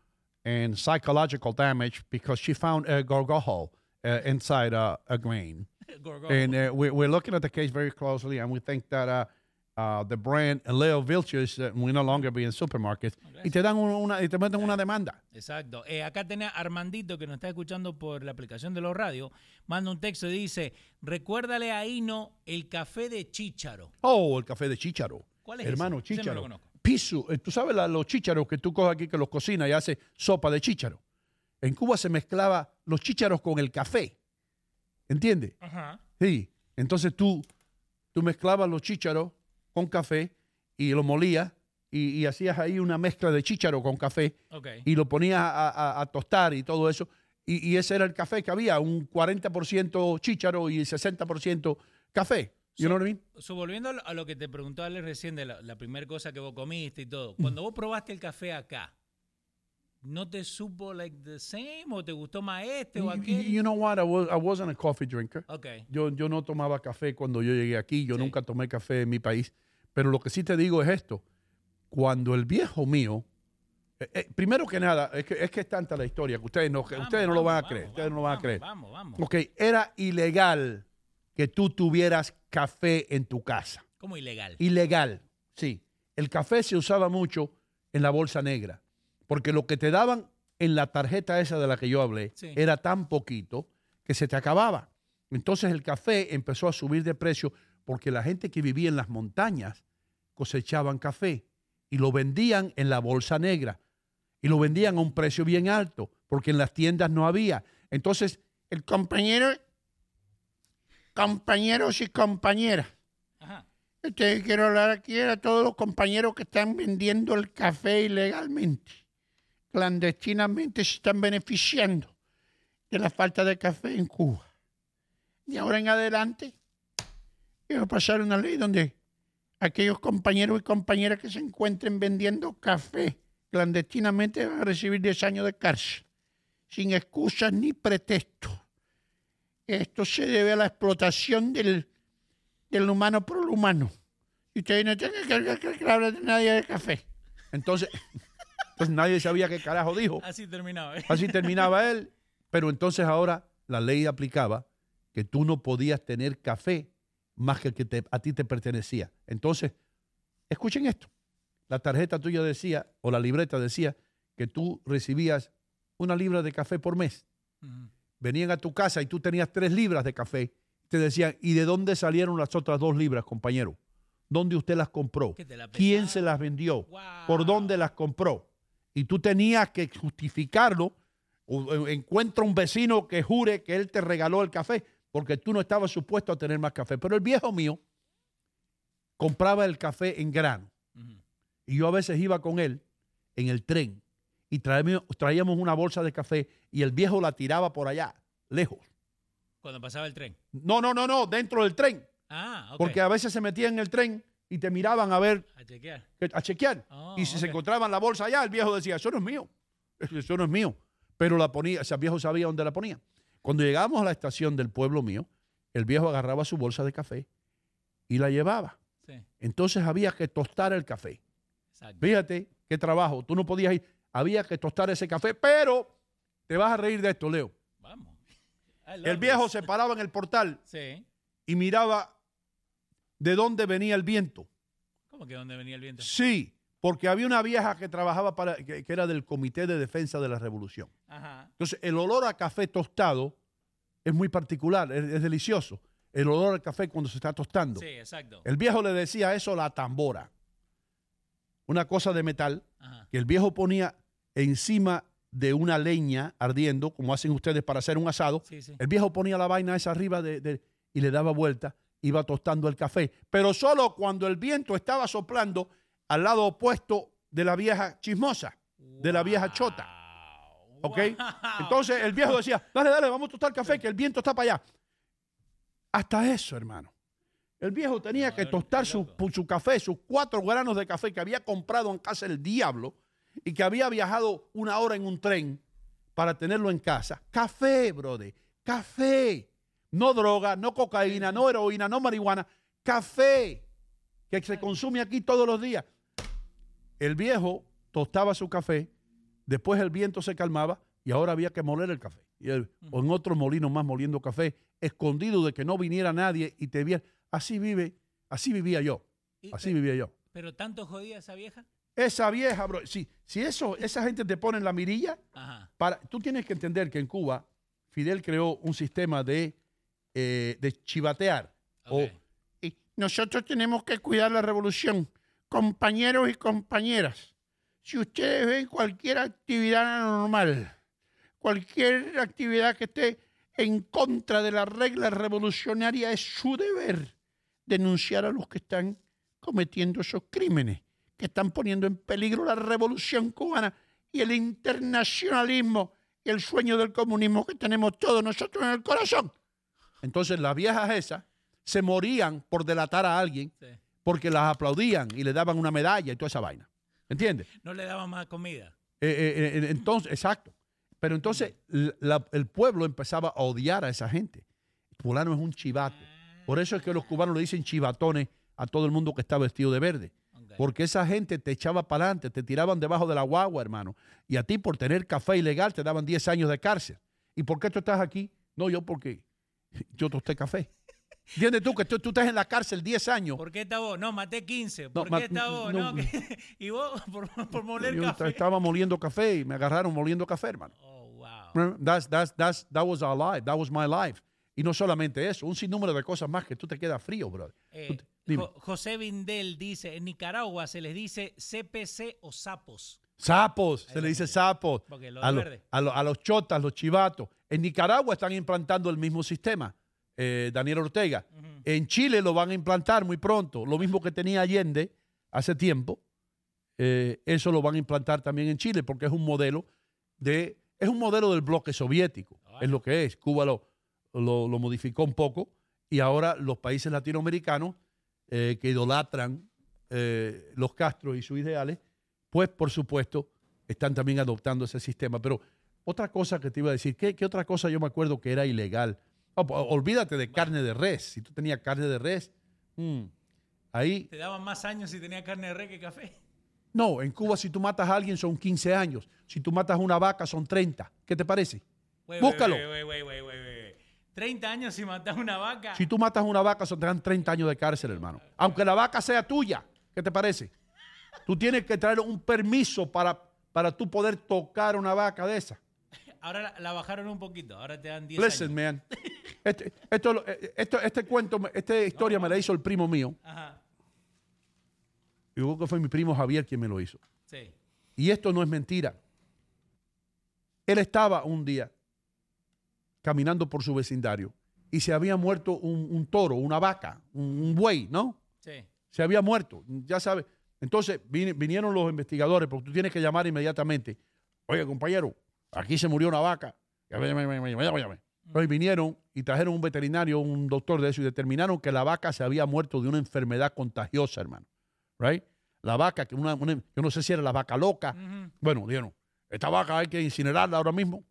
and psychological damage because she found a gorgojo uh, inside uh, a grain. <laughs> And uh, we're, we're looking at the case very closely, and we think that uh, uh, the brand Leo Vilches uh, will no longer be in supermarkets. Y te dan una, y te meten una demanda. Exacto. Eh, acá tenés a Armandito que nos está escuchando por la aplicación de los radios. Manda un texto y dice: Recuérdale a Hino el café de chícharo. Oh, el café de chícharo. ¿Cuál es Hermano, ese? Chícharo. conozco. Piso. eh, Tú sabes la- los chícharos que tú coges aquí que los cocinas y haces sopa de chícharo. En Cuba se mezclaba los chícharos con el café. ¿Entiendes? Ajá. Sí. Entonces tú, tú mezclabas los chícharos con café y lo molías y, y hacías ahí una mezcla de chícharo con café Ok. y lo ponías a, a- a tostar y todo eso. Y, y ese era el café que había, un 40% chícharo y 60% café. You know what I mean? So, volviendo a lo- a lo que te preguntó Ale recién de la, la primera cosa que vos comiste y todo. Cuando vos probaste el café acá, ¿no te supo like the same o te gustó más este o aquel? you know what? I, was, I wasn't a coffee drinker. Ok. Yo, yo no tomaba café cuando yo llegué aquí. Yo nunca tomé café en mi país. Pero lo que sí te digo es esto. Cuando el viejo mío... eh, eh, primero que nada, es que, es que es tanta la historia que ustedes no, Vamos, ustedes no lo van a vamos, creer. vamos, ustedes no lo van a vamos, creer. Vamos, vamos. Ok, era ilegal que tú tuvieras café en tu casa. ¿Cómo ilegal? Ilegal, sí. El café se usaba mucho en la bolsa negra, porque lo que te daban en la tarjeta esa de la que yo hablé Sí. era tan poquito que se te acababa. Entonces el café empezó a subir de precio porque la gente que vivía en las montañas cosechaban café y lo vendían en la bolsa negra y lo vendían a un precio bien alto porque en las tiendas no había. Entonces El compañero, compañeros y compañeras. Este, quiero hablar aquí a todos los compañeros que están vendiendo el café ilegalmente. Clandestinamente se están beneficiando de la falta de café en Cuba. De ahora en adelante, quiero pasar una ley donde aquellos compañeros y compañeras que se encuentren vendiendo café clandestinamente van a recibir 10 años de cárcel, sin excusas ni pretextos. Esto se debe a la explotación del, del humano por el humano. Y ustedes no tienen que hablar de nadie de café. Entonces, pues nadie sabía qué carajo dijo. Así terminaba. ¿eh? Así terminaba él. Pero entonces ahora la ley aplicaba que tú no podías tener café más que el que te- a ti te pertenecía. Entonces, escuchen esto. La tarjeta tuya decía, o la libreta decía, que tú recibías una libra de café por mes. Venían a tu casa y tú tenías tres libras de café. Te decían, ¿y de dónde salieron las otras dos libras, compañero? ¿Dónde usted las compró? La ¿Quién se las vendió? Wow. ¿Por dónde las compró? Y tú tenías que justificarlo. O, encuentra un vecino que jure que él te regaló el café, porque tú no estabas supuesto a tener más café. Pero el viejo mío compraba el café en grano. Y yo a veces iba con él en el tren y traíamos, traíamos una bolsa de café y el viejo la tiraba por allá, lejos. Cuando pasaba el tren. No, no, no, no, dentro del tren. Ah. Porque a veces se metían en el tren y te miraban a ver, A chequear. a chequear. Oh, y si se encontraban la bolsa allá, el viejo decía, eso no es mío, <laughs> eso no es mío. Pero la ponía, o sea, el viejo sabía dónde la ponía. Cuando llegábamos a la estación del pueblo mío, el viejo agarraba su bolsa de café y la llevaba. Sí, Entonces había que tostar el café. exacto. Fíjate qué trabajo. Tú no podías ir. había que tostar ese café, pero te vas a reír de esto, Leo. Vamos. El viejo this. se paraba en el portal Sí. y miraba de dónde venía el viento. ¿Cómo que dónde venía el viento? Sí, porque había una vieja que trabajaba para, que, que era del Comité de Defensa de la Revolución. Ajá. Entonces, el olor a café tostado es muy particular, es, es delicioso. El olor al café cuando se está tostando. Sí, exacto. El viejo le decía eso la tambora. Una cosa de metal Ajá. que el viejo ponía encima de una leña ardiendo, como hacen ustedes para hacer un asado. Sí, sí. El viejo ponía la vaina esa arriba de, de- y le daba vuelta, iba tostando el café, pero solo cuando el viento estaba soplando al lado opuesto de la vieja chismosa, de la vieja chota. Wow. ¿Ok? Entonces el viejo decía, dale, dale, vamos a tostar café, que el viento está para allá. Hasta eso, hermano. El viejo tenía que tostar su, su café, sus cuatro granos de café que había comprado en casa del diablo y que había viajado una hora en un tren para tenerlo en casa. Café, brother. Café. No droga, no cocaína, no heroína, no marihuana. Café. Que se consume aquí todos los días. El viejo tostaba su café, después el viento se calmaba y ahora había que moler el café. Y él, o en otro molino más moliendo café, escondido de que no viniera nadie y te viera. Así vive, así vivía yo. Así vivía yo. ¿Pero tanto jodía esa vieja? Esa vieja, bro, si, si eso, esa gente te pone en la mirilla, Ajá. para, tú tienes que entender que en Cuba Fidel creó un sistema de, eh, de chivatear. O. Y nosotros tenemos que cuidar la revolución, compañeros y compañeras. Si ustedes ven cualquier actividad anormal, cualquier actividad que esté en contra de la regla revolucionaria, es su deber denunciar a los que están cometiendo esos crímenes, que están poniendo en peligro la revolución cubana y el internacionalismo y el sueño del comunismo que tenemos todos nosotros en el corazón. Entonces las viejas esas se morían por delatar a alguien Sí. porque las aplaudían y le daban una medalla y toda esa vaina. ¿Entiendes? No le daba más comida. Eh, eh, eh, entonces, exacto. Pero entonces la- el pueblo empezaba a odiar a esa gente. Fulano es un chivato. Por eso es que los cubanos le dicen chivatones a todo el mundo que está vestido de verde. Porque esa gente te echaba para adelante, te tiraban debajo de la guagua, hermano. Y a ti por tener café ilegal te daban 10 años de cárcel. ¿Y por qué tú estás aquí? No, yo porque yo tosté café. ¿Entiendes tú que tú, tú estás en la cárcel 10 años? ¿Por qué está vos? No, maté 15. ¿Por ma- qué está vos? no, No, <laughs> y vos <laughs> por, por moler Yo café. estaba moliendo café y me agarraron moliendo café, hermano. Oh, wow. That's, that's, that's, that was our life. That was my life. Y no solamente eso, un sinnúmero de cosas más que tú te quedas frío, brother. Eh. Jo- José Vindel dice, en Nicaragua se les dice CPC o sapos. Sapos, se le dice sapos. A, lo- a lo- a los chotas, los chivatos. En Nicaragua están implantando el mismo sistema, eh, Daniel Ortega. En Chile lo van a implantar muy pronto. Lo mismo que tenía Allende hace tiempo. eh, eso lo van a implantar también en Chile porque es un modelo de es un modelo del bloque soviético. Es lo que es. Cuba lo, lo, lo modificó un poco y ahora los países latinoamericanos eh, que idolatran eh, los Castro y sus ideales, pues por supuesto están también adoptando ese sistema. Pero otra cosa que te iba a decir, ¿qué, qué otra cosa yo me acuerdo que era ilegal? Oh, po- olvídate de carne de res. Si tú tenías carne de res, mm, ahí Te daban más años si tenía carne de res que café. no, en Cuba si tú matas a alguien son 15 años. Si tú matas a una vaca son 30. ¿Qué te parece? Wey, Búscalo. wey, wey, wey, wey, wey, wey. 30 años si matas una vaca. Si tú matas a una vaca son te dan 30 años de cárcel, hermano. Aunque la vaca sea tuya. ¿Qué te parece? Tú tienes que traer un permiso para, para tú poder tocar una vaca de esa. Ahora la, la bajaron un poquito. Ahora te dan 10 Listen, años. man. Este, esto, esto- este cuento, esta historia me la hizo el primo mío. Ajá. Y creo que fue mi primo Javier quien me lo hizo. Sí. Y esto no es mentira. Él estaba un día caminando por su vecindario y se había muerto un, un toro, una vaca, un, un buey, ¿no? Sí. Se había muerto, ya sabes. Entonces vinieron los investigadores, porque tú tienes que llamar inmediatamente. Oye, compañero, aquí se murió una vaca. Llame, llame, llame, llame, llame, llame. Entonces vinieron y trajeron un veterinario, un doctor de eso, y determinaron que la vaca se había muerto de una enfermedad contagiosa, hermano. Right? La vaca, que una, una- yo no sé si era la vaca loca. Bueno, dijeron, esta vaca hay que incinerarla ahora mismo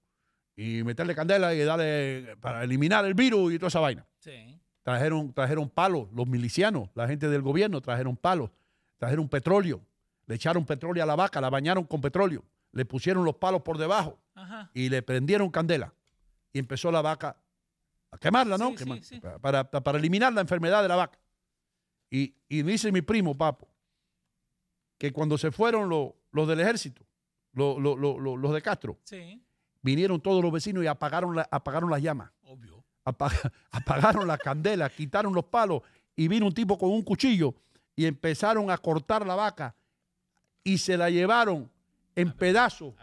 y meterle candela y darle para eliminar el virus y toda esa vaina. Sí. Trajeron, trajeron palos, los milicianos, la gente del gobierno trajeron palos, trajeron petróleo, le echaron petróleo a la vaca, la bañaron con petróleo, le pusieron los palos por debajo Ajá. y le prendieron candela. Y empezó la vaca a quemarla, ¿no? Sí, sí, Quemar- sí. Para, para- para eliminar la enfermedad de la vaca. Y, y dice mi primo, papo, que cuando se fueron los, los del ejército, los, de Castro, vinieron todos los vecinos y apagaron, la- apagaron las llamas. obvio. Apa- <laughs> apagaron la candela, quitaron los palos y vino un tipo con un cuchillo y empezaron a cortar la vaca y se la llevaron en pedazos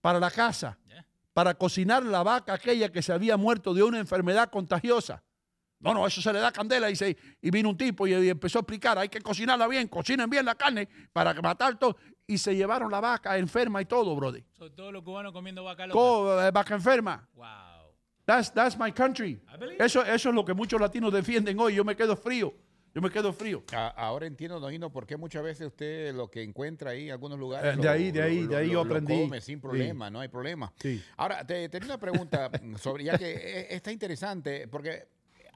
para la casa, para cocinar la vaca aquella que se había muerto de una enfermedad contagiosa. No, no, eso se le da candela y, se- y vino un tipo y, y empezó a explicar, hay que cocinarla bien, cocinen bien la carne para matar todo. Y se llevaron la vaca enferma y todo, brother. So, todos los cubanos comiendo vaca loca. Co- eh, vaca enferma. Wow. That's, that's my country. Eso, eso es lo que muchos latinos defienden hoy. Yo me quedo frío. Yo me quedo frío. A- ahora entiendo, Donino, por qué muchas veces usted lo que encuentra ahí en algunos lugares. Eh, de lo- ahí, de ahí, lo- de ahí yo aprendí. come sin problema, no hay problema. Sí. Ahora, te tenía una pregunta <laughs> sobre, ya que eh, está interesante, porque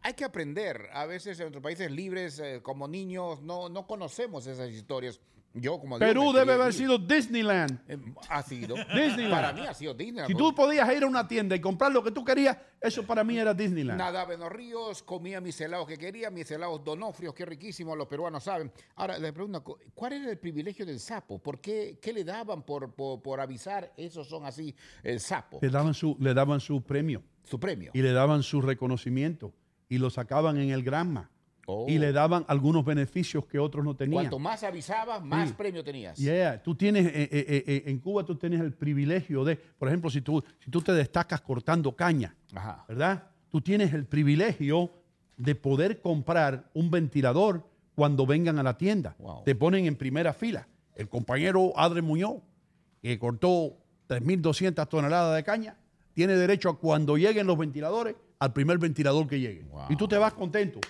hay que aprender. A veces en nuestros países libres, eh, como niños, no, no conocemos esas historias. Yo, como digo, Perú debe haber sido Disneyland. Eh, Ha sido. Disneyland. Para mí ha sido Disneyland. Si tú podías ir a una tienda y comprar lo que tú querías, eso para mí era Disneyland. Nadaba en los ríos, comía mis helados que quería, mis helados donofrios, qué riquísimos, los peruanos saben. Ahora, le pregunto, ¿cuál era el privilegio del sapo? ¿Por qué, qué le daban por, por, por avisar, esos son así, el sapo? Le daban su, le daban su premio Su premio. y le daban su reconocimiento y lo sacaban en el Granma Oh. y le daban algunos beneficios que otros no tenían. Cuanto más avisabas, más Sí. premio tenías. Yeah, tú tienes, eh, eh, eh, en Cuba tú tienes el privilegio de, por ejemplo, si tú, si tú te destacas cortando caña, Ajá. ¿verdad? Tú tienes el privilegio de poder comprar un ventilador cuando vengan a la tienda. Wow. Te ponen en primera fila. El compañero Adre Muñoz, que cortó 3.200 toneladas de caña, tiene derecho a cuando lleguen los ventiladores, al primer ventilador que llegue. Wow. Y tú te vas contento.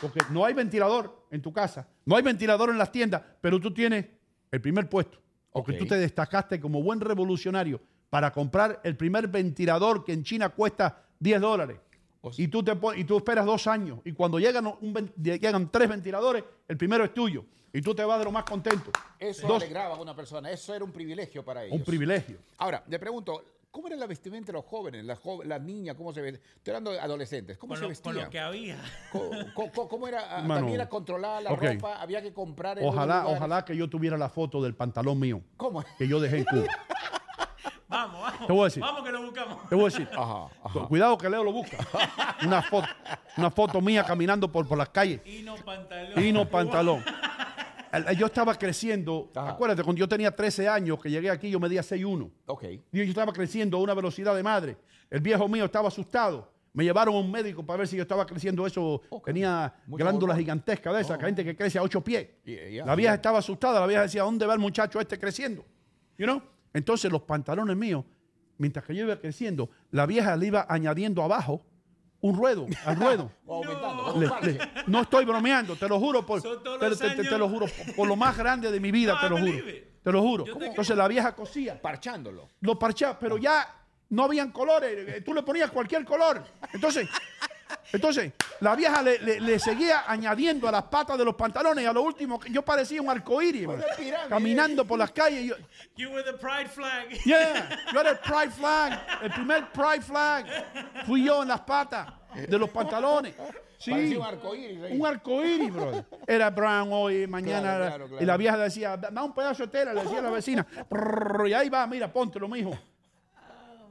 Porque no hay ventilador en tu casa, no hay ventilador en las tiendas, pero tú tienes el primer puesto. Porque Ok. tú te destacaste como buen revolucionario para comprar el primer ventilador que en China cuesta 10 dólares. O sea- Y tú, te, pon- y tú esperas dos años. Y cuando llegan, un ven- llegan tres ventiladores, el primero es tuyo. Y tú te vas de lo más contento. Eso Dos- alegraba a una persona, eso era un privilegio para ellos. un privilegio. Ahora, le pregunto, ¿cómo era la vestimenta de los jóvenes, las, jo- las niñas, cómo se vestían? Estoy hablando de adolescentes, ¿cómo Con se lo, vestían? con lo que había. ¿Cómo era? Ah, También era controlada la ropa, había que comprar en Ojalá, ojalá que yo tuviera la foto del pantalón mío ¿Cómo? que yo dejé en Cuba. <laughs> Vamos, vamos. Te voy a decir. Vamos que lo buscamos. Te voy a decir. <laughs> Ajá, ajá. Cuidado que Leo lo busca. Una foto, una foto mía caminando por, por las calles. Y no pantalón. Y no pantalón. Yo estaba creciendo, Ajá. acuérdate, cuando yo tenía 13 años, que llegué aquí, yo medía 6'1". Ok. Y yo estaba creciendo a una velocidad de madre. El viejo mío estaba asustado. Me llevaron a un médico para ver si yo estaba creciendo eso. Tenía Mucho glándulas hormona. gigantescas de esas, que gente que crece a 8 pies. Yeah, yeah, la vieja yeah. estaba asustada. La vieja decía, ¿dónde va el muchacho este creciendo? You know? Entonces los pantalones míos, mientras que yo iba creciendo, la vieja le iba añadiendo abajo un ruedo, al ruedo. <laughs> Le- le- no estoy bromeando, te lo juro por, te, los te- te- te años. lo juro por, por lo más grande de mi vida, No, te lo juro. Te lo juro. Entonces la vieja cosía, Parchándolo. lo parchaba, pero ya no habían colores, tú le ponías cualquier color. Entonces, entonces la vieja le, le- le seguía añadiendo a las patas de los pantalones y a lo último yo parecía un arcoíris, man, caminando por las calles. yo- You were the pride flag. Yeah, yo era el Pride Flag, el primer Pride Flag. Fui yo en las patas de los pantalones. Sí. Parecía un arcoíris ahí. Un arcoíris, brother. Era brown hoy, mañana. Claro, era- claro, claro. Y la vieja decía, da un pedazo de tela, le decía a la vecina. Y ahí va, mira, póntelo, mijo.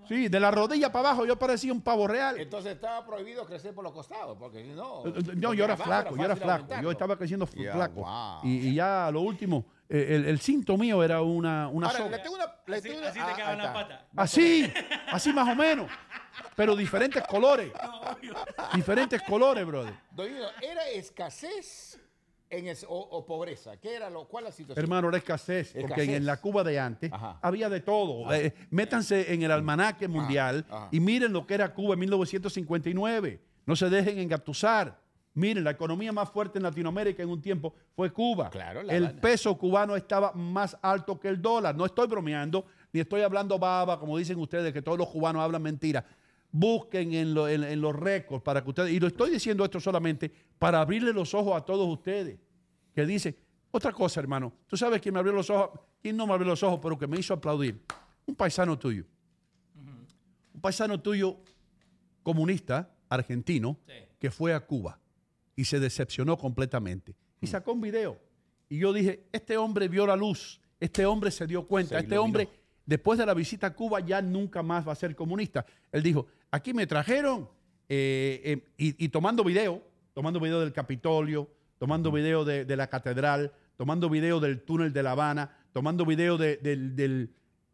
Sí, de la rodilla para abajo yo parecía un pavo real. Entonces estaba prohibido crecer por los costados, porque si no. No, porque yo era flaco, yo era flaco. aumentarlo. Yo estaba creciendo Yeah, flaco. wow. Y, y ya lo último, eh, el, el cinto mío era una, una Ahora, soga. le tengo una. le Así, tengo una- así ah, te quedaban las patas. Así, así más o menos. Pero diferentes colores. <laughs> Diferentes colores, brother. Doñino, ¿era escasez en es- o, o pobreza? ¿Qué era lo, cuál la situación? Hermano, era escasez, porque en la Cuba de antes Ajá. había de todo. Eh, métanse en el almanaque mundial ajá. y miren lo que era Cuba en 1959. No se dejen engatusar. Miren, la economía más fuerte en Latinoamérica en un tiempo fue Cuba. Claro, La el Habana. peso cubano estaba más alto que el dólar. No estoy bromeando, ni estoy hablando baba, como dicen ustedes, que todos los cubanos hablan mentira. Busquen en, lo- en- en los récords para que ustedes, y lo estoy diciendo esto solamente para abrirle los ojos a todos ustedes, que dicen, Otra cosa, hermano. Tú sabes quién me abrió los ojos, quién no me abrió los ojos, pero que me hizo aplaudir. Un paisano tuyo. Un paisano tuyo comunista, argentino, Sí. que fue a Cuba y se decepcionó completamente. Y sacó un video. Y yo dije, este hombre vio la luz, este hombre se dio cuenta, Se este hombre, después de la visita a Cuba, ya nunca más va a ser comunista. Él dijo, aquí me trajeron eh, eh, y, y tomando video, tomando video del Capitolio, tomando video de, de la catedral, tomando video del túnel de La Habana, tomando video de- del, del,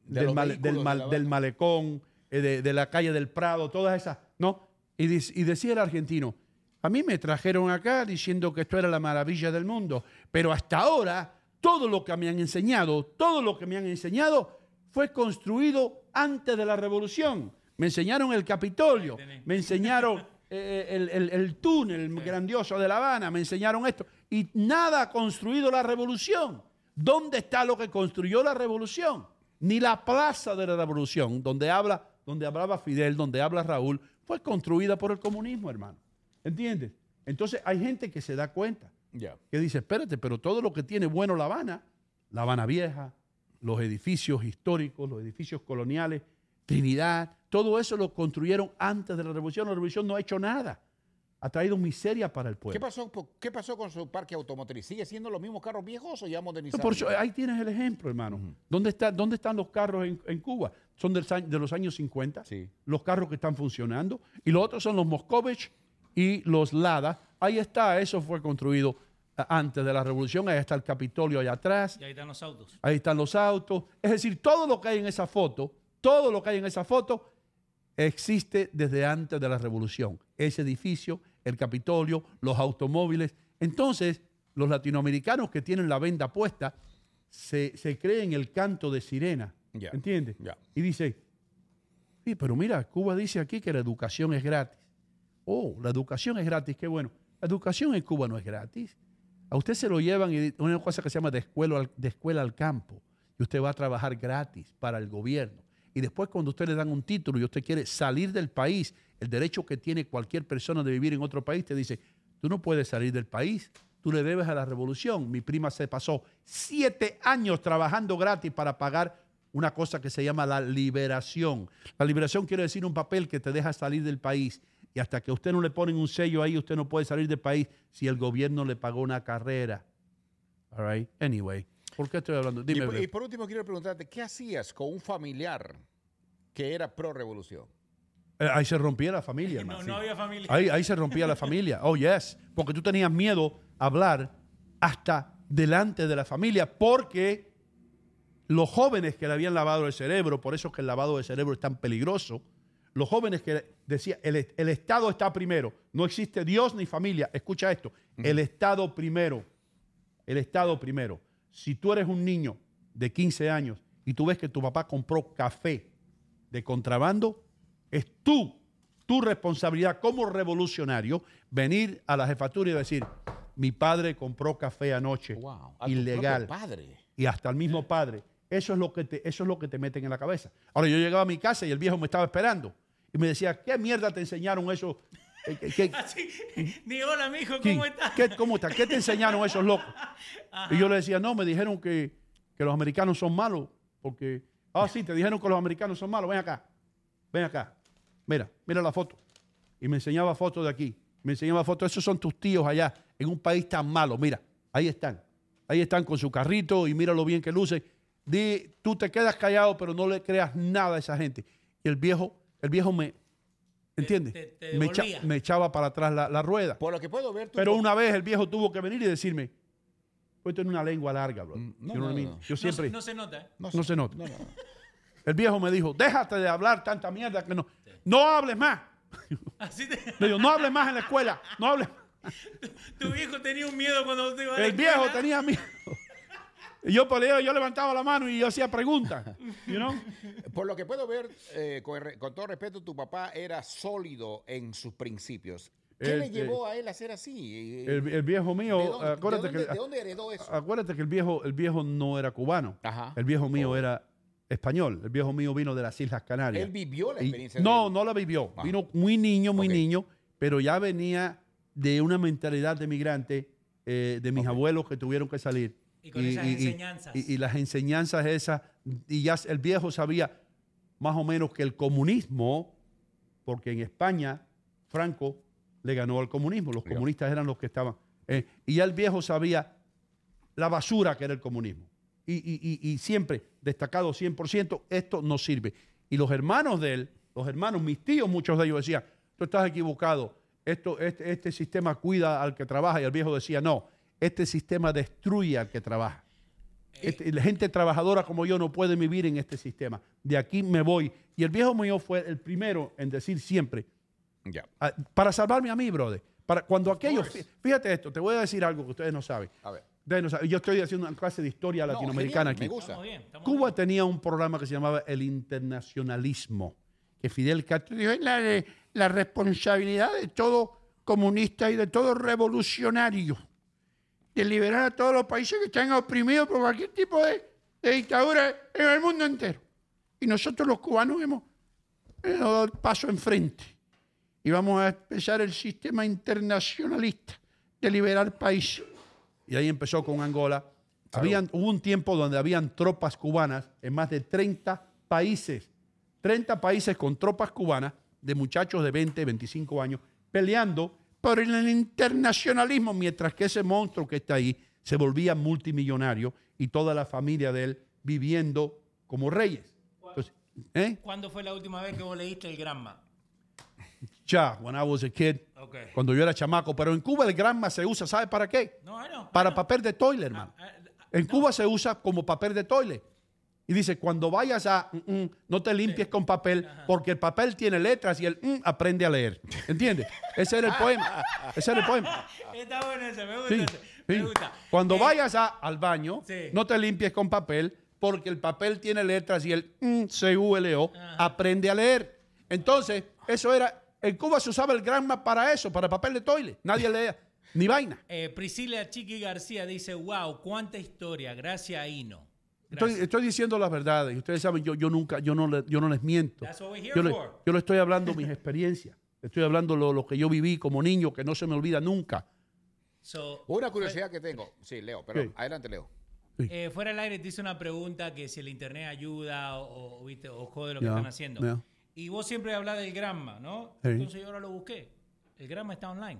De del mal- mal- malecón, eh, de, la calle del Prado, todas esas, ¿no? Y, y decía el argentino, a mí me trajeron acá diciendo que esto era la maravilla del mundo, pero hasta ahora todo lo que me han enseñado, todo lo que me han enseñado fue construido antes de la revolución. Me enseñaron el Capitolio, me enseñaron eh, el, el- el túnel grandioso de La Habana, me enseñaron esto, y nada ha construido la revolución. ¿Dónde está lo que construyó la revolución? Ni la plaza de la revolución, donde, habla, donde hablaba Fidel, donde habla Raúl, fue construida por el comunismo, hermano. ¿Entiendes? Entonces hay gente que se da cuenta, que dice, espérate, pero todo lo que tiene bueno La Habana, La Habana Vieja, los edificios históricos, los edificios coloniales, Trinidad, todo eso lo construyeron antes de la revolución. La revolución no ha hecho nada. Ha traído miseria para el ¿Qué pueblo. pasó, po- ¿Qué pasó con su parque automotriz? ¿Sigue siendo los mismos carros viejos o ya No, modernizados? por eso, ahí tienes el ejemplo, hermano. ¿Dónde, está, ¿Dónde están los carros en, en Cuba? Son del de los años 50. Sí. Los carros que están funcionando. Y los otros son los Moscovich y los Lada. Ahí está, eso fue construido ah, antes de la revolución. Ahí está el Capitolio allá atrás. Y ahí están los autos. Ahí están los autos. Es decir, todo lo que hay en esa foto, todo lo que hay en esa foto existe desde antes de la revolución. Ese edificio, el Capitolio, los automóviles. Entonces, los latinoamericanos que tienen la venda puesta se, se creen el canto de sirena. Ya, ¿Entiendes? Y dice, sí, pero mira, Cuba dice aquí que la educación es gratis. Oh, la educación es gratis, qué bueno. La educación en Cuba no es gratis. A usted se lo llevan y una cosa que se llama de escuela, al- de escuela al campo. Y usted va a trabajar gratis para el gobierno. Y después cuando usted le dan un título y usted quiere salir del país, el derecho que tiene cualquier persona de vivir en otro país, te dice, tú no puedes salir del país. Tú le debes a la revolución. Mi prima se pasó siete años trabajando gratis para pagar una cosa que se llama la liberación. La liberación quiere decir un papel que te deja salir del país. Y hasta que usted no le ponen un sello ahí, usted no puede salir del país si el gobierno le pagó una carrera. All right? Anyway, ¿por qué estoy hablando? Y Dime, por, y por último, quiero preguntarte, ¿qué hacías con un familiar que era pro-revolución? Eh, ahí se rompía la familia, <laughs> No, no había familia. Ahí, ahí se rompía la familia. Oh, yes. Porque tú tenías miedo a hablar hasta delante de la familia porque los jóvenes que le habían lavado el cerebro, por eso es que el lavado de cerebro es tan peligroso, los jóvenes que decían, el, el Estado está primero, no existe Dios ni familia. Escucha esto, el Estado primero, el Estado primero. Si tú eres un niño de 15 años y tú ves que tu papá compró café de contrabando, es tú, tu responsabilidad como revolucionario, venir a la jefatura y decir, mi padre compró café anoche, Wow. Ilegal, padre. y hasta el mismo padre. Eso es, lo que te, eso es lo que te meten en la cabeza. Ahora, yo llegaba a mi casa y el viejo me estaba esperando. Y me decía, ¿qué mierda te enseñaron eso? Eh, ¿Qué, Así, ni hola, mijo. ¿cómo estás? ¿Qué, ¿Cómo está? ¿Qué te enseñaron esos locos? Y yo le decía, no, me dijeron que, que los americanos son malos. Porque, ah, sí, te dijeron que los americanos son malos. Ven acá, ven acá. Mira, mira la foto. Y me enseñaba fotos de aquí. Me enseñaba fotos. Esos son tus tíos allá, en un país tan malo. Mira, ahí están. Ahí están con su carrito y mira lo bien que luce. Di, tú te quedas callado, pero no le creas nada a esa gente. Y el viejo, el viejo me, ¿entiendes? te- te me, echa- me echaba para atrás la, la rueda. Por lo que puedo ver, tú Pero una vez el viejo tuvo que venir y decirme, pues tiene una lengua larga, bro. Mm, no, You know what I no, mean? no. Yo siempre, no se nota. ¿eh? no se nota. No, no. El viejo me dijo, déjate de hablar tanta mierda que no, no hables más. <laughs> Así te- Le digo, no hables más en la escuela, no hables. <laughs> tu viejo tenía un miedo cuando te iba a la El viejo tenía miedo. Yo peleo, yo levantaba la mano y yo hacía preguntas, you know? <laughs> Por lo que puedo ver, eh, con, todo respeto, tu papá era sólido en sus principios. ¿Qué El- le llevó a él a ser así? El, el viejo mío, ¿De dónde, acuérdate de dónde- que de dónde heredó eso? acuérdate que el viejo, el viejo no era cubano. Ajá. El viejo mío Oh. era español. El viejo mío vino de las Islas Canarias. Él vivió la experiencia. no, de- no la vivió. Ah. Vino muy niño, muy niño, pero ya venía de una mentalidad de migrante, eh, de mis abuelos que tuvieron que salir. Y con esas enseñanzas. Y, y las enseñanzas esas, y ya el viejo sabía más o menos que el comunismo, porque en España Franco le ganó al comunismo, los comunistas eran los que estaban, eh, y ya el viejo sabía la basura que era el comunismo. Y, y- y- y siempre, destacado 100%, esto no sirve. Y los hermanos de él, los hermanos, mis tíos, muchos de ellos decían, tú estás equivocado, esto, este, este sistema cuida al que trabaja. Y el viejo decía, no, este sistema destruye al que trabaja. Este- la gente trabajadora como yo no puede vivir en este sistema. De aquí me voy. Y el viejo mío fue el primero en decir siempre, Ya. ah, para salvarme a mí, brother. Para cuando aquellos, fí- fíjate esto, te voy a decir algo que ustedes no saben. A ver. No saben. Yo estoy haciendo una clase de historia No, latinoamericana genial, aquí. Me gusta. Estamos bien, estamos Cuba tenía un programa que se llamaba el internacionalismo, que Fidel Castro Dijo, es la, la responsabilidad de todo comunista y de todo revolucionario de liberar a todos los países que están oprimidos por cualquier tipo de, de dictadura en el mundo entero. Y nosotros los cubanos hemos, hemos dado el paso enfrente y vamos a empezar el sistema internacionalista de liberar países. y ahí empezó con Angola. Habían, hubo un tiempo donde habían tropas cubanas en más de 30 países. 30 países con tropas cubanas de muchachos de 20, 25 años peleando Por el internacionalismo, mientras que ese monstruo que está ahí se volvía multimillonario y toda la familia de él viviendo como reyes. Entonces, ¿eh? ¿Cuándo fue la última vez que vos leíste el Granma? Ya, when I was a kid, Ok. cuando yo era chamaco, pero en Cuba el granma se usa, ¿sabe para qué? No, no. Para no. papel de toilet, hermano. Ah, ah, En Cuba se usa como papel de toilet. Y dice, cuando vayas a, mm, mm, no te limpies con papel, porque el papel tiene letras y el mm, aprende a leer. ¿Entiendes? Ese era el poema. Ese era el poema. Está bueno ese, me gusta Sí, ese. Me sí. gusta. Cuando Eh, vayas a- al baño, Sí. no te limpies con papel, porque el papel tiene letras y el C-U-L-O aprende a leer. Entonces, eso era, en Cuba se usaba el granma para eso, para papel de toilet. Nadie leía, ni vaina. eh, Priscila Chiqui García dice, wow, cuánta historia, gracias a Hino. Estoy, estoy diciendo las verdades. Y ustedes saben, yo, yo nunca, yo no, le- yo no les miento. That's what we're here Yo le, for. yo le estoy hablando mis <laughs> experiencias. Estoy hablando lo, lo que yo viví como niño, que no se me olvida nunca. So, Una curiosidad que tengo. Sí, Leo, pero Sí. adelante, Leo. eh, fuera del aire te hice una pregunta que si el internet ayuda o, o, ¿viste? o jode lo que están haciendo. ya. Y vos siempre hablas del Granma, ¿no? Sí. Entonces yo ahora lo busqué. El Granma está online.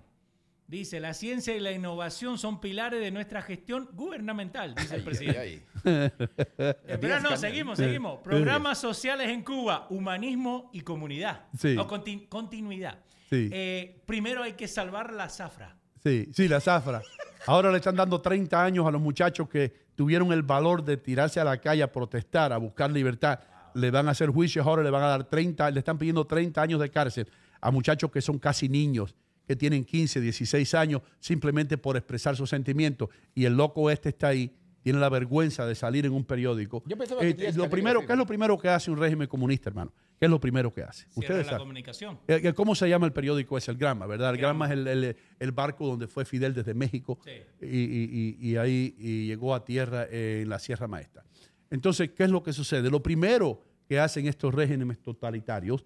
Dice, la ciencia y la innovación son pilares de nuestra gestión gubernamental, dice el presidente. Ay, <laughs> Eh, Pero no, seguimos, seguimos. Programas sociales en Cuba, humanismo y comunidad. Sí. O conti- continuidad. Sí. Eh, primero hay que salvar la zafra. Sí, sí, la zafra. Ahora le están dando 30 años a los muchachos que tuvieron el valor de tirarse a la calle a protestar, a buscar libertad. Le van a hacer juicios, ahora le van a dar 30, le están pidiendo 30 años de cárcel a muchachos que son casi niños, que tienen 15, 16 años, simplemente por expresar sus sentimientos. Y el loco este está ahí, tiene la vergüenza de salir en un periódico. Yo pensaba que Eh, tenías lo primero. ¿Qué es lo primero que hace un régimen comunista, hermano? ¿Qué es lo primero que hace? Cierra Ustedes la saben. comunicación. Eh, eh, ¿Cómo se llama el periódico? Es el Grama, ¿verdad? El Grama es el, el- el barco donde fue Fidel desde México Sí. y, y- y- y ahí y llegó a tierra eh, en la Sierra Maestra. Entonces, ¿qué es lo que sucede? Lo primero que hacen estos regímenes totalitarios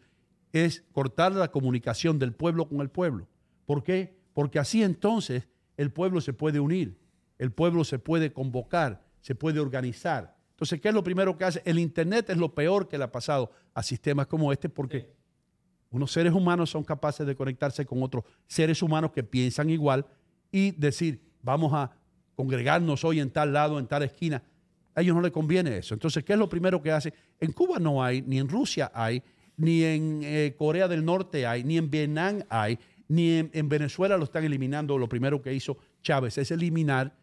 es cortar la comunicación del pueblo con el pueblo. ¿Por qué? Porque así entonces el pueblo se puede unir, el pueblo se puede convocar, se puede organizar. Entonces, ¿qué es lo primero que hace? El Internet es lo peor que le ha pasado a sistemas como este porque unos seres humanos son capaces de conectarse con otros seres humanos que piensan igual y decir, vamos a congregarnos hoy en tal lado, en tal esquina. A ellos no les conviene eso. Entonces, ¿qué es lo primero que hace? En Cuba no hay, ni en Rusia hay, ni en eh, Corea del Norte hay, ni en Vietnam hay, ni en, en Venezuela lo están eliminando. Lo primero que hizo Chávez es eliminar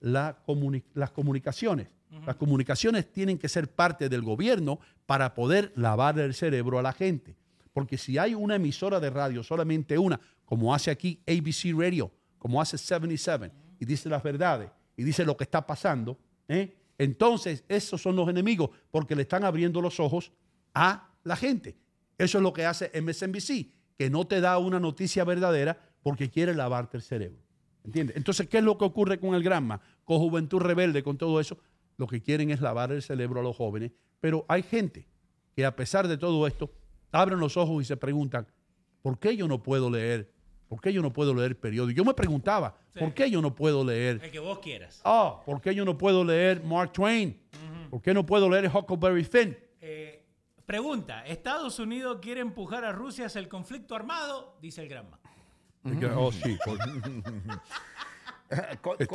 la comuni- las comunicaciones. Las comunicaciones tienen que ser parte del gobierno para poder lavar el cerebro a la gente. Porque si hay una emisora de radio, solamente una, como hace aquí ABC Radio, como hace 77, y dice las verdades, y dice lo que está pasando, ¿eh? entonces esos son los enemigos, porque le están abriendo los ojos a la gente. Eso es lo que hace MSNBC, que no te da una noticia verdadera porque quiere lavarte el cerebro. ¿Entiendes? Entonces, ¿qué es lo que ocurre con el Granma? Con Juventud Rebelde, con todo eso, lo que quieren es lavar el cerebro a los jóvenes. Pero hay gente que a pesar de todo esto, abren los ojos y se preguntan, ¿por qué yo no puedo leer? ¿Por qué yo no puedo leer periódico? Yo me preguntaba, ¿por qué yo no puedo leer? El que vos quieras. Ah, ¿por qué yo no puedo leer Mark Twain? ¿Por qué no puedo leer Huckleberry Finn? Pregunta, ¿Estados Unidos quiere empujar a Rusia hacia el conflicto armado? Dice el Granma. Oh, sí. <laughs>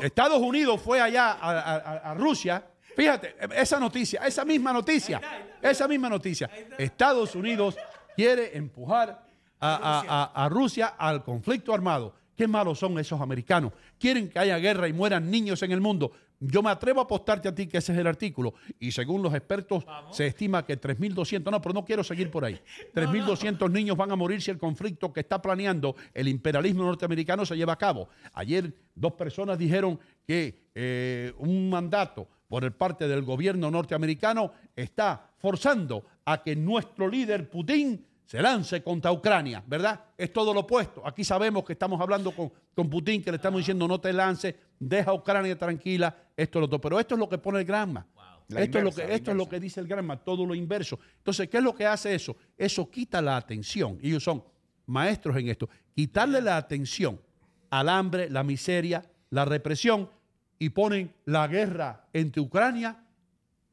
Estados Unidos fue allá a, a- a- a Rusia. Fíjate, esa noticia, esa misma noticia, esa misma noticia. Estados Unidos quiere empujar a, a- a- a Rusia al conflicto armado. Qué malos son esos americanos. Quieren que haya guerra y mueran niños en el mundo. Yo me atrevo a apostarte a ti que ese es el artículo. Y según los expertos, se estima que 3.200, no, pero no quiero seguir por ahí. <laughs> 3.200 niños van a morir si el conflicto que está planeando el imperialismo norteamericano se lleva a cabo. Ayer dos personas dijeron que eh, un mandato por el parte del gobierno norteamericano está forzando a que nuestro líder Putin se lance contra Ucrania, ¿verdad? Es todo lo opuesto. Aquí sabemos que estamos hablando con, con Putin, que le estamos diciendo no te lances, deja a Ucrania tranquila, esto es lo otro. Pero esto es lo que pone el Granma. La Esto, es, lo que, esto es lo que dice el Granma, todo lo inverso. Entonces, ¿qué es lo que hace eso? Eso quita la atención. Ellos son maestros en esto. Quitarle la atención al hambre, la miseria, la represión y ponen la guerra entre Ucrania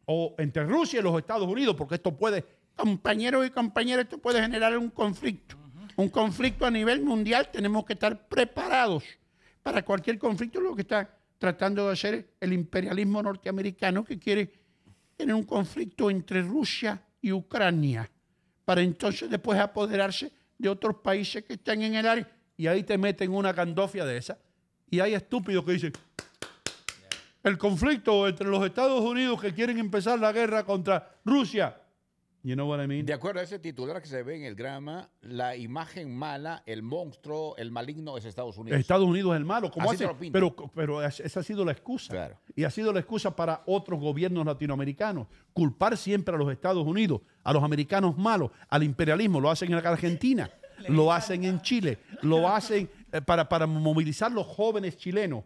o entre Rusia y los Estados Unidos, porque esto puede Compañeros y compañeras, esto puede generar un conflicto. Un conflicto a nivel mundial. Tenemos que estar preparados para cualquier conflicto. Lo que está tratando de hacer el imperialismo norteamericano, que quiere tener un conflicto entre Rusia y Ucrania, para entonces después apoderarse de otros países que están en el área. y ahí te meten una gandofia de esa. Y hay estúpidos que dicen, el conflicto entre los Estados Unidos que quieren empezar la guerra contra Rusia. You know what I mean? De acuerdo a ese titular que se ve en el grama, la imagen mala, el monstruo, el maligno es Estados Unidos. Estados Unidos es el malo, como Así te hace, lo pintan. pero, pero es- esa ha sido la excusa. Claro. Y ha sido la excusa para otros gobiernos latinoamericanos. Culpar siempre a los Estados Unidos, a los americanos malos, al imperialismo. Lo hacen en Argentina, lo hacen en Chile, lo hacen eh, para, para movilizar los jóvenes chilenos.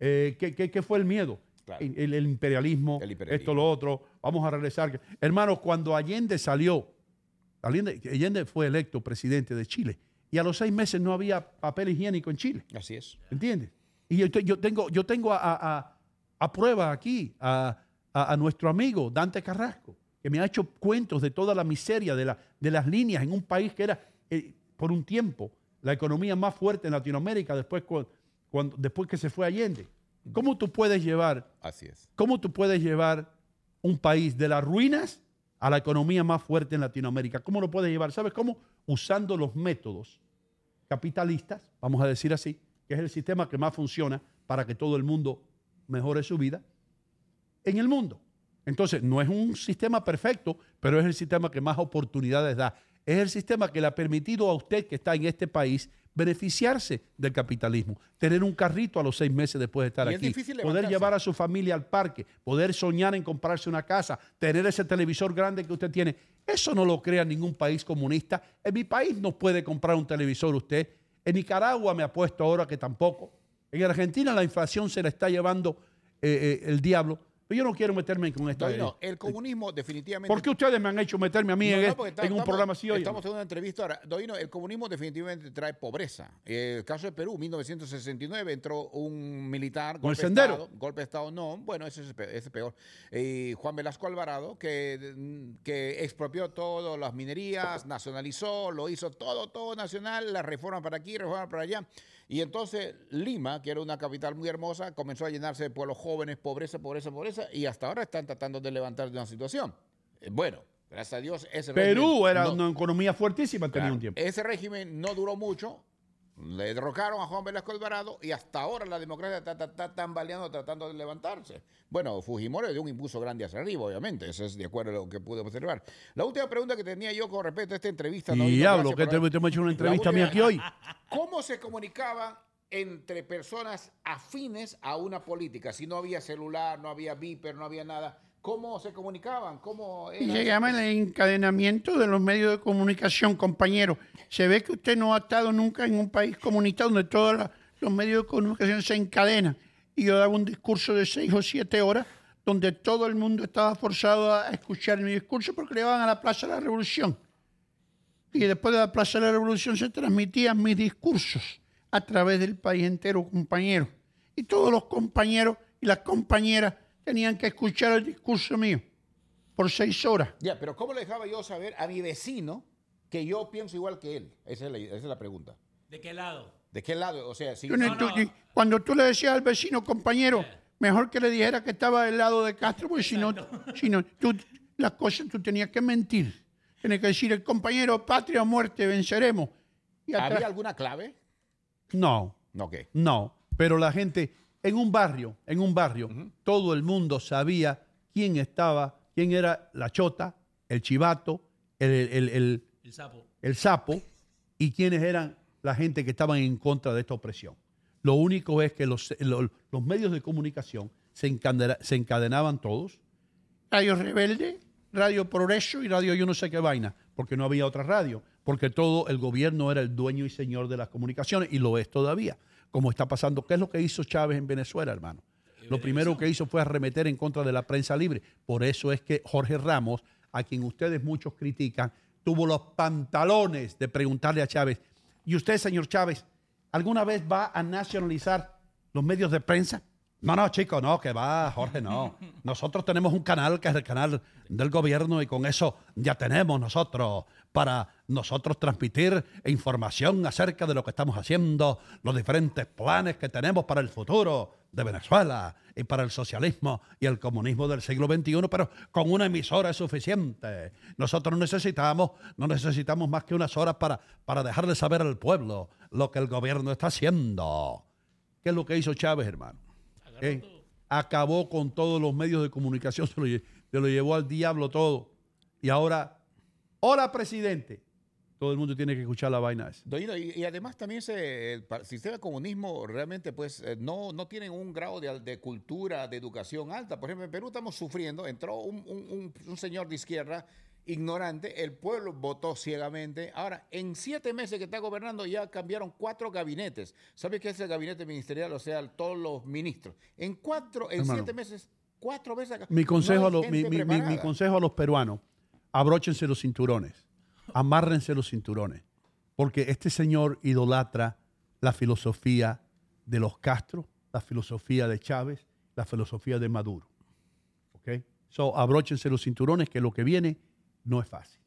Eh, ¿qué, qué- qué fue el miedo? Claro. El, el imperialismo, El imperialismo. esto, lo otro. Vamos a regresar. Hermanos, cuando Allende salió, Allende, Allende fue electo presidente de Chile y a los seis meses no había papel higiénico en Chile. Así es. ¿Entiendes? Y yo, te- yo tengo, yo tengo a, a- a- prueba aquí a, a- nuestro amigo Dante Carrasco, que me ha hecho cuentos de toda la miseria de, la- de las líneas en un país que era, eh, por un tiempo, la economía más fuerte en Latinoamérica después, cu- cuando, después que se fue Allende. ¿Cómo tú puedes llevar, Así es. cómo tú puedes llevar un país de las ruinas a la economía más fuerte en Latinoamérica? ¿Cómo lo puedes llevar? ¿Sabes cómo? Usando los métodos capitalistas, vamos a decir así, que es el sistema que más funciona para que todo el mundo mejore su vida en el mundo. Entonces, no es un sistema perfecto, pero es el sistema que más oportunidades da. Es el sistema que le ha permitido a usted que está en este país beneficiarse del capitalismo, tener un carrito a los seis meses después de estar Y aquí, poder llevar a su familia al parque, poder soñar en comprarse una casa, tener ese televisor grande que usted tiene. Eso no lo crea ningún país comunista. En mi país no puede comprar un televisor usted. En Nicaragua me apuesto ahora que tampoco. En Argentina la inflación se la está llevando eh, eh, el diablo. Pero yo no quiero meterme con esta. No, no, el comunismo definitivamente... ¿Por qué ustedes me han hecho meterme a mí No, en, no, está- en un estamos- programa así hoy? Estamos en una entrevista ahora. Doino, el comunismo definitivamente trae pobreza. El caso de Perú, 1969, entró un militar. ¿Con el golpe de Sendero? Estado, golpe de Estado, no. Bueno, ese es peor. Ese es peor. Eh, Juan Velasco Alvarado, que, mm, que expropió todas las minerías, nacionalizó, lo hizo todo, todo nacional, la reforma para aquí, reforma para allá. Y entonces Lima, que era una capital muy hermosa, comenzó a llenarse de pueblos jóvenes, pobreza, pobreza, pobreza, y hasta ahora están tratando de levantar de una situación. Eh, Bueno, gracias a Dios, ese Perú régimen era no- una economía fuertísima, tenía Claro, un tiempo. Ese régimen no duró mucho. Le derrocaron a Juan Velasco Alvarado y hasta ahora la democracia está, está- está tambaleando, tratando de levantarse. Bueno, Fujimori dio un impulso grande hacia arriba, obviamente. Eso es de acuerdo a lo que pude observar. La última pregunta que tenía yo con respecto a esta entrevista. Doino, Diablo, gracias que te, te hemos hecho una entrevista a mí última- aquí hoy. <laughs> ¿Cómo se comunicaban entre personas afines a una política? Si no había celular, no había viper, no había nada. ¿Cómo se comunicaban? ¿Cómo era se eso? llama el encadenamiento de los medios de comunicación, compañero. Se ve que usted no ha estado nunca en un país comunista donde todos los medios de comunicación se encadenan. Y yo daba un discurso de seis o siete horas donde todo el mundo estaba forzado a escuchar mi discurso porque le iban a la Plaza de la Revolución. Y después de la Plaza de la Revolución se transmitían mis discursos. a través del país entero, compañero. Y todos los compañeros y las compañeras tenían que escuchar el discurso mío por seis horas. Ya, pero ¿cómo le dejaba yo saber a mi vecino que yo pienso igual que él? Esa es la, esa es la pregunta. ¿De qué lado? ¿De qué lado? O sea, si... No- No, tú- no. Cuando tú le decías al vecino, compañero, mejor que le dijera que estaba del lado de Castro, porque si no, <laughs> si no tú, las cosas tú tenías que mentir. Tienes que decir, el compañero, patria o muerte, venceremos. Y atrás- ¿Había alguna clave? No, Ok. no. Pero la gente, en un barrio, en un barrio, todo el mundo sabía quién estaba, quién era la chota, el chivato, el, el- el- El sapo. el sapo y quiénes eran la gente que estaban en contra de esta opresión. Lo único es que los, lo- los medios de comunicación se, encadena- se encadenaban todos, Radio Rebelde, Radio Progreso y Radio yo no sé qué vaina. porque no había otra radio, porque todo el gobierno era el dueño y señor de las comunicaciones y lo es todavía, como está pasando. ¿Qué es lo que hizo Chávez en Venezuela, hermano? Lo primero que hizo fue arremeter en contra de la prensa libre. Por eso es que Jorge Ramos, a quien ustedes muchos critican, tuvo los pantalones de preguntarle a Chávez, ¿y usted, señor Chávez, alguna vez va a nacionalizar los medios de prensa? No, no, chico, no, que va, Jorge, no. <laughs> Nosotros tenemos un canal que es el canal del gobierno y con eso ya tenemos nosotros para nosotros transmitir información acerca de lo que estamos haciendo, los diferentes planes que tenemos para el futuro de Venezuela y para el socialismo y el comunismo del siglo XXI, pero con una emisora es suficiente. Nosotros no necesitamos, no necesitamos más que unas horas para, para dejarle saber al pueblo lo que el gobierno está haciendo. ¿Qué es lo que hizo Chávez, hermano? ¿Eh? Acabó con todos los medios de comunicación, se lo, lle- se lo llevó al diablo todo. Y ahora, hola presidente. Todo el mundo tiene que escuchar la vaina esa. Y, y además también se, el pa- sistema de comunismo realmente pues eh, no, no tienen un grado de, de cultura, de educación alta. Por ejemplo, en Perú estamos sufriendo, entró un, un- un- un señor de izquierda ignorante, el pueblo votó ciegamente. Ahora, en siete meses que está gobernando ya cambiaron cuatro gabinetes. ¿Sabes qué es el gabinete ministerial? O sea, todos los ministros. En cuatro, en Hermano. siete meses, cuatro veces. Mi consejo, No a los, mi, mi- mi- consejo a los peruanos, abróchense los cinturones, amárrense los cinturones, porque este señor idolatra la filosofía de los Castro, la filosofía de Chávez, la filosofía de Maduro. ¿Ok? So, abróchense los cinturones, que lo que viene no es fácil.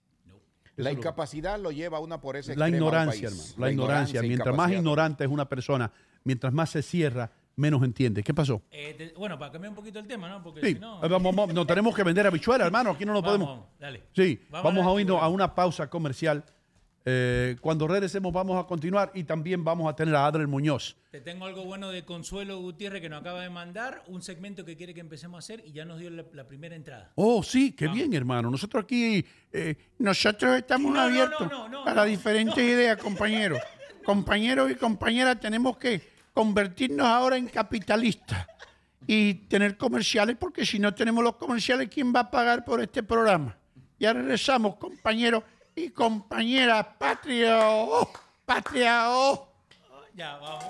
La incapacidad lo lleva a una por ese La ignorancia, hermano. La, ignorancia. Mientras más ignorante es una persona, mientras más se cierra, menos entiende. ¿Qué pasó? Eh, te- bueno, para cambiar un poquito el tema, ¿no? Porque Sí, si no. eh, vamos, vamos, no tenemos que vender habichuelas, hermano. Aquí no lo Vamos, podemos. dale. Sí, Vamos vamos, a la a irnos a una pausa comercial. Eh, cuando regresemos vamos a continuar y también vamos a tener a Adler Muñoz. Te tengo algo bueno de Consuelo Gutiérrez que nos acaba de mandar, un segmento que quiere que empecemos a hacer y ya nos dio la, la primera entrada. Oh, sí, qué bien, hermano. Nosotros aquí eh, Nosotros estamos No, no, abiertos no, no, no, para no. diferentes ideas, compañeros. Compañeros y compañeras, tenemos que convertirnos ahora en capitalistas y tener comerciales, porque si no tenemos los comerciales, ¿quién va a pagar por este programa? Ya regresamos, compañeros y compañeras. Patria, oh, patria, oh. Ya, vamos.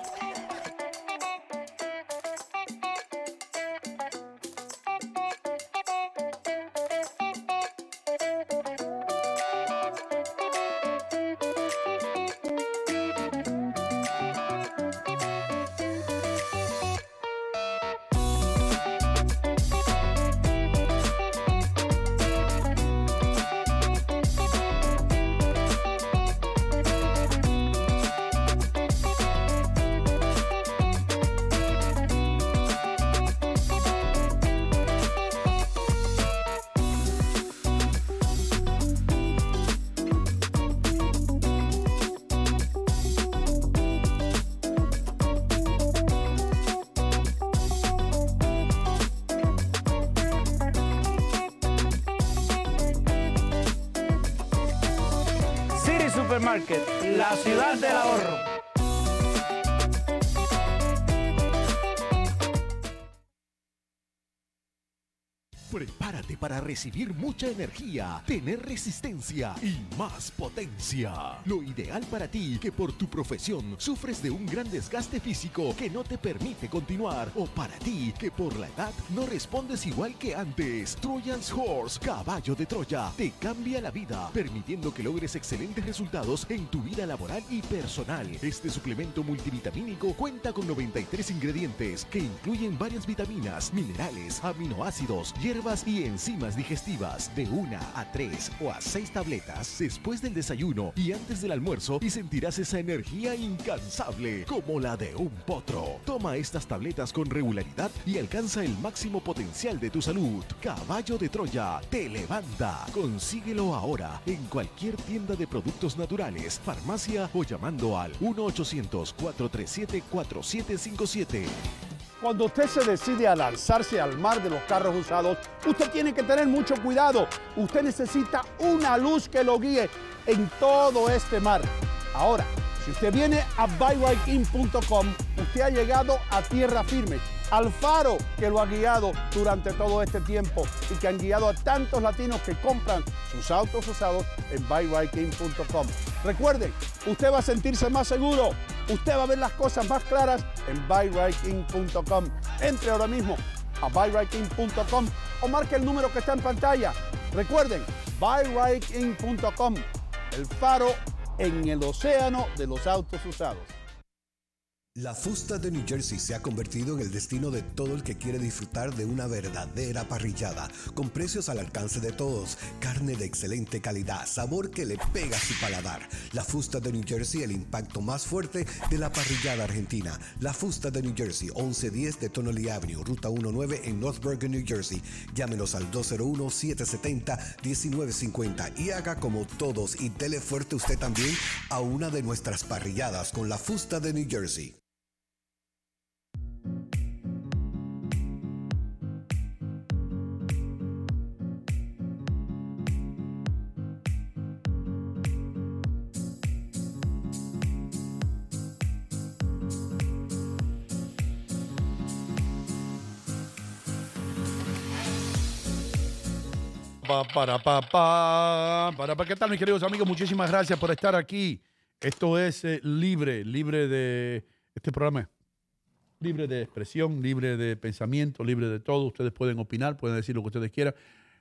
Recibir mucha energía, tener resistencia y más potencia. Lo ideal para ti que por tu profesión sufres de un gran desgaste físico que no te permite continuar o para ti que por la edad no respondes igual que antes. Trojan's Horse, caballo de Troya, te cambia la vida, permitiendo que logres excelentes resultados en tu vida laboral y personal. Este suplemento multivitamínico cuenta con 93 ingredientes que incluyen varias vitaminas, minerales, aminoácidos, hierbas y enzimas digestivas de una a tres o a seis tabletas después del desayuno y antes del almuerzo y sentirás esa energía incansable como la de un potro. Toma estas tabletas con regularidad y alcanza el máximo potencial de tu salud. Caballo de Troya te levanta. Consíguelo ahora en cualquier tienda de productos naturales, farmacia o llamando al 1-800-437-4757. Cuando usted se decide a lanzarse al mar de los carros usados, usted tiene que tener mucho cuidado. Usted necesita una luz que lo guíe en todo este mar. Ahora, si usted viene a buyrightIn.com, usted ha llegado a tierra firme, al faro que lo ha guiado durante todo este tiempo y que han guiado a tantos latinos que compran sus autos usados en buyrightIn.com. Recuerden, usted va a sentirse más seguro, usted va a ver las cosas más claras en buyrightIn.com. Entre ahora mismo a buyrightIn.com o marque el número que está en pantalla. Recuerden, buyrightIn.com, el faro en el océano de los autos usados. La fusta de New Jersey se ha convertido en el destino de todo el que quiere disfrutar de una verdadera parrillada, con precios al alcance de todos, carne de excelente calidad, sabor que le pega a su paladar. La fusta de New Jersey, el impacto más fuerte de la parrillada argentina. La fusta de New Jersey, 1110 de Tonelli Avenue, Ruta 19 en North Bergen, New Jersey. Llámenos al 201-770-1950 y haga como todos y dele fuerte usted también a una de nuestras parrilladas con la fusta de New Jersey. Pa, para, pa, pa, para, pa. ¿Qué tal, mis queridos amigos? Muchísimas gracias por estar aquí. Esto es eh, libre, libre de este programa. Libre de expresión, libre de pensamiento, libre de todo. Ustedes pueden opinar, pueden decir lo que ustedes quieran.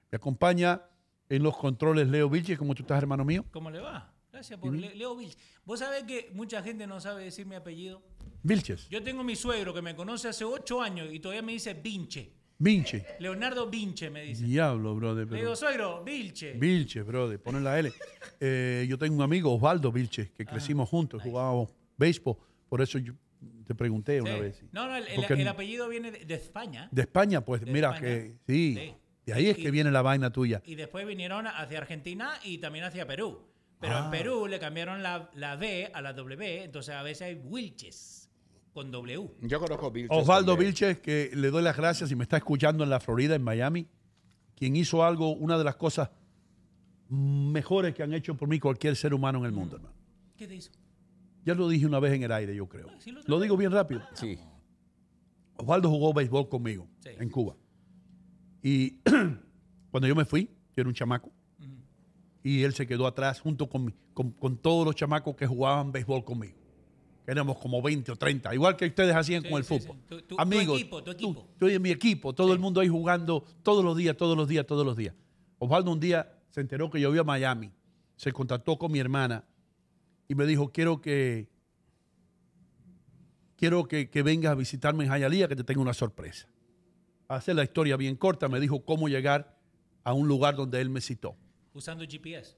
Me acompaña en los controles Leo Vilches. ¿Cómo tú estás, hermano mío? ¿Cómo le va? Gracias por Le- Leo Vilch. Vos sabés que mucha gente no sabe decir mi apellido. Vilches. Yo tengo mi suegro que me conoce hace ocho años y todavía me dice Vinche. Vinche. Leonardo Vinche me dice. Diablo, brother. Le pero- digo, suegro, Vilche. Vilches, brother. Ponen la L. <laughs> Eh, yo tengo un amigo, Osvaldo Vilches, que crecimos juntos, jugábamos béisbol. Por eso yo te pregunté una vez. No, no, el, el- Porque el apellido viene de, de España. De España, pues De mira España. que sí, Sí. De ahí es Y- que viene la vaina tuya. Y después vinieron hacia Argentina y también hacia Perú. Pero Ah. en Perú le cambiaron la, la B a la W, entonces a veces hay Wilches con W. Yo conozco a Bill Osvaldo también. Vilches, que le doy las gracias y me está escuchando en la Florida, en Miami, quien hizo algo, una de las cosas mejores que han hecho por mí cualquier ser humano en el mundo, hermano. ¿Qué te hizo? Ya lo dije una vez en el aire, yo creo. sí lo Lo digo bien rápido. Sí. Osvaldo jugó béisbol conmigo Sí. en Cuba. Y <clears throat> cuando yo me fui, yo era un chamaco, y él se quedó atrás junto con, mi- con, con todos los chamacos que jugaban béisbol conmigo. Que éramos como 20 o 30, igual que ustedes hacían Sí, con el sí, fútbol. sí. Tu- tu- tu Amigos, equipo, tu tú- equipo. tú y mi equipo, todo el mundo ahí jugando todos los días, todos los días, todos los días. Osvaldo un día se enteró que yo iba a Miami, se contactó con mi hermana y me dijo, quiero que quiero que, que vengas a visitarme en Hialeah, que te tengo una sorpresa. Hacer la historia bien corta, me dijo cómo llegar a un lugar donde él me citó. Usando GPS.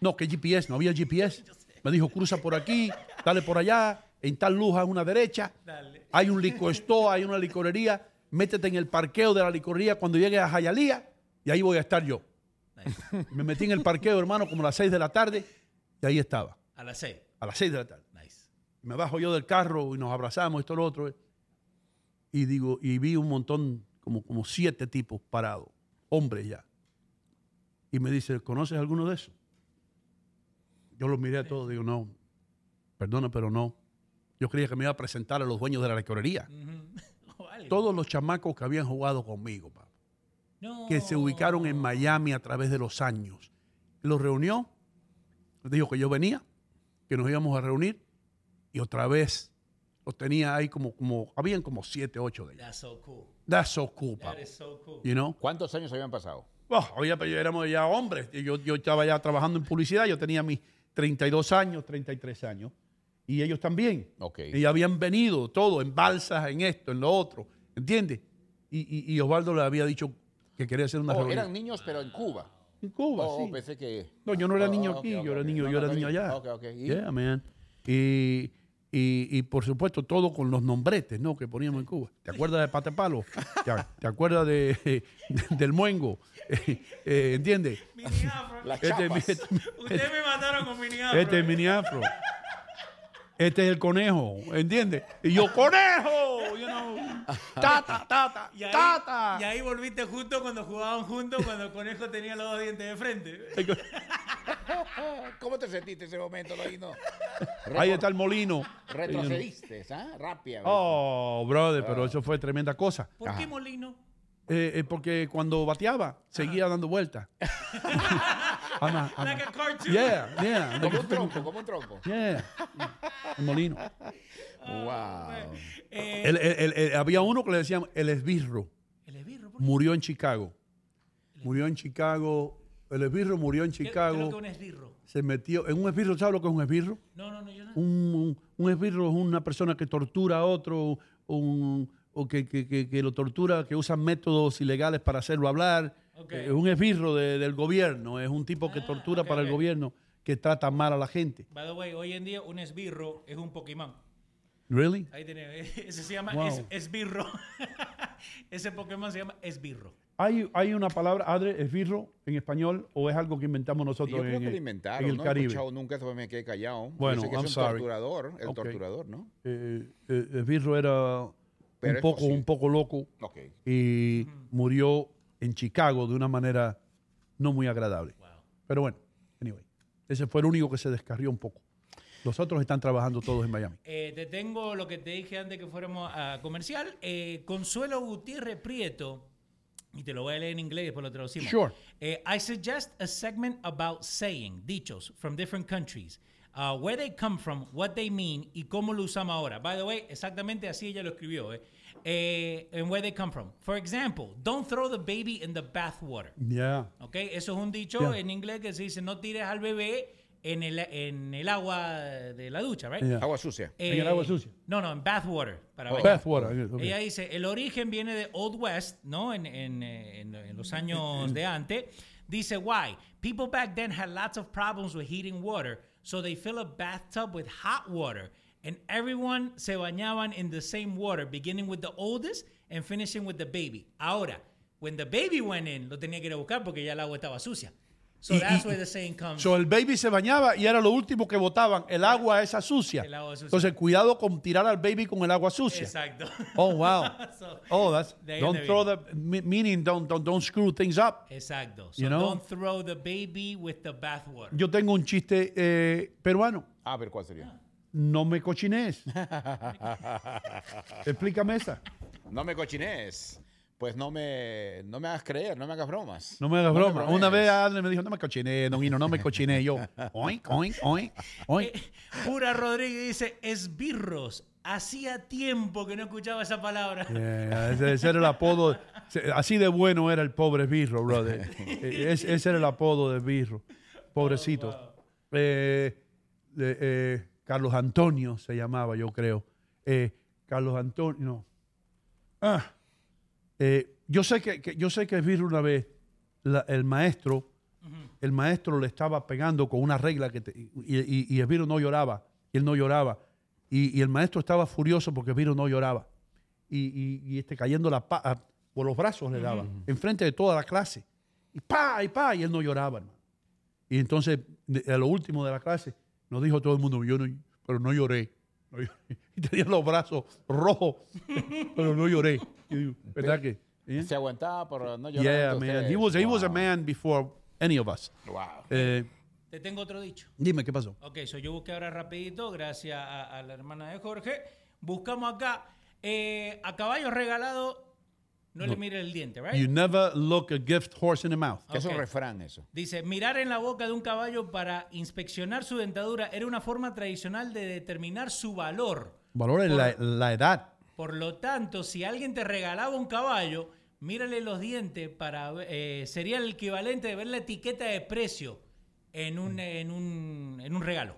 No, que GPS, no había GPS. <laughs> Me dijo, cruza por aquí, dale por allá, en tal luz a una derecha. Dale. Hay un store, hay una licorería. Métete en el parqueo de la licorería cuando llegues a Hialeah y ahí voy a estar yo. Nice. Me metí en el parqueo, hermano, como a las 6 de la tarde y ahí estaba, A las 6. a las 6 de la tarde. Nice. Me bajo yo del carro y nos abrazamos, esto, lo otro. eh. Y digo, y vi un montón, como, como siete tipos parados, hombres ya. Y me dice, ¿conoces alguno de esos? Yo los miré a todos, digo, no, perdona, pero no. Yo creía que me iba a presentar a los dueños de la licorería. <laughs> Todos los chamacos que habían jugado conmigo, papá. No. que se ubicaron en Miami a través de los años. Los reunió, les dijo que yo venía, que nos íbamos a reunir y otra vez los tenía ahí como, como habían como siete, ocho de ellos. That's so cool. That's so cool, That is so cool. You know? ¿Cuántos años habían pasado? Oh, oye, pero éramos ya hombres. Y Yo, yo estaba ya trabajando en publicidad. Yo tenía mis 32 años, 33 años. Y ellos también. Ok. Y habían venido todo en balsas, en esto, en lo otro. ¿Entiendes? Y, y- y Osvaldo le había dicho que quería hacer una Oh, reunión. eran niños, pero en Cuba. En Cuba, Oh, sí. pensé que... No, yo no era Oh, niño ok, aquí, yo era niño, No, yo no, era niño allá. Ok, ok. ¿Y? Yeah, man. Y, y, y por supuesto todo con los nombretes, ¿no? Que poníamos en Cuba. ¿Te acuerdas de Patepalo? ¿Te, te acuerdas de, <laughs> del Muengo? <laughs> Eh, ¿Entiendes? Mini afro. Las Este, este, Ustedes me mataron con mini afro. este es mini afro. Este es el conejo, ¿entiendes? Y yo, ¡conejo! You know, <laughs> ¡Tata, tata, Y ahí, tata! y ahí volviste justo cuando jugaban juntos, cuando el conejo tenía los dos dientes de frente. <laughs> ¿Cómo te sentiste ese momento, Loino? <laughs> Ahí está el molino. Retrocediste, ¿ah? Rápida. Oh, brother, pero eso fue tremenda cosa. ¿Por qué Molino? Eh, eh, porque cuando bateaba, seguía dando vueltas. Ana, ana. Like a cartoon. Yeah, yeah. Como un trompo, como un trompo. Yeah. El molino. Wow. Eh, El- el- el- el- había uno que le decían el esbirro. el esbirro, ¿por qué? Murió en Chicago. Murió en Chicago. El esbirro murió en ¿Qué- qué es Chicago. lo que es un esbirro? Se metió en un esbirro. ¿Sabes lo que es un esbirro? No, no, no, yo no. Un, un, un esbirro es una persona que tortura a otro un- o que, que- que- que lo tortura, que usa métodos ilegales para hacerlo hablar. Es un esbirro de- del gobierno. Es un tipo que Ah, tortura para el gobierno, que trata mal a la gente. By the way, hoy en día un esbirro es un Pokémon. ¿Really? Ahí tenés, <laughs> ese se llama Wow. es- esbirro. <laughs> ese Pokémon se llama esbirro. ¿Hay, ¿Hay una palabra, Adre, esbirro en español o es algo que inventamos nosotros Yo creo en, que lo el- inventaron, en el no Caribe? escuchado nunca, eso me quedé callado. Bueno, que I'm es un sorry. torturador, el torturador, ¿no? Eh, eh, esbirro era Pero un poco, posible. un poco loco Ok. y murió en Chicago de una manera no muy agradable. Pero bueno, anyway, ese fue el único que se descarrió un poco. Los otros están trabajando todos en Miami. Eh, te tengo lo que te dije antes que fuéramos a comercial. Eh, Consuelo Gutiérrez Prieto, y te lo voy a leer en inglés y después lo traducimos. Sure. Eh, I suggest a segment about saying, dichos, from different countries. uh, where they come from, what they mean y cómo lo usamos ahora. By the way, exactamente así ella lo escribió. Eh? Eh, and where they come from. For example, don't throw the baby in the bathwater. Yeah. ¿Ok? Eso es un dicho Yeah. en inglés que se dice no tires al bebé en el, en el agua de la ducha, ¿right? Yeah. Agua sucia. En el agua sucia. No, no, en bathwater. Para Oh. Bathwater. ok. Ella dice, el origen viene de Old West, ¿no? En, en, eh, en- en los años de antes. Dice, why? People back then had lots of problems with heating water, so they fill a bathtub with hot water. And everyone se bañaban in the same water, beginning with the oldest and finishing with the baby. Ahora, when the baby went in, lo tenía que ir a buscar porque ya el agua estaba sucia. So Y- that's y- where the saying comes. So, el baby se bañaba y era lo último que botaban, el agua esa sucia. El agua sucia. Entonces, cuidado con tirar al baby con el agua sucia. Exacto. Oh, wow. <laughs> So- Oh, that's don't throw the me- meaning don't, don't don't screw things up. Exacto. So You know? don't throw the baby with the bathwater. Yo tengo un chiste eh, peruano. A ver, ¿cuál sería? No me cochines. <laughs> Explícame esa. No me cochines. Pues no me, no me hagas creer, no me hagas bromas. No me hagas me broma. Una vez Adler me dijo, no me cochines, don Hino, no me cochines. Yo, oink, oink, oink, oink. Eh, Pura Rodríguez dice, esbirros. Hacía tiempo que no escuchaba esa palabra. Yeah, ese, ese era el apodo. Así de bueno era el pobre Birro, brother. <laughs> Eh, ese, ese era el apodo de Birro. Pobrecito. Eh, de- eh, Carlos Antonio se llamaba, yo creo. Eh, Carlos Antonio, no. Ah, eh, yo sé que, que- yo sé que Birro una vez, la- el maestro, el maestro le estaba pegando con una regla que te- y, y, y Esbiro no lloraba, y él no lloraba. Y, y el maestro estaba furioso porque Esbiro no lloraba. Y, este, cayendo la pa- a- por los brazos le daba, enfrente de toda la clase. Y pa, y pa, y él no lloraba, hermano. Y entonces, a lo último de la clase, nos dijo todo el mundo, yo no, pero no lloré. No lloré. <laughs> Y tenía los brazos rojos, <laughs> pero no lloré. Y ¿Verdad que? ¿Eh? Se aguantaba por no llorar. Yeah, man. ustedes. He was, he was a man before any of us. Wow. Eh, Te tengo otro dicho. dime, ¿qué pasó? Ok, so yo busqué ahora rapidito, gracias a, a la hermana de Jorge. Buscamos acá, eh, a caballo regalado No, le mire el diente, right? You never look a gift horse in the mouth. Que Es un refrán eso. Dice, mirar en la boca de un caballo para inspeccionar su dentadura era una forma tradicional de determinar su valor. Valor es la, la edad. Por lo tanto, si alguien te regalaba un caballo, mírale los dientes para eh, sería el equivalente de ver la etiqueta de precio en un, en un, en un regalo.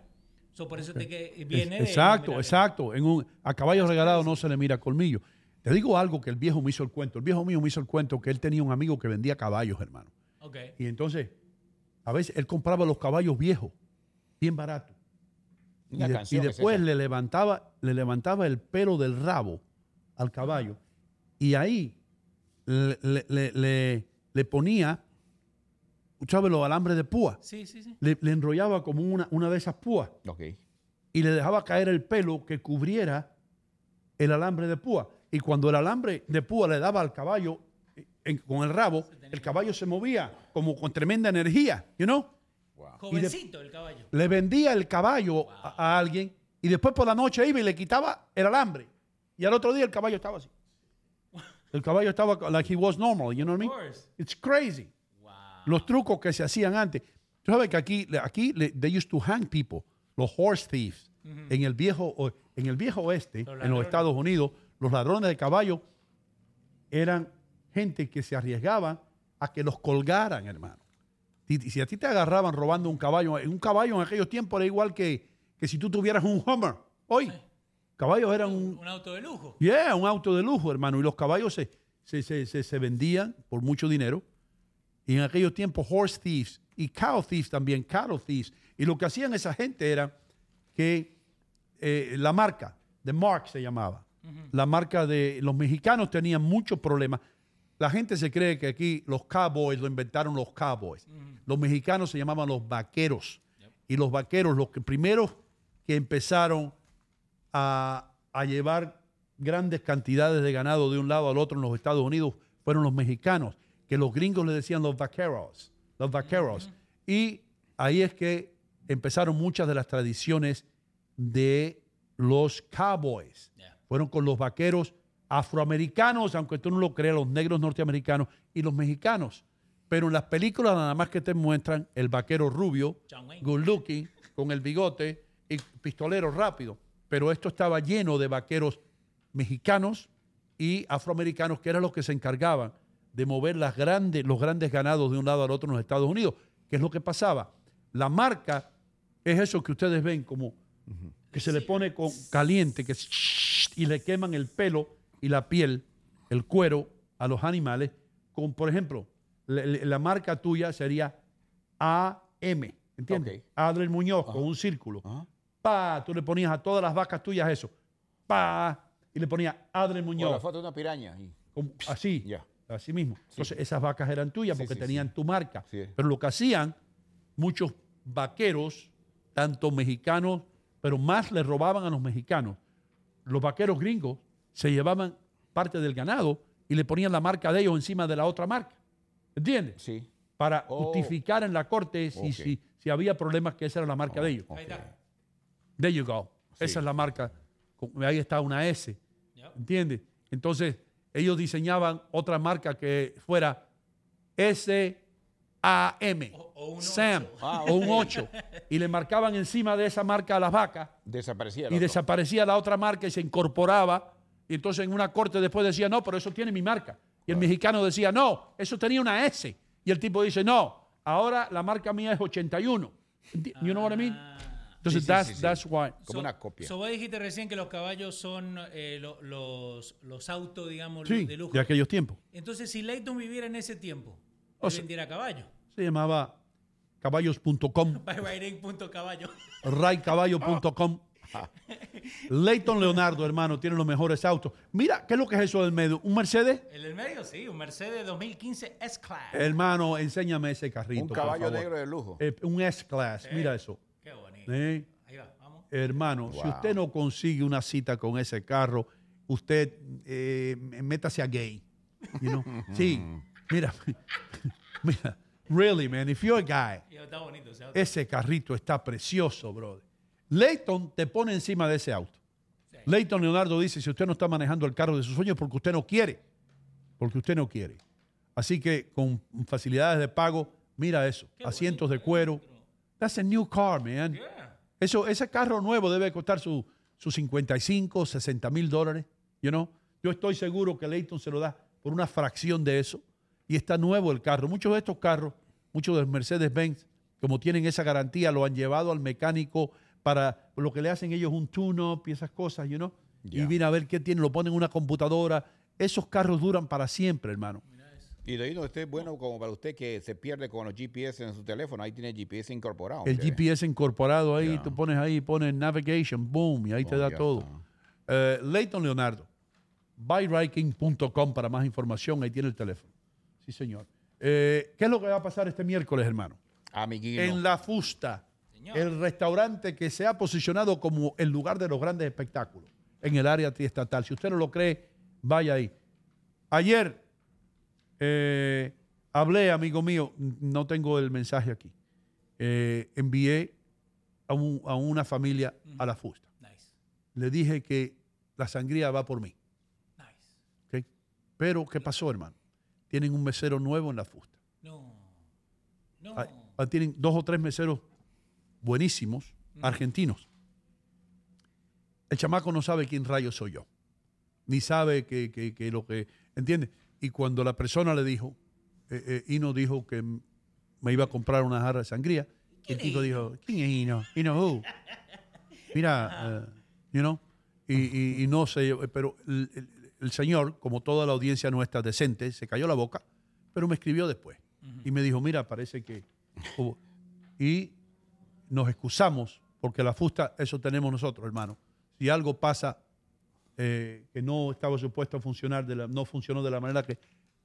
So, por eso te que viene de exacto, mirar- exacto. En un, a caballo regalado no se le mira colmillo. Te digo algo que el viejo me hizo el cuento. El viejo mío me hizo el cuento que él tenía un amigo que vendía caballos, hermano. Ok. Y entonces, a veces él compraba los caballos viejos, bien baratos. Y, de- y es después le levantaba, le levantaba el pelo del rabo al caballo. Y ahí le, le- le- ponía, ¿sabes? Los alambres de púa. Sí, sí, sí. Le, enrollaba como una, una de esas púas Ok. y le dejaba caer el pelo que cubriera el alambre de púa. Y cuando el alambre de púa le daba al caballo en- con el rabo, el caballo se movía como con tremenda energía, you know? Jovencito el caballo. Le vendía el caballo a, a alguien y después por la noche iba y le quitaba el alambre. Y al otro día el caballo estaba así. <laughs> El caballo estaba like he was normal, you know what I mean? It's crazy. Los trucos que se hacían antes. Tú sabes que aquí, aquí le- they used to hang people, los horse thieves, en el viejo en el viejo oeste, en los. Estados Unidos, los ladrones de caballo eran gente que se arriesgaban a que los colgaran, hermano. Si, si a ti te agarraban robando un caballo, un caballo en aquellos tiempos era igual que, que si tú tuvieras un Hummer. Hoy, caballos eran un, Un auto de lujo. Yeah, un auto de lujo, hermano. Y los caballos se, se, se, se- vendían por mucho dinero. Y en aquellos tiempos, horse thieves y cow thieves también, cattle thieves. Y lo que hacían esa gente era que eh, la marca, de Mark se llamaba, la marca de los mexicanos tenían muchos problemas. La gente se cree que aquí los cowboys lo inventaron los cowboys. Los mexicanos se llamaban los vaqueros. Y los vaqueros, los que primeros que empezaron a, a llevar grandes cantidades de ganado de un lado al otro en los Estados Unidos fueron los mexicanos, que los gringos le decían los vaqueros, los vaqueros. Y ahí es que empezaron muchas de las tradiciones de los cowboys. Yeah. Fueron con los vaqueros afroamericanos, aunque tú no lo creas, los negros norteamericanos y los mexicanos. Pero en las películas nada más que te muestran el vaquero rubio, good looking, con el bigote y pistolero rápido. Pero esto estaba lleno de vaqueros mexicanos y afroamericanos, que eran los que se encargaban de mover las grandes, los grandes ganados de un lado al otro en los Estados Unidos. ¿Qué es lo que pasaba? La marca es eso que ustedes ven como que se le pone con caliente que es y le queman el pelo y la piel, el cuero a los animales. Con, por ejemplo, la, la marca tuya sería AM, ¿entiendes? Ok. Adler Muñoz con un círculo. Ajá. Pa, tú le ponías a todas las vacas tuyas eso. Pa, y le ponías Adler Con Muñoz. la foto de una piraña. Como- así, así mismo. Entonces, esas vacas eran tuyas porque sí, tenían tu marca. Pero lo que hacían muchos vaqueros, tanto mexicanos, pero más le robaban a los mexicanos. Los vaqueros gringos se llevaban parte del ganado y le ponían la marca de ellos encima de la otra marca. ¿Entiendes? Sí. Para Oh. justificar en la corte si, si, si había problemas que esa era la marca de ellos. Ahí está. There you go. Sí. Esa es la marca. Ahí está una S. Yep. ¿Entiendes? Entonces, ellos diseñaban otra marca que fuera S-A-M. O- o un Sam. ocho. Ah, O un 8. Y le marcaban encima de esa marca a las vacas. Desaparecía. Y otro. desaparecía la otra marca y se incorporaba. Y entonces en una corte después decía, no, pero eso tiene mi marca. Y el mexicano decía, no, eso tenía una S. Y el tipo dice, no, ahora la marca mía es 81. Enti- You know what I mean? Entonces, Sí, sí, that's, sí, sí. that's why. Como una copia. So vos dijiste recién que los caballos son eh, lo- los, los autos, digamos, Sí, de lujo. de aquellos tiempos. Entonces, si Leighton viviera en ese tiempo, O sea- vendiera caballo. Se llamaba caballos.com, <laughs> Byriding.caballo. raycaballo.com. Leighton Leonardo, hermano, tiene los mejores autos. Mira, ¿qué es lo que es eso del medio? ¿Un Mercedes? El del medio, sí, un Mercedes 2015 S-Class. Hermano, enséñame ese carrito. Un por caballo favor. negro de lujo. Eh, un S-Class, mira eso. Qué bonito. Eh, Ahí va, vamos. Hermano, si usted no consigue una cita con ese carro, usted eh, métase a gay. You know? <laughs> Sí, mira, <laughs> mira, really, man, if you're a guy, Y Está bonito ese auto. ese carrito está precioso, brother. Leighton te pone encima de ese auto. Leighton Leonardo dice, si usted no está manejando el carro de sus sueños, porque usted no quiere. porque usted no quiere. Así que con facilidades de pago, mira eso, asientos de cuero. That's a new car, man. Eso, ese carro nuevo debe costar sus su 55, 60 mil dólares. You know? Yo estoy seguro que Leighton se lo da por una fracción de eso. Y está nuevo el carro. Muchos de estos carros, muchos de los Mercedes-Benz, como tienen esa garantía, lo han llevado al mecánico para lo que le hacen ellos un tune-up y esas cosas, you know? Y viene a ver qué tiene, lo ponen en una computadora. Esos carros duran para siempre, hermano. Y de ahí no esté bueno como para usted que se pierde con los GPS en su teléfono. Ahí tiene GPS incorporado. El GPS incorporado ahí, tú pones ahí, pones navigation, boom, y ahí te da todo. Eh, Leighton Leonardo, buyriking.com para más información, ahí tiene el teléfono. Sí, señor. Eh, ¿Qué es lo que va a pasar este miércoles, hermano? Amiguino. En La Fusta, el restaurante que se ha posicionado como el lugar de los grandes espectáculos en el área triestatal. Si usted no lo cree, vaya ahí. Ayer eh, hablé, amigo mío, no tengo el mensaje aquí. Eh, envié a, un- a una familia a La Fusta. Nice. Le dije que la sangría va por mí. Nice. ¿ok? Pero, ¿qué pasó, hermano? Tienen un mesero nuevo en La Fusta. No. No. Ah, ah, tienen dos o tres meseros buenísimos, argentinos. El chamaco no sabe quién rayos soy yo. Ni sabe que, que- que lo que. ¿Entiendes? Y cuando la persona le dijo, eh, eh, Ino dijo que me iba a comprar una jarra de sangría, el tipo dijo, ¿quién es Ino? Ino who? <laughs> Mira, eh, you know, y, y- y no sé, pero el, el- el señor, como toda la audiencia nuestra decente, se cayó la boca, pero me escribió después. Y me dijo, mira, parece que... hubo-". Y nos excusamos, porque la fusta, eso tenemos nosotros, hermano. Si algo pasa eh, que no estaba supuesto a funcionar, de la- no funcionó de la manera que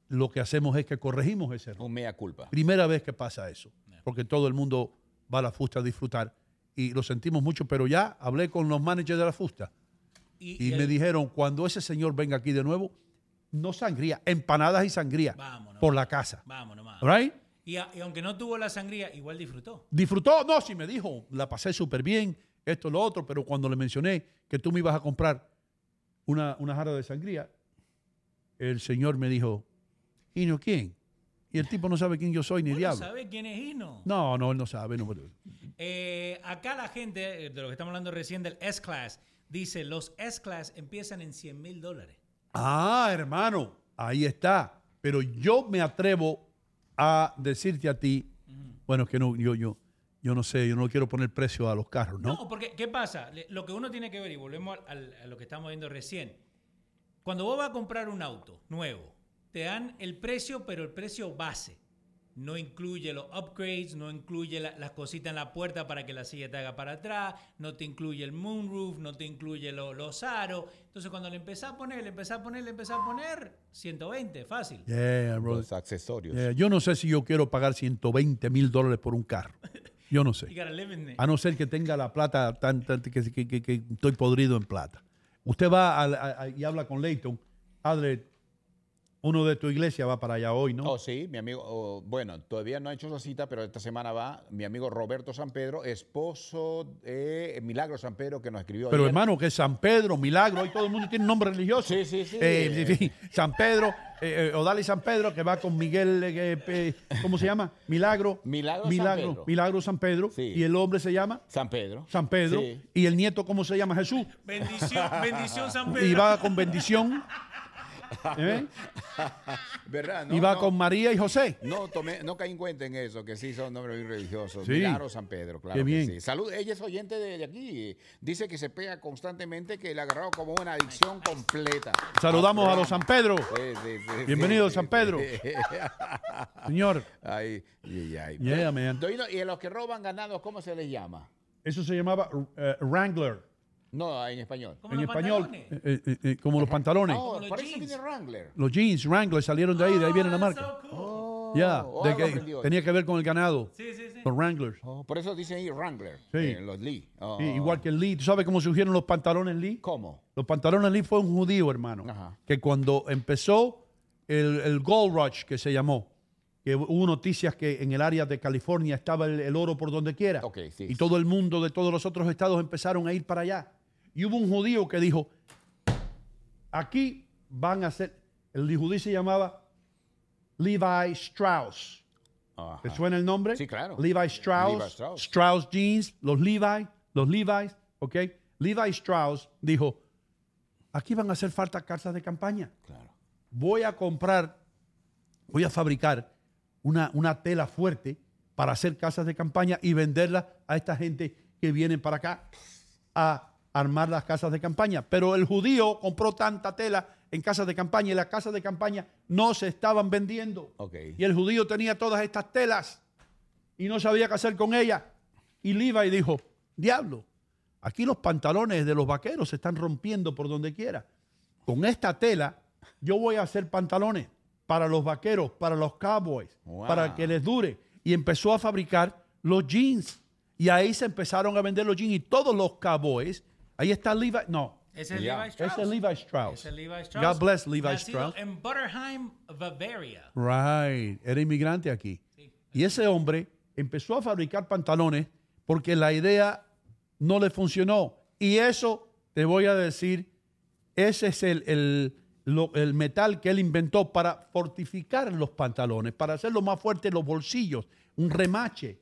lo que hacemos es que corregimos ese error. Un mea culpa. Primera vez que pasa eso, porque todo el mundo va a la fusta a disfrutar y lo sentimos mucho, pero ya hablé con los managers de la fusta Y, y y me el- dijeron, cuando ese señor venga aquí de nuevo, no sangría, empanadas y sangría Vámonos. por la casa. Vamos nomás. Right? Y, a- y aunque no tuvo la sangría, igual disfrutó. ¿Disfrutó? No, sí me dijo, la pasé súper bien, esto, lo otro, pero cuando le mencioné que tú me ibas a comprar una, una jarra de sangría, el señor me dijo, ¿y no quién? Y el tipo no sabe quién yo soy ni ¿Vos no diablo. sabés quién es Hino? No, no, él no sabe. no. Eh, acá la gente, de lo que estamos hablando recién del S-Class, dice, los S-Class empiezan en 100 mil dólares. Ah, hermano, ahí está. Pero yo me atrevo a decirte a ti, bueno, es que no, yo, yo, yo no sé, yo no quiero poner precio a los carros, ¿no? No, porque ¿qué pasa? Lo que uno tiene que ver, y volvemos al- a lo que estamos viendo recién, cuando vos vas a comprar un auto nuevo, te dan el precio, pero el precio base. No incluye los upgrades, no incluye la- las cositas en la puerta para que la silla te haga para atrás, no te incluye el moonroof, no te incluye lo- los aros. Entonces cuando le empezás a poner, le empezás a poner, le empezás a poner, 120, fácil. Yeah, bro. Los accesorios. Yeah, yo no sé si yo quiero pagar 120 mil dólares por un carro. Yo no sé. <laughs> A no ser que tenga la plata tan, tan- que, que- que- que estoy podrido en plata. Usted va al- a- a- y habla con Leighton. Adre, uno de tu iglesia va para allá hoy, ¿no? Oh, sí, mi amigo, oh, bueno, todavía no ha hecho su cita, pero esta semana va mi amigo Roberto San Pedro, esposo de Milagro San Pedro, que nos escribió Pero ayer. hermano, que es San Pedro, Milagro, hoy todo el mundo tiene un nombre religioso. Sí, sí, sí. Eh, sí, sí. San Pedro, eh, eh, Odali San Pedro, que va con Miguel, eh, eh, ¿cómo se llama? Milagro. Milagro San Milagro, Pedro. Milagro San Pedro. Sí. Y el hombre se llama San Pedro. San Pedro. Sí. Y el nieto, ¿cómo se llama? Jesús. Bendición, bendición San Pedro. Y va con bendición. ¿Eh? ¿Verdad? y va con María y José. No, tomé, no caí en cuenta en eso, que sí son nombres muy religiosos. Sí. Milagro San Pedro, claro Qué que bien. sí. Salud, ella es oyente de, de aquí. Dice que se pega constantemente, que le ha agarrado como una adicción completa. Saludamos a los San Pedro. Sí, sí, sí, Bienvenido, sí, San Pedro. sí. <laughs> Señor, Ay, ay, ay. Yeah, man. ¿Y a los que roban ganados, cómo se les llama? eso se llamaba eh, Wrangler. No, en español. Como En los español, pantalones. eh, eh, eh, como los pantalones. Oh, los eso jeans. viene Wrangler. Los jeans, Wrangler, salieron de ahí, de ahí viene la Oh, marca. cool. Ya, Oh, de algo que aprendí hoy. tenía que ver con el ganado. Sí, sí, sí. Los Wranglers. Oh, por eso dicen ahí Wrangler. Sí. eh, los Lee. Oh. Sí, igual que el Lee. ¿Tú sabes cómo surgieron los pantalones Lee? ¿Cómo? Los pantalones Lee fue un judío, hermano. Ajá. Que cuando empezó el, el Gold Rush, que se llamó, que hubo noticias que en el área de California estaba el, el oro por donde quiera. Ok, sí. Y todo el mundo de todos los otros estados empezaron a ir para allá. Y hubo un judío que dijo, aquí van a ser, El judío se llamaba Levi Strauss. Ajá. ¿Te suena el nombre? Sí, claro. Levi Strauss. Levi Strauss. Strauss jeans, los Levi, los Levi's, ¿ok? Levi Strauss dijo, aquí van a hacer falta casas de campaña. Claro. Voy a comprar, voy a fabricar una, una tela fuerte para hacer casas de campaña y venderla a esta gente que viene para acá a armar las casas de campaña. Pero el judío compró tanta tela en casas de campaña y las casas de campaña no se estaban vendiendo. Y el judío tenía todas estas telas y no sabía qué hacer con ellas. Y Levi dijo, diablo, aquí los pantalones de los vaqueros se están rompiendo por donde quiera. Con esta tela yo voy a hacer pantalones para los vaqueros, para los cowboys, Wow. para que les dure. Y empezó a fabricar los jeans. Y ahí se empezaron a vender los jeans y todos los cowboys. Ahí está Levi. No, es Ya. Levi Strauss. ese es Levi Strauss. Es Levi Strauss. God bless Levi Nacido Strauss. En Butterheim, Bavaria. Right, era inmigrante aquí. Y ese hombre empezó a fabricar pantalones porque la idea no le funcionó. Y eso, te voy a decir, ese es el, el- lo- el metal que él inventó para fortificar los pantalones, para hacerlo más fuerte los bolsillos, un remache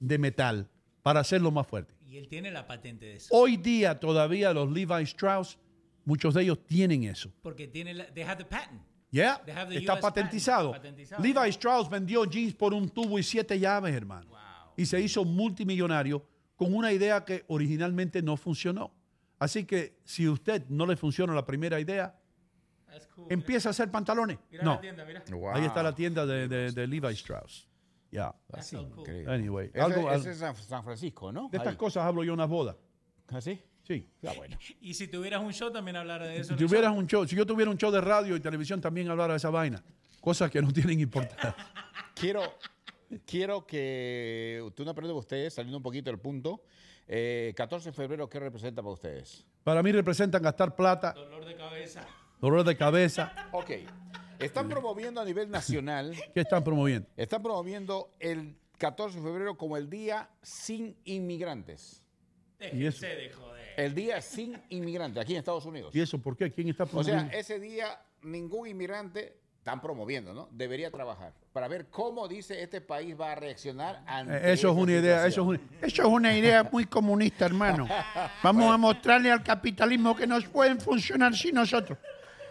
de metal para hacerlo más fuerte. Y él tiene la patente de eso. Hoy día todavía los Levi Strauss, muchos de ellos tienen eso. Porque tiene la, they have the patent. Yeah, They have the está US patentizado. patent, patentizado. Levi Strauss vendió jeans por un tubo y siete llaves, hermano. Y se hizo multimillonario con una idea que originalmente no funcionó. Así que si usted no le funciona la primera idea, cool. empieza a hacer pantalones. Mira no, la tienda, mira. Wow. ahí está la tienda de, de- de Levi Strauss. Ya. That's so cool. Anyway, Ese, algo- ese es San, Francisco, ¿no? De estas Ahí. cosas hablo yo en las bodas. ¿Ah, sí? Sí. Ah, bueno. <laughs> Y si tuvieras un show, también hablara de eso. Si tuvieras show. un show, si yo tuviera un show de radio y televisión, también hablara de esa vaina. Cosas que no <laughs> tienen importancia. Quiero, quiero que usted una pregunta de ustedes, saliendo un poquito del punto. Eh, 14 de febrero, ¿qué representa para ustedes? Para mí representan gastar plata, Dolor de cabeza. dolor de cabeza. Ok. Están promoviendo a nivel nacional, <laughs> ¿Qué están promoviendo? están promoviendo el 14 de febrero como el Día Sin Inmigrantes. ¿Y eso? Déjense de joder. El Día Sin Inmigrantes, aquí en Estados Unidos. ¿Y eso por qué? ¿Quién está O sea, promoviendo? ese día ningún inmigrante están promoviendo, ¿no? Debería trabajar para ver cómo dice este país va a reaccionar ante Eh, eso es una idea, eso es Eso es una idea muy comunista, hermano. <laughs> Vamos a mostrarle al capitalismo que nos pueden funcionar sin nosotros.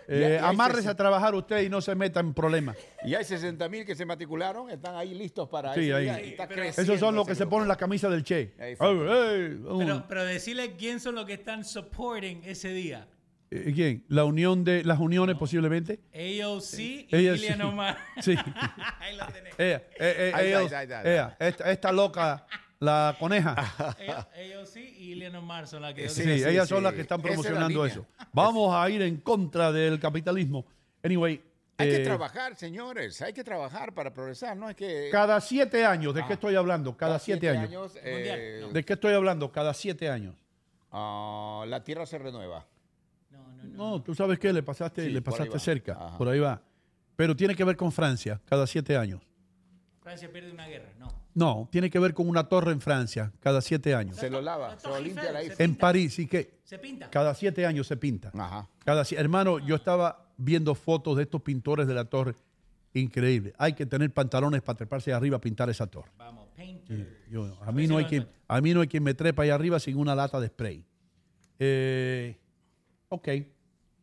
Eh, ses- a trabajar usted y no se meta en problemas. Y hay 60 mil que se matricularon, están ahí listos para Sí, ese ahí. día y está Esos son los que se ponen la camisa del Che. Ay, ay, Pero, pero decirle quién son los que están supporting ese día. eh, ¿Quién? La unión de las uniones posiblemente. AOC y Ella Ilian sí. Omar. Sí. <laughs> Ahí lo tenés. Ella, eh, Ahí ahí ahí esta loca, la coneja. A- AOC y Ilian Omar son las que... Sí, Sí, sí, ellas sí. son las que están es promocionando eso. Vamos a ir en contra del capitalismo. Anyway. Hay eh, que trabajar, señores, hay que trabajar para progresar, no es que Cada siete años, ¿de qué estoy hablando? Cada cada siete, años. eh, ¿De qué estoy hablando? Cada siete años. ah, la tierra se renueva. No, no, no. No, tú sabes qué, le pasaste, Sí, le pasaste cerca, Ajá. por ahí va. Pero tiene que ver con Francia, cada siete años. Francia pierde una guerra. No. No, tiene que ver con una torre en Francia, cada siete años. Se lo lava, se lo limpia la En. París, ¿y qué? Se pinta. Cada siete años se pinta. Ajá. Cada, hermano, yo estaba viendo fotos de estos pintores de la torre. Increíble. Hay que tener pantalones para treparse arriba a pintar esa torre. Vamos, painter. Yo- a, mí no hay quien, a mí no hay quien me trepa ahí arriba sin una lata de spray. Eh, ok.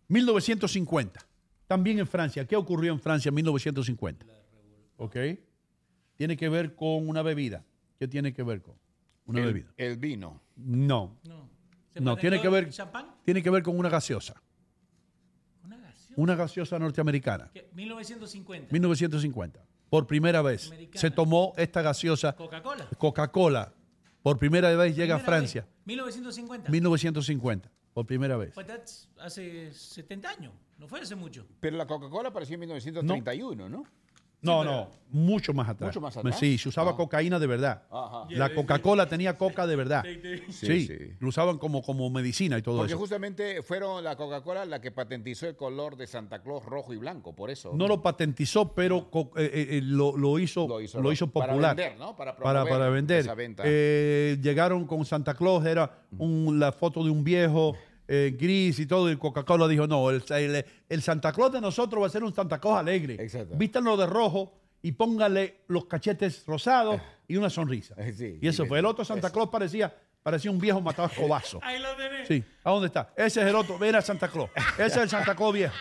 1950. También en Francia. ¿Qué ocurrió en Francia en 1950? Ok. Tiene que ver con una bebida. ¿Qué tiene que ver con? Una el, bebida. el vino. No. No. ¿Se No, tiene que ver, ¿Champán? tiene que ver con una gaseosa. Una gaseosa. Una gaseosa norteamericana. ¿Qué? 1950. 1950. Por primera vez Americana. se tomó esta gaseosa Coca-Cola. Coca-Cola. Por primera vez llega a Primera Francia. vez. 1950. 1950. Por primera vez. Pues that's hace 70 años. No fue hace mucho. Pero la Coca-Cola apareció en 1931, ¿no? No, pero- no, mucho más atrás. Mucho más atrás. Sí, se usaba Ah. cocaína de verdad. Ajá. La Coca-Cola tenía coca de verdad. Sí, sí. Lo usaban como, como medicina y todo Porque eso. justamente fueron la Coca-Cola la que patentizó el color de Santa Claus rojo y blanco, por eso. No lo patentizó, pero eh, eh, eh, lo, lo hizo, Lo hizo lo hizo para popular. vender, ¿no? Para para, promover para vender. esa venta. Eh, llegaron con Santa Claus, era un- la foto de un viejo eh, gris y todo, y Coca-Cola dijo, no, el, el- el Santa Claus de nosotros va a ser un Santa Claus alegre. Exacto. Vístanlo de rojo y póngale los cachetes rosados <laughs> y una sonrisa. Eh, sí, y eso sí, fue. El otro Santa Claus parecía, parecía un viejo matado a escobazo. <laughs> Ahí lo tenés. Sí, ¿a dónde está? Ese es el otro, mira Santa Claus. Ese es el Santa Claus viejo.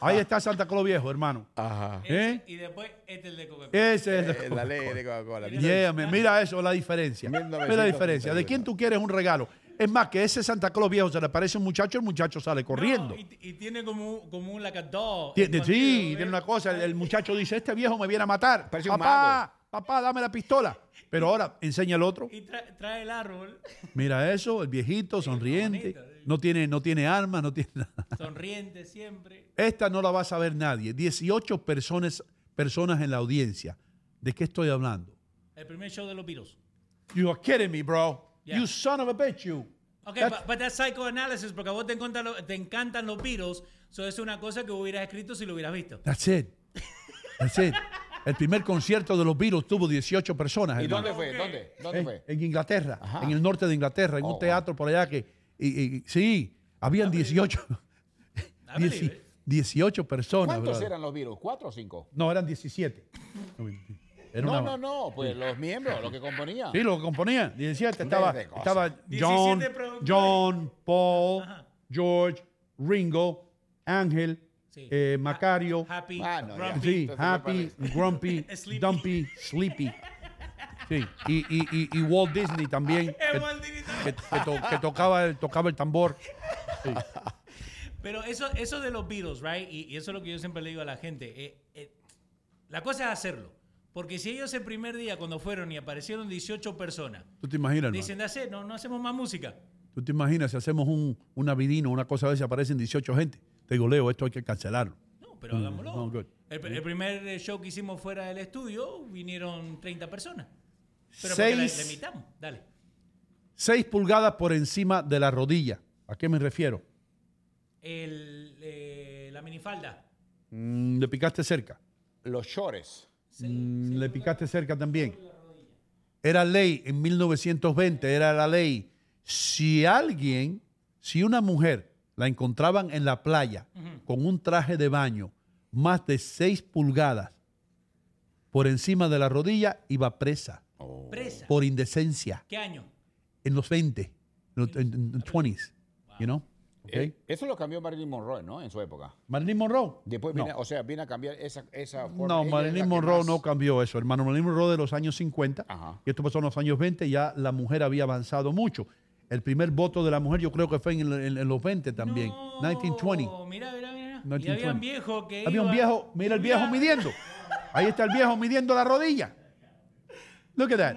Ahí está Santa Claus viejo, hermano. Ajá. ¿Eh? Y después este es el de Coca-Cola. Ese es el la ley de Coca-Cola. Yeah, man, mira eso, la diferencia. Mira la 1931. diferencia. ¿De quién tú quieres un regalo? Es más, que ese Santa Claus viejo se le parece a un muchacho, el muchacho sale corriendo. No, y, y tiene como, un- como un like a doll Tiene- escondido, sí, tiene una cosa. El, el muchacho dice: Este viejo me viene a matar. Parece un papá, papá, dame la pistola. Pero ahora enseña el otro. Y tra- trae el árbol Mira eso, el viejito, sonriente. No tiene, no tiene armas, no tiene nada. sonriente siempre. Esta no la va a saber nadie. 18 personas, personas en la audiencia. ¿De qué estoy hablando? El primer show de los Beatles. You are kidding me, bro. Yeah. You son of a bitch, you. Ok, That's- but, but that's psychoanalysis porque a vos te encantan, lo- te encantan los Beatles. Eso es una cosa que hubieras escrito si lo hubieras visto. That's it. That's it. El primer concierto de los Beatles tuvo 18 personas. ¿Y hermano. dónde fue? ¿Dónde? ¿Dónde En, fue? en Inglaterra, Ajá. en el norte de Inglaterra, en Oh, un teatro por allá que. y- y- sí, habían 18. I believe dieci- it. 18 personas. ¿Cuántos brother. eran los virus? ¿Cuatro o cinco? No, eran 17. <laughs> Era No, una- no, no, pues los miembros, los que componían. Sí, lo que componían. 17. Estaba, estaba John, 17 productores. John, Paul, Ajá. George, Ringo, Ángel, Sí. eh, Macario. Happy, Ah, no. Grumpy. Sí, Happy, Grumpy, <laughs> Sleepy. Dumpy, Sleepy. Sí, y, y, y, y Walt Disney también, <laughs> que, Walt Disney también. que- que to- que tocaba, el, tocaba el tambor. <laughs> Pero eso, eso de los Beatles, right? Y, y eso es lo que yo siempre le digo a la gente. eh, eh, la cosa es hacerlo. Porque si ellos el primer día, cuando fueron y aparecieron 18 personas, ¿Tú te imaginas, dicen, "That's it, no, no hacemos más música. ¿Tú te imaginas si hacemos un, un navidino, una cosa de esa, aparecen 18 gente? Te digo, Leo, esto hay que cancelarlo. No, pero hagámoslo. no, good. El, el primer eh, show que hicimos fuera del estudio vinieron 30 personas. Pero porque le, Seis- le imitamos. Dale. 6 pulgadas por encima de la rodilla. ¿A qué me refiero? El, eh, la minifalda. Mm, le picaste cerca. Los shorts. Mm, le picaste cerca también. Era ley en 1920, era la ley. Si alguien, si una mujer la encontraban en la playa con un traje de baño más de 6 pulgadas por encima de la rodilla, iba presa Presa. por indecencia ¿Qué año? en los 20, en los en- en- en 20s, you know? Okay. Eh, eso lo cambió Marilyn Monroe, ¿no? En su época. Marilyn Monroe. Después No. viene, o sea, viene a cambiar esa, esa forma. No, Ella Marilyn Monroe más- no cambió eso, hermano. Marilyn Monroe de los años 50, Ajá. y esto pasó en los años 20, ya la mujer había avanzado mucho. El primer voto de la mujer yo creo que fue en, en- en los 20 también, No, 1920. Mira, mira, mira. Y 1920. había un viejo que Había un viejo, mira el viejo midiendo. Ahí está el viejo midiendo la rodilla. Look at that.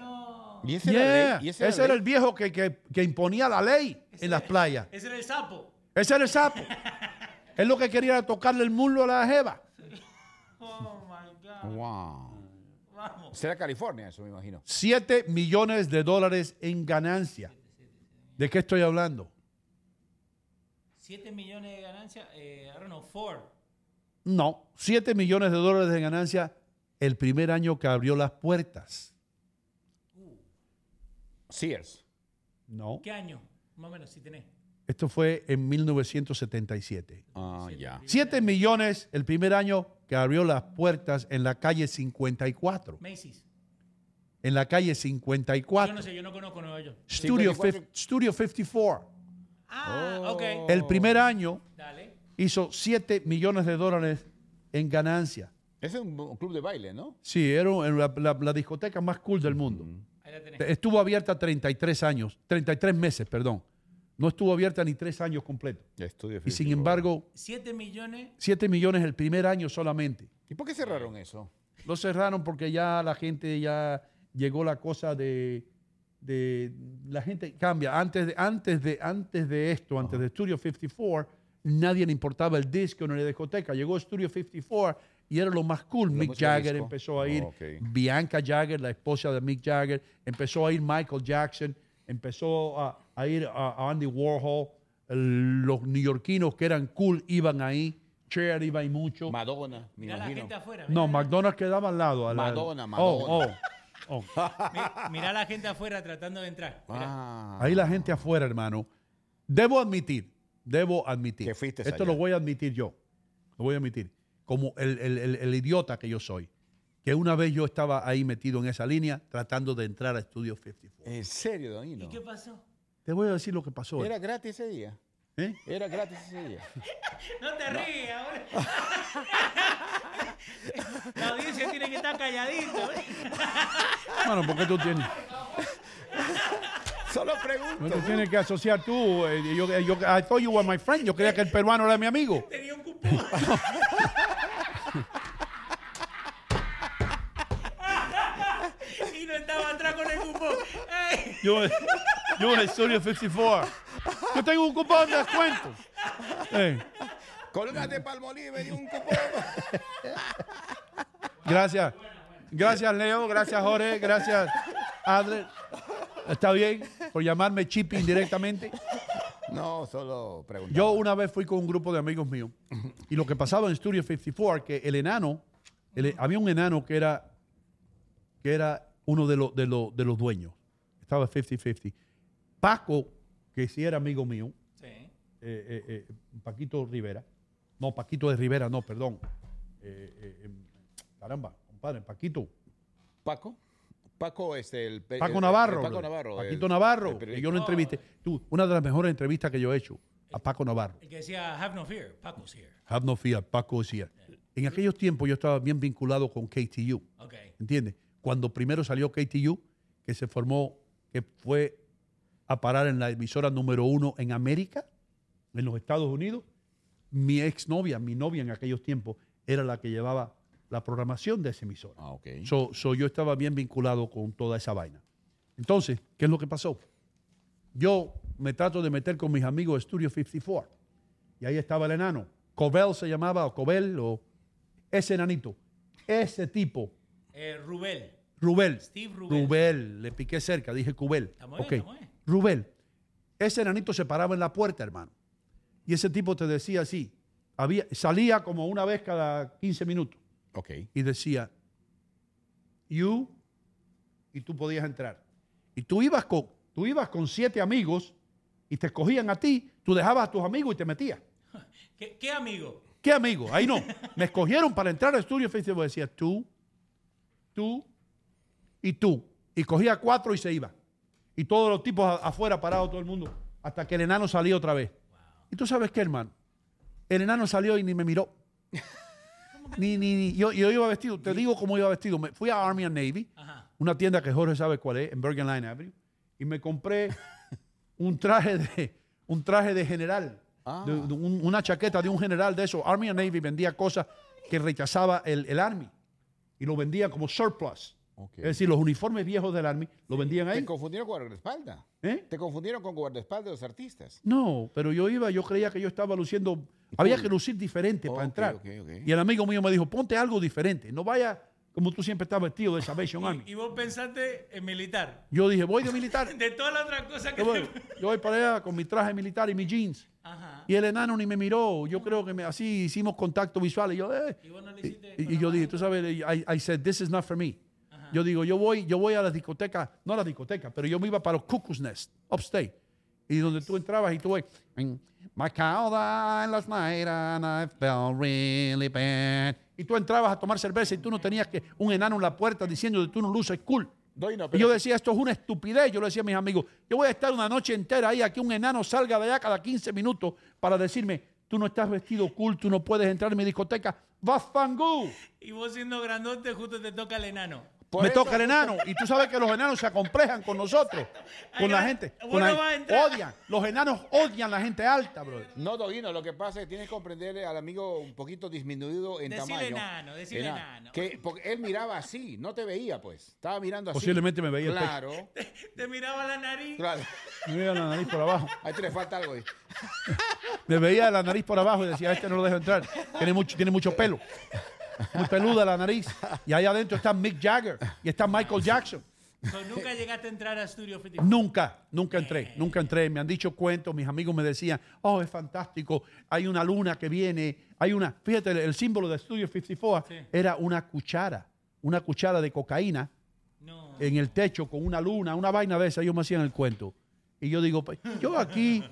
Y ese era Yeah, y ese, ese era el viejo que, que- que imponía la ley en las playas. Ese era el sapo. Ese era el sapo. Él lo que quería era tocarle el muslo a la jeva. Oh my God. Wow. Vamos. Será California, eso me imagino. 7 millones de dólares en ganancia. ¿De qué estoy hablando? 7 millones de ganancias. Eh, I don't know, Ford. No, 7 millones de dólares de ganancia el primer año que abrió las puertas. Sears. No, ¿Qué año? Más o menos, si tenés. Esto fue en 1977. Ah, ya. 7 millones el primer año que abrió las puertas en la calle 54. Macy's. En la calle Yo 54. no sé, yo no conozco Nueva York. Studio, 54. fif- Studio 54. Ah, ok. El primer año Dale. hizo 7 millones de dólares en ganancia. Ese es un, club de baile, ¿no? Sí, era un- la, la- la discoteca más cool del mundo. Ahí la tenés. Estuvo abierta 33 años, 33 meses, perdón. No estuvo abierta ni tres años completos. Estudio Y sin embargo, 7 millones. 7 millones el primer año solamente. ¿Y por qué cerraron eso? Lo cerraron porque ya la gente ya llegó la cosa de, de la gente cambia. Antes de, antes de, antes de esto, antes de Studio 54, nadie le importaba el disco ni la discoteca. Llegó Studio 54 y era lo más cool. Mick Jagger disco. empezó a ir, Oh. Bianca Jagger, la esposa de Mick Jagger, empezó a ir Michael Jackson, empezó a, a ir a, a Andy Warhol. El- los neoyorquinos que eran cool iban ahí. Cher iba ahí mucho. Madonna, me Mira la gente afuera. No, McDonald's quedaba al lado. Madonna, Oh, Madonna. oh, <laughs> oh. mi- mira la gente afuera tratando de entrar. Ah. Ahí la gente afuera, hermano. Debo admitir, debo admitir. Que fuiste Esto allá. lo voy a admitir yo. Lo voy a admitir. Como el, el- el- el idiota que yo soy. Que una vez yo estaba ahí metido en esa línea tratando de entrar a Studio 54. ¿En serio, Don Hino? ¿Y qué pasó? Te voy a decir lo que pasó. Era gratis ese día. ¿eh? Era gratis ese día. <laughs> No te rías, ahora. <laughs> La audiencia tiene que estar calladito. ¿eh? <laughs> Bueno, porque tú tienes, Solo pregunto. tú tienes que asociar tú. eh, yo, yo, I thought you were my friend. Yo creía que el peruano era mi amigo. Tenía un cupón. y no estaba atrás con el cupón. ¡Ey! Yo, yo en el Studio 54. Yo tengo un cupón de descuento. Eh, Colgate Palmolive y un cupón. gracias. Gracias, Leo. Gracias, Jorge. Gracias, Adler. Está bien por llamarme Chippy indirectamente. No, solo pregunto. Yo una vez fui con un grupo de amigos míos y lo que pasaba en Studio 54 que el enano, el- había un enano que era, que era uno de, los de, los de los dueños. Estaba 50-50. Paco, que sí era amigo mío, Sí. eh, eh, eh, Paquito Rivera. No, Paquito de Rivera, no, perdón. Eh, eh, eh, caramba, compadre, Paquito. Paco. Paco, este, el. Paco el- Navarro. el Paco. Navarro. Paquito el- Navarro. el que yo lo entrevisté. Tú, una de las mejores entrevistas que yo he hecho a Paco Navarro. El que decía, have no fear, Paco's here. Have no fear, Paco decía. En aquellos tiempos yo estaba bien vinculado con KTU. Ok. ¿Entiendes? Cuando primero salió KTU, que se formó, que fue a parar en la emisora número uno en América, en los Estados Unidos, mi exnovia, mi novia en aquellos tiempos, era la que llevaba la programación de esa emisora. Ah, ok. So, so yo estaba bien vinculado con toda esa vaina. Entonces, ¿qué es lo que pasó? Yo me trato de meter con mis amigos de Studio 54. Y ahí estaba el enano. Cobel se llamaba, o Cobel, o ese enanito. Ese tipo, Eh, Rubel. Rubel. Steve Rubel. Rubel, le piqué cerca, dije Cubel. Estamos bien, Ok. estamos bien. Rubel. Ese enanito se paraba en la puerta, hermano. Y ese tipo te decía así. Había, salía como una vez cada 15 minutos Ok. y decía, you, y tú podías entrar. Y tú ibas con, tú ibas con siete amigos y te escogían a ti, tú dejabas a tus amigos y te metías. <laughs> ¿Qué, qué amigo? ¿Qué amigo? Ahí no. Me escogieron para entrar al estudio Facebook. Decía tú, tú y tú. Y cogía cuatro y se iba. Y todos los tipos afuera parados, todo el mundo. Hasta que el enano salió otra vez. ¿Y tú sabes qué, hermano? El enano salió y ni me miró. <laughs> ni, ni, ni- Yo, yo iba vestido, te digo cómo iba vestido. Me fui a Army and Navy, Ajá. una tienda que Jorge sabe cuál es, en Bergen Line Avenue, y me compré <laughs> un traje de, un traje de general, de- de un- una chaqueta de un general de eso. Army and Navy vendía cosas que rechazaba el, el Army y lo vendía como surplus. Ok. Es decir, los uniformes viejos del Army lo vendían ahí. Te confundieron con guardaespaldas. ¿Eh? Te confundieron con guardaespaldas de los artistas. No, pero yo iba, yo creía que yo estaba luciendo. Había que lucir diferente para Ok, entrar. ok, ok. Y el amigo mío me dijo, ponte algo diferente. No vaya como tú siempre estás vestido de Salvation Army. Y vos pensaste en militar. Yo dije, voy de militar. <laughs> De todas las otras cosas que Yo voy, te... yo voy para allá con mi traje militar y mis jeans. Ajá. Y el enano ni me miró. Yo creo que me- así hicimos contacto visual. Y yo, eh. Y vos no. Y, y yo dije, tú sabes, I, I said, this is not for me. Yo digo, yo voy, yo voy a la discoteca, no a la discoteca, pero yo me iba para los Cuckoo's Nest, upstate. Y donde tú entrabas y tú ves, my cow died last night and I felt really bad. Y tú entrabas a tomar cerveza y tú no tenías que un enano en la puerta diciendo que tú no luces cool. No, Y yo decía, esto es una estupidez. Yo le decía a mis amigos, yo voy a estar una noche entera ahí a que un enano salga de allá cada 15 minutos para decirme, tú no estás vestido cool, tú no puedes entrar en mi discoteca. ¡Vafangú! Y vos siendo grandote justo te toca el enano. Por me eso- toca el enano. Y tú sabes que los enanos se acomplejan con nosotros, con la gente. Con la- odian. Los enanos odian a la gente alta, brother. No, Doguino, lo que pasa es que tienes que comprenderle al amigo un poquito disminuido en Decile tamaño. enano, decile enano. Que, porque él miraba así, no te veía, pues. Estaba mirando así. Posiblemente me veía el pecho. Claro, <laughs> Te miraba la nariz. claro. Me veía la nariz por abajo. Ahí te le falta algo. ahí. Me veía la nariz por abajo y decía, este no lo dejo entrar. Tiene mucho, tiene mucho pelo. Muy peluda la nariz. Y ahí adentro está Mick Jagger y está Michael Jackson. So, nunca llegaste a entrar a Studio 54. Nunca, nunca entré, nunca entré. Me han dicho cuentos, mis amigos me decían, oh, es fantástico, hay una luna que viene, hay una, fíjate, el, el símbolo de Studio 54 Sí. era una cuchara, una cuchara de cocaína No. en el techo con una luna, una vaina de esa, ellos me hacían el cuento. Y yo digo, pues, yo aquí,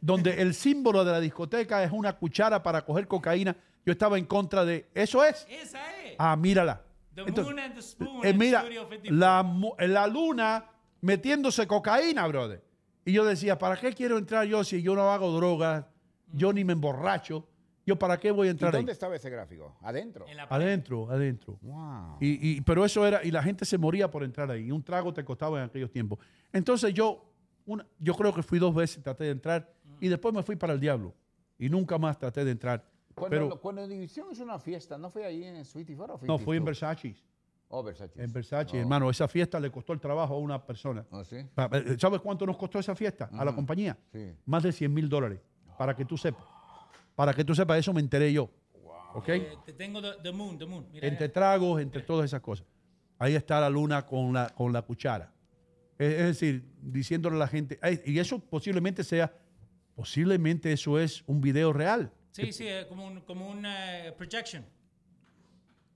donde el símbolo de la discoteca es una cuchara para coger cocaína. Yo estaba en contra de. ¿Eso es? Esa es. Ah, mírala. The Entonces, moon and the spoon eh, mira, Studio 54. la, mu- la luna metiéndose cocaína, brother. Y yo decía, ¿para qué quiero entrar yo si yo no hago drogas? Yo ni me emborracho. ¿Yo para qué voy a ¿Y entrar ahí? dónde estaba ese gráfico? ¿Adentro? En la pared. Adentro, adentro. Wow. Y, y- pero eso era, y la gente se moría por entrar ahí. Y un trago te costaba en aquellos tiempos. Entonces yo, una- yo creo que fui dos veces, traté de entrar, y después me fui para el diablo. Y nunca más traté de entrar. Cuando, Pero cuando División es una fiesta, ¿no fue ahí en Sweetie Fora o no, fui en 52? Versace. Oh, Versace. En Versace, Oh. hermano. Esa fiesta le costó el trabajo a una persona. ¿Oh, sí? Pa- eh, ¿Sabes cuánto nos costó esa fiesta a la compañía? Sí. Más de 100 mil dólares. Para que tú sepas. Para que tú sepas, eso me enteré yo. ¿Ok? Eh, te tengo the, the moon, the moon. Mira, entre tragos, entre todas esas cosas. Ahí está la luna con la, con la cuchara. Es, es decir, diciéndole a la gente, "Ay, y eso posiblemente sea, posiblemente eso es un video real. Sí, sí, es como un, como una eh, projection.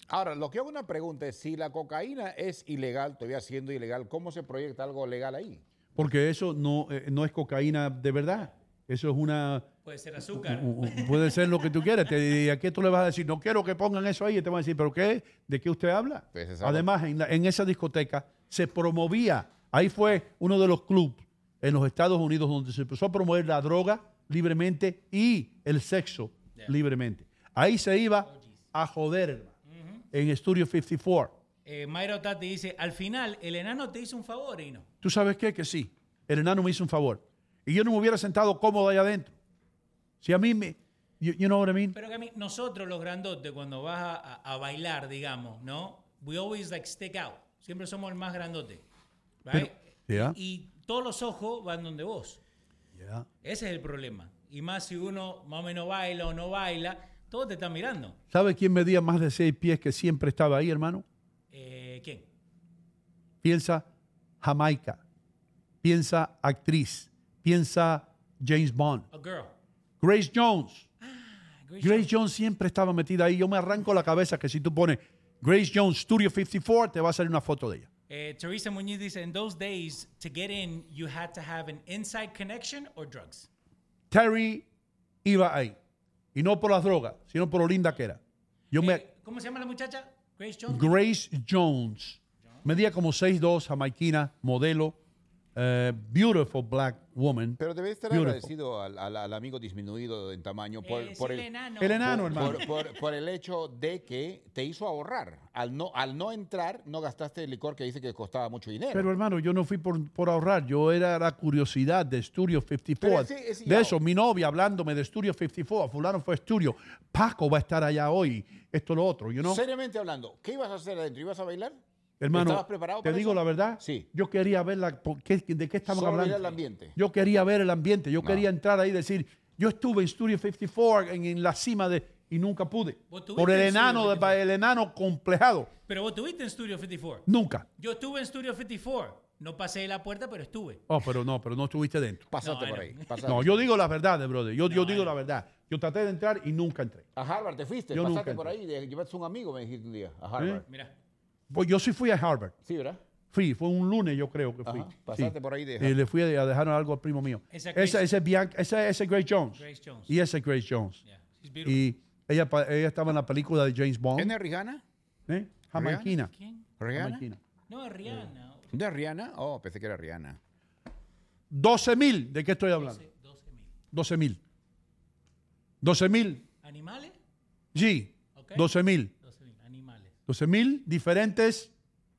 Ahora, lo que hago una pregunta es, si la cocaína es ilegal, todavía siendo ilegal, ¿cómo se proyecta algo legal ahí? Porque eso no, eh, no es cocaína de verdad. Eso es una... Puede ser azúcar. u- u- Puede ser lo que tú quieras. Te- ¿Y a qué tú le vas a decir? No quiero que pongan eso ahí. Y te van a decir, ¿pero qué? ¿De qué usted habla? Pues Además, en, la- en esa discoteca se promovía. Ahí fue uno de los clubes en los Estados Unidos donde se empezó a promover la droga libremente y el sexo libremente. Ahí se iba a joder, hermano. En Studio 54. Eh, Mayra Otati dice, al final, el enano te hizo un favor y no. ¿Tú sabes qué? Que sí. El enano me hizo un favor. Y yo no me hubiera sentado cómodo ahí adentro. Si a mí me... You, you know what I mean? Pero que a mí, nosotros los grandotes, cuando vas a, a- a bailar, digamos, ¿no? We always like stick out. Siempre somos el más grandote. right? Yeah. Y todos los ojos van donde vos. Ese es el problema. Y más si uno más o menos baila o no baila, todos te están mirando. ¿Sabe quién medía más de seis pies que siempre estaba ahí, hermano? Eh, ¿Quién? Piensa Jamaica. Piensa actriz. Piensa James Bond. A girl. Grace Jones. Grace Grace Jones siempre estaba metida ahí. Yo me arranco la cabeza que si tú pones Grace Jones Studio 54, te va a salir una foto de ella. Eh, Teresa Muñiz dice, in those days, to get in, you had to have an inside connection or drugs. Terry iba ahí. Y no por las drogas, sino por lo linda que era. Yo me, Eh, ¿Cómo se llama la muchacha? Grace Jones. Grace Jones. Medía como 6'2, jamaiquina, modelo. Eh, beautiful black woman. Pero debe estar Beautiful. agradecido al, al- al amigo disminuido en tamaño por, Eh, sí, por el el, enano. El enano, por- hermano. por- por- por el hecho de que te hizo ahorrar. Al no, al no entrar, no gastaste el licor que dice que costaba mucho dinero. Pero hermano, yo no fui por, por ahorrar, yo era la curiosidad de Studio 54. Pero ese- ese de eso, mi novia hablándome de Studio 54, fulano fue Studio, Paco va a estar allá hoy, esto, lo otro, you know? Seriamente hablando, ¿qué ibas a hacer adentro? ¿Ibas a bailar? Hermano, ¿Estabas preparado te para digo eso? la verdad, Sí. yo quería ver la, por qué- de qué estaban Solo hablando. el ambiente. Yo quería ver el ambiente, yo quería entrar ahí y decir, yo estuve en Studio 54 en, en la cima de y nunca pude. ¿Vos tuviste Por el en enano, de- el enano complejado, Pero vos estuviste en Studio 54. nunca. Yo estuve en Studio 54. No pasé la puerta, pero estuve. Oh, pero no, pero no estuviste dentro. Pasaste No, por ahí. <laughs> pasaste. No, yo digo la verdad, brother. Yo, yo No, digo I la verdad. Yo traté de entrar y nunca entré. A Harvard te fuiste, Yo nunca pasaste por entré. ahí, llevaste un amigo, me dijiste un día, a Harvard. Mira. Pues yo sí fui a Harvard. Sí, ¿verdad? Fui, fue un lunes yo creo que fui. Ajá, pasaste Sí. por ahí de Y le fui a dejar algo al primo mío. Esa Ese, ese, Bianca- ese, ese Grace Jones. Grace Jones. Y ese Grace Jones. Yeah, she's beautiful. Y ella, ella estaba en la película de James Bond. ¿Es Rihanna? ¿Eh? Jamaiquina. ¿Quién? ¿Rihanna? Jamaiquina. No, es Rihanna. ¿De Rihanna? Oh, pensé que era Rihanna. 12 mil. ¿De qué estoy hablando? 12 mil. 12 mil. ¿Animales? Sí. Ok. 12 mil. 12.000. Animales. 12 mil diferentes.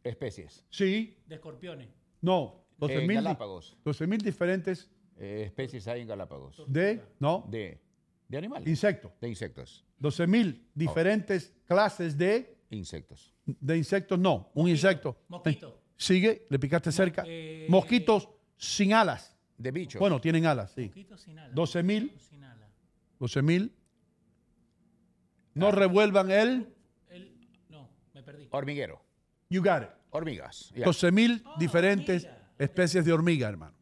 Especies. Sí. De escorpiones. No. 12 En mil. Galápagos. 12 mil diferentes Eh, especies hay en Galápagos. de. No. De, de animales. Insectos. De insectos. 12 mil diferentes clases de, Insectos. de insectos. No. Un insecto. Mosquito. Sigue. Le picaste cerca. eh, Mosquitos sin alas. De bichos. Bueno, tienen alas, sí. Mosquito sin ala. 12 mil. Sin ala. 12 mil. No revuelvan el. Me perdí. Hormiguero. You got it. Hormigas. ya. 12 mil Ah, diferentes hormiga. especies de hormiga, hermano.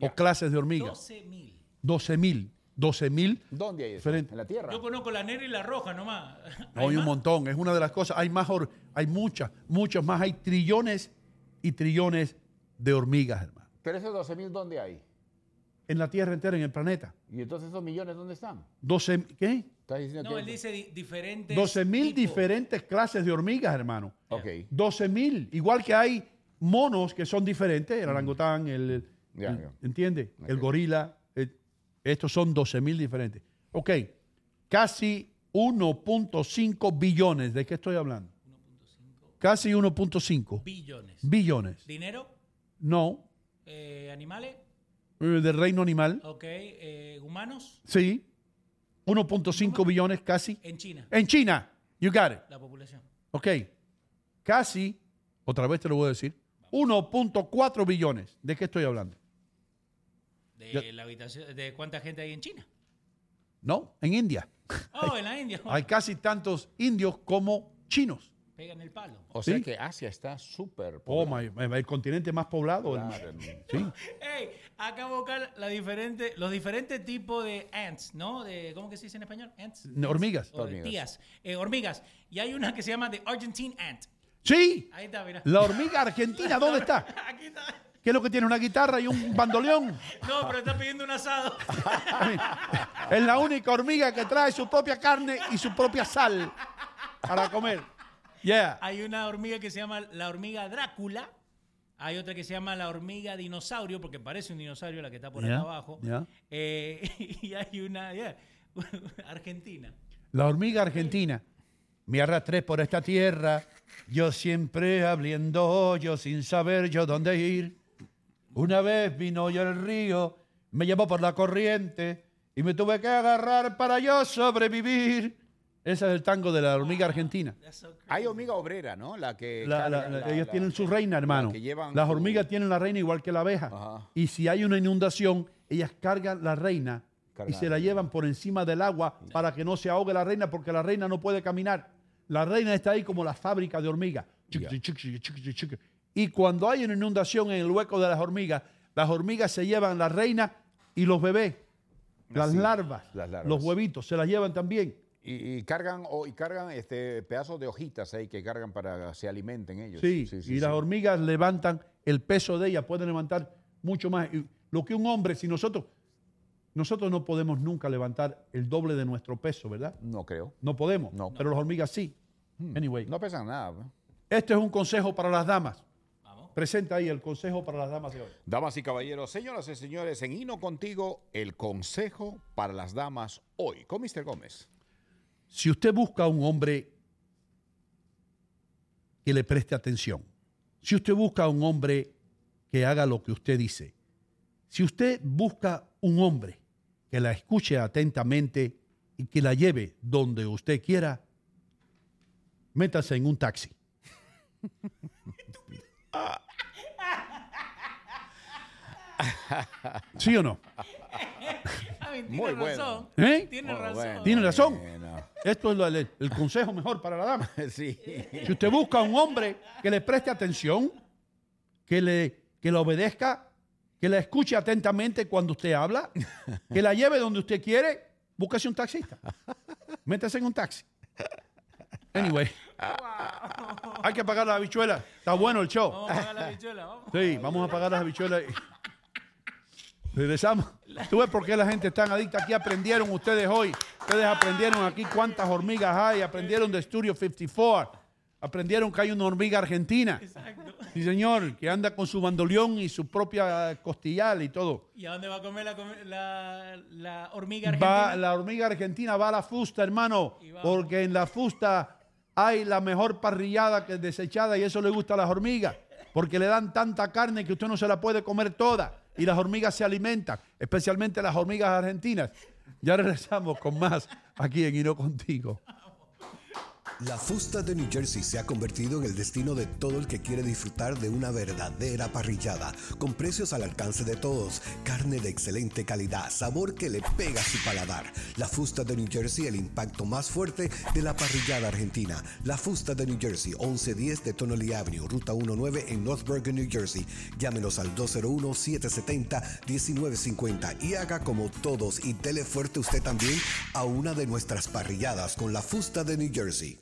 O clases de hormiga. 12.000. 12 mil. 12 mil. ¿Dónde hay eso? ¿En la Tierra? Yo conozco la negra y la roja nomás. No, hay un más? montón. Es una de las cosas. Hay más, hor- hay muchas, muchas más. Hay trillones y trillones de hormigas, hermano. Pero esos 12.000, ¿dónde hay? en la Tierra entera, en el planeta. ¿Y entonces esos millones dónde están? 12, ¿qué? ¿Estás diciendo No, que- él dice di- diferentes. 12 mil tipos. diferentes clases de hormigas, hermano. Ok. 12 mil. Igual que hay monos que son diferentes, el orangután, el, el- Ya, el- ya. ¿entiende? El Ok. gorila. el- estos son 12 mil diferentes. Ok, casi 1.5 billones. ¿De qué estoy hablando? Casi 1.5 Billones. billones. ¿Dinero? No, Eh, ¿Animales? eh, del reino animal. Ok. eh, ¿Humanos? Sí. 1.5 billones casi. En China. En China. You got it. La población. Ok. Casi, otra vez te lo voy a decir, 1.4 billones. ¿De qué estoy hablando? De, la habitación, ¿De cuánta gente hay en China? No, en India. Oh, en la India. Hay casi tantos indios como chinos. El palo. O sea Sí. que Asia está súper... Oh, my- el continente más poblado. el- Claro, sí. <laughs> Hey, acabo de buscar la diferente, los diferentes tipos de ants, ¿no? De, ¿Cómo que se dice en español? Ants. Hormigas. O de Hormigas. tías. Eh, hormigas. Y hay una que se llama The Argentine Ant. Sí. Ahí está, mira. La hormiga argentina, ¿dónde está? <laughs> Aquí está. ¿Qué es lo que tiene? ¿Una guitarra y un bandoleón? <laughs> No, pero está pidiendo un asado. Es la única hormiga que trae su propia carne y su propia sal para comer. Yeah. Hay una hormiga que se llama la hormiga Drácula. Hay otra que se llama la hormiga dinosaurio, porque parece un dinosaurio la que está por Ya, acá abajo. Eh, <laughs> y hay una, yeah, <laughs> argentina. La hormiga argentina. Me arrastré por esta tierra, yo siempre abriendo hoyos sin saber yo dónde ir. Una vez vino yo el río, me llevó por la corriente y me tuve que agarrar para yo sobrevivir. Ese es el tango de la hormiga argentina. So crazy. Hay hormiga obrera, ¿no? La que... La- la- la- la- ellos la- tienen su reina, hermano. que llevan Las su- hormigas tienen la reina igual que la abeja. Ajá. Y si hay una inundación, ellas cargan la reina y se la llevan por encima del agua para que no se ahogue la reina porque la reina no puede caminar. La reina está ahí como la fábrica de hormigas. Y cuando hay una inundación en el hueco de las hormigas, las hormigas se llevan la reina y los bebés, las larvas, las larvas. los huevitos, se las llevan también. Y, y cargan, o, y cargan este, pedazos de hojitas ahí que cargan para que se alimenten ellos. Sí, sí, y sí. las hormigas levantan el peso de ellas, pueden levantar mucho más. Y Lo que un hombre, si nosotros, nosotros no podemos nunca levantar el doble de nuestro peso, ¿verdad? No creo. No podemos, No. pero las hormigas sí. Anyway, No pesan nada. ¿no? este es un consejo para las damas. Vamos. Presenta ahí el consejo para las damas de hoy. Damas y caballeros, señoras y señores, en Hino Contigo, el consejo para las damas hoy, con Mr. Gómez. Si usted busca un hombre que le preste atención, si usted busca un hombre que haga lo que usted dice, si usted busca un hombre que la escuche atentamente y que la lleve donde usted quiera, métase en un taxi. <laughs> ¿Sí o no? Tiene Muy bueno. razón. ¿Eh? Tiene Oh, razón. bueno. Tiene razón. Bueno. Esto es lo- el, el consejo mejor para la dama. <laughs> Sí. Si usted busca un hombre que le preste atención, que le, que le obedezca, que la escuche atentamente cuando usted habla, que la lleve donde usted quiere, búsquese un taxista. Métase en un taxi. Anyway. Hay que pagar las habichuelas. Está bueno el show. Vamos a pagar la bichuela, vamos. Sí, vamos a pagar las habichuelas. Regresamos. ¿Tú ves por qué la gente es tan adicta? Aquí aprendieron ustedes hoy. Ustedes aprendieron aquí cuántas hormigas hay. Aprendieron de Studio 54. Aprendieron que hay una hormiga argentina. Exacto. Sí, señor, que anda con su bandoleón y su propia costillal y todo. ¿Y a dónde va a comer la, la, la hormiga argentina? Va, la hormiga argentina va a la fusta, hermano, porque en la fusta hay la mejor parrillada que desechada y eso le gusta a las hormigas, porque le dan tanta carne que usted no se la puede comer toda y las hormigas se alimentan, especialmente las hormigas argentinas. Ya regresamos con más aquí en Hino Contigo. La fusta de New Jersey se ha convertido en el destino de todo el que quiere disfrutar de una verdadera parrillada, con precios al alcance de todos, carne de excelente calidad, sabor que le pega a su paladar. La fusta de New Jersey, el impacto más fuerte de la parrillada argentina. La fusta de New Jersey, 1110 de Tonelli Avenue, Ruta 19 en North Bergen, New Jersey. Llámenos al 201-770-1950 y haga como todos y dele fuerte usted también a una de nuestras parrilladas con la fusta de New Jersey.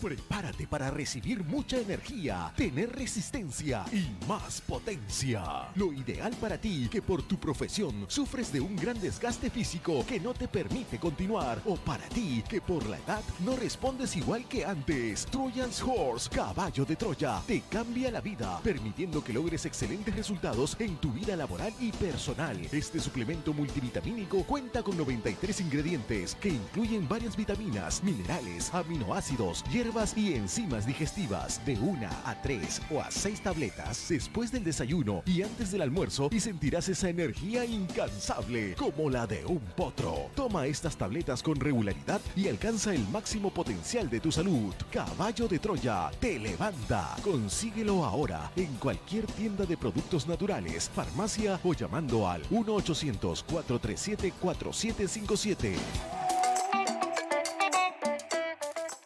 Prepárate para recibir mucha energía, tener resistencia y más potencia. Lo ideal para ti que por tu profesión sufres de un gran desgaste físico que no te permite continuar o para ti que por la edad no respondes igual que antes. Trojan's Horse, caballo de Troya, te cambia la vida, permitiendo que logres excelentes resultados en tu vida laboral y personal. Este suplemento multivitamínico cuenta con 93 ingredientes que incluyen varias vitaminas, minerales, aminoácidos, hierbas y enzimas digestivas de una a tres o a seis tabletas después del desayuno y antes del almuerzo y sentirás esa energía incansable como la de un potro. Toma estas tabletas con regularidad y alcanza el máximo potencial de tu salud. Caballo de Troya te levanta. Consíguelo ahora en cualquier tienda de productos naturales, farmacia o llamando al 1-800-437-4757.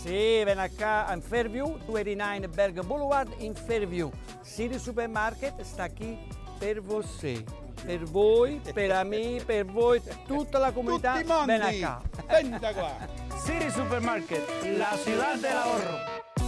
Sì, ven acá in Fairview, 289 Bergen Boulevard in Fairview. City Supermarket sta qui per você. Per voi, per me, per voi, tutta la comunità. Tutti. Ven acá. City Supermarket, la ciudad del ahorro.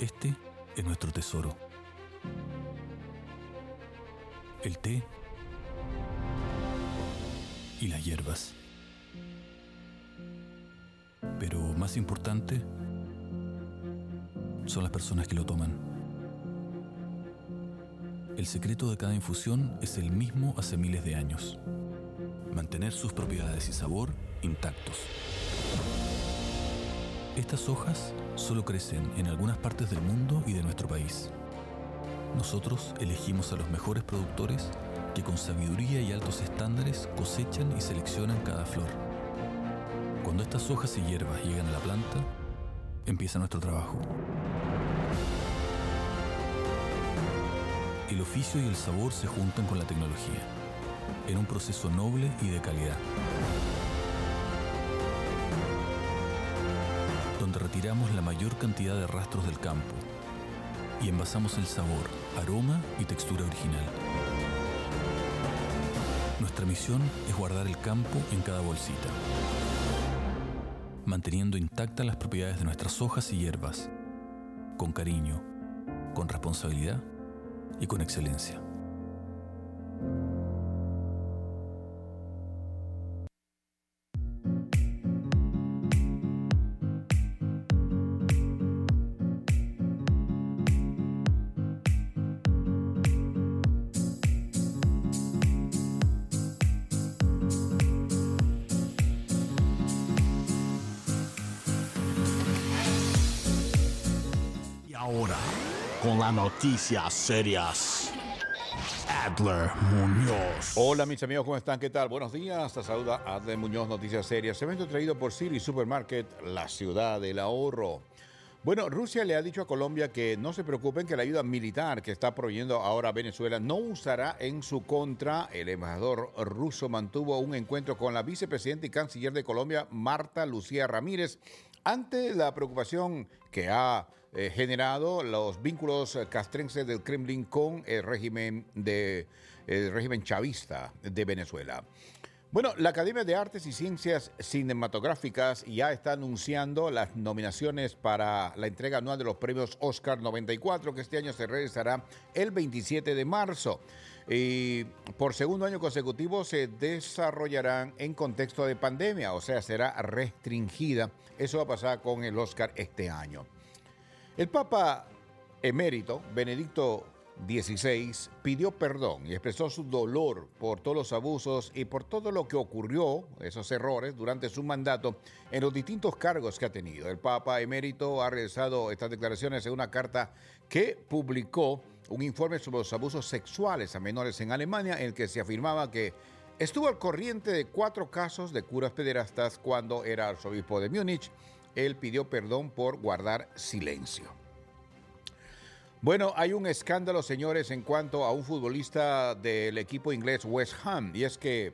Este es nuestro tesoro. El té y las hierbas. Pero más importante son las personas que lo toman. El secreto de cada infusión es el mismo hace miles de años. Mantener sus propiedades y sabor intactos. Estas hojas solo crecen en algunas partes del mundo y de nuestro país. Nosotros elegimos a los mejores productores que con sabiduría y altos estándares cosechan y seleccionan cada flor. Cuando estas hojas y hierbas llegan a la planta, empieza nuestro trabajo. El oficio y el sabor se juntan con la tecnología, en un proceso noble y de calidad. La mayor cantidad de rastros del campo y envasamos el sabor, aroma y textura original. Nuestra misión es guardar el campo en cada bolsita, manteniendo intactas las propiedades de nuestras hojas y hierbas, con cariño, con responsabilidad y con excelencia. Noticias serias, Adler Muñoz. Hola mis amigos, ¿cómo están? ¿Qué tal? Buenos días. Te saluda Adler Muñoz, Noticias Serias. Evento traído por City Supermarket, la ciudad del ahorro. Bueno, Rusia le ha dicho a Colombia que no se preocupen que la ayuda militar que está proveyendo ahora Venezuela no usará en su contra. El embajador ruso mantuvo un encuentro con la vicepresidenta y canciller de Colombia, Marta Lucía Ramírez, ante la preocupación que ha eh, generado los vínculos eh, castrenses del Kremlin con el régimen, de, el régimen chavista de Venezuela. Bueno, la Academia de Artes y Ciencias Cinematográficas ya está anunciando las nominaciones para la entrega anual de los premios Oscar 94, que este año se realizará el 27 de marzo. Y por segundo año consecutivo se desarrollarán en contexto de pandemia, o sea, será restringida. Eso va a pasar con el Oscar este año. El Papa emérito, Benedicto XVI, pidió perdón y expresó su dolor por todos los abusos y por todo lo que ocurrió, esos errores, durante su mandato en los distintos cargos que ha tenido. El Papa emérito ha realizado estas declaraciones en una carta que publicó un informe sobre los abusos sexuales a menores en Alemania, en el que se afirmaba que estuvo al corriente de cuatro casos de curas pederastas cuando era arzobispo de Múnich. Él pidió perdón por guardar silencio. Bueno, hay un escándalo, señores, en cuanto a un futbolista del equipo inglés West Ham, y es que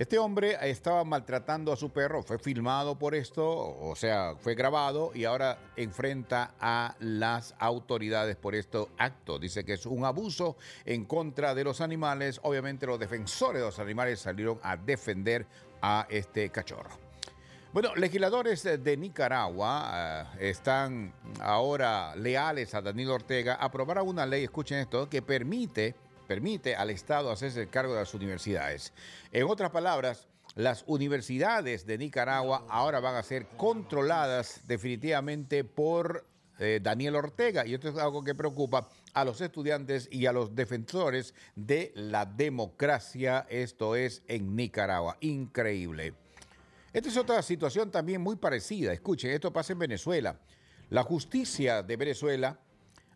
este hombre estaba maltratando a su perro, fue filmado por esto, o sea, fue grabado y ahora enfrenta a las autoridades por este acto. Dice que es un abuso en contra de los animales. Obviamente los defensores de los animales salieron a defender a este cachorro. Bueno, legisladores de Nicaragua eh, están ahora leales a Danilo Ortega. Aprobará una ley, escuchen esto, que permite permite al Estado hacerse el cargo de las universidades. En otras palabras, las universidades de Nicaragua ahora van a ser controladas definitivamente por eh, Daniel Ortega y esto es algo que preocupa a los estudiantes y a los defensores de la democracia, esto es en Nicaragua. Increíble. Esta es otra situación también muy parecida. Escuchen, esto pasa en Venezuela. La justicia de Venezuela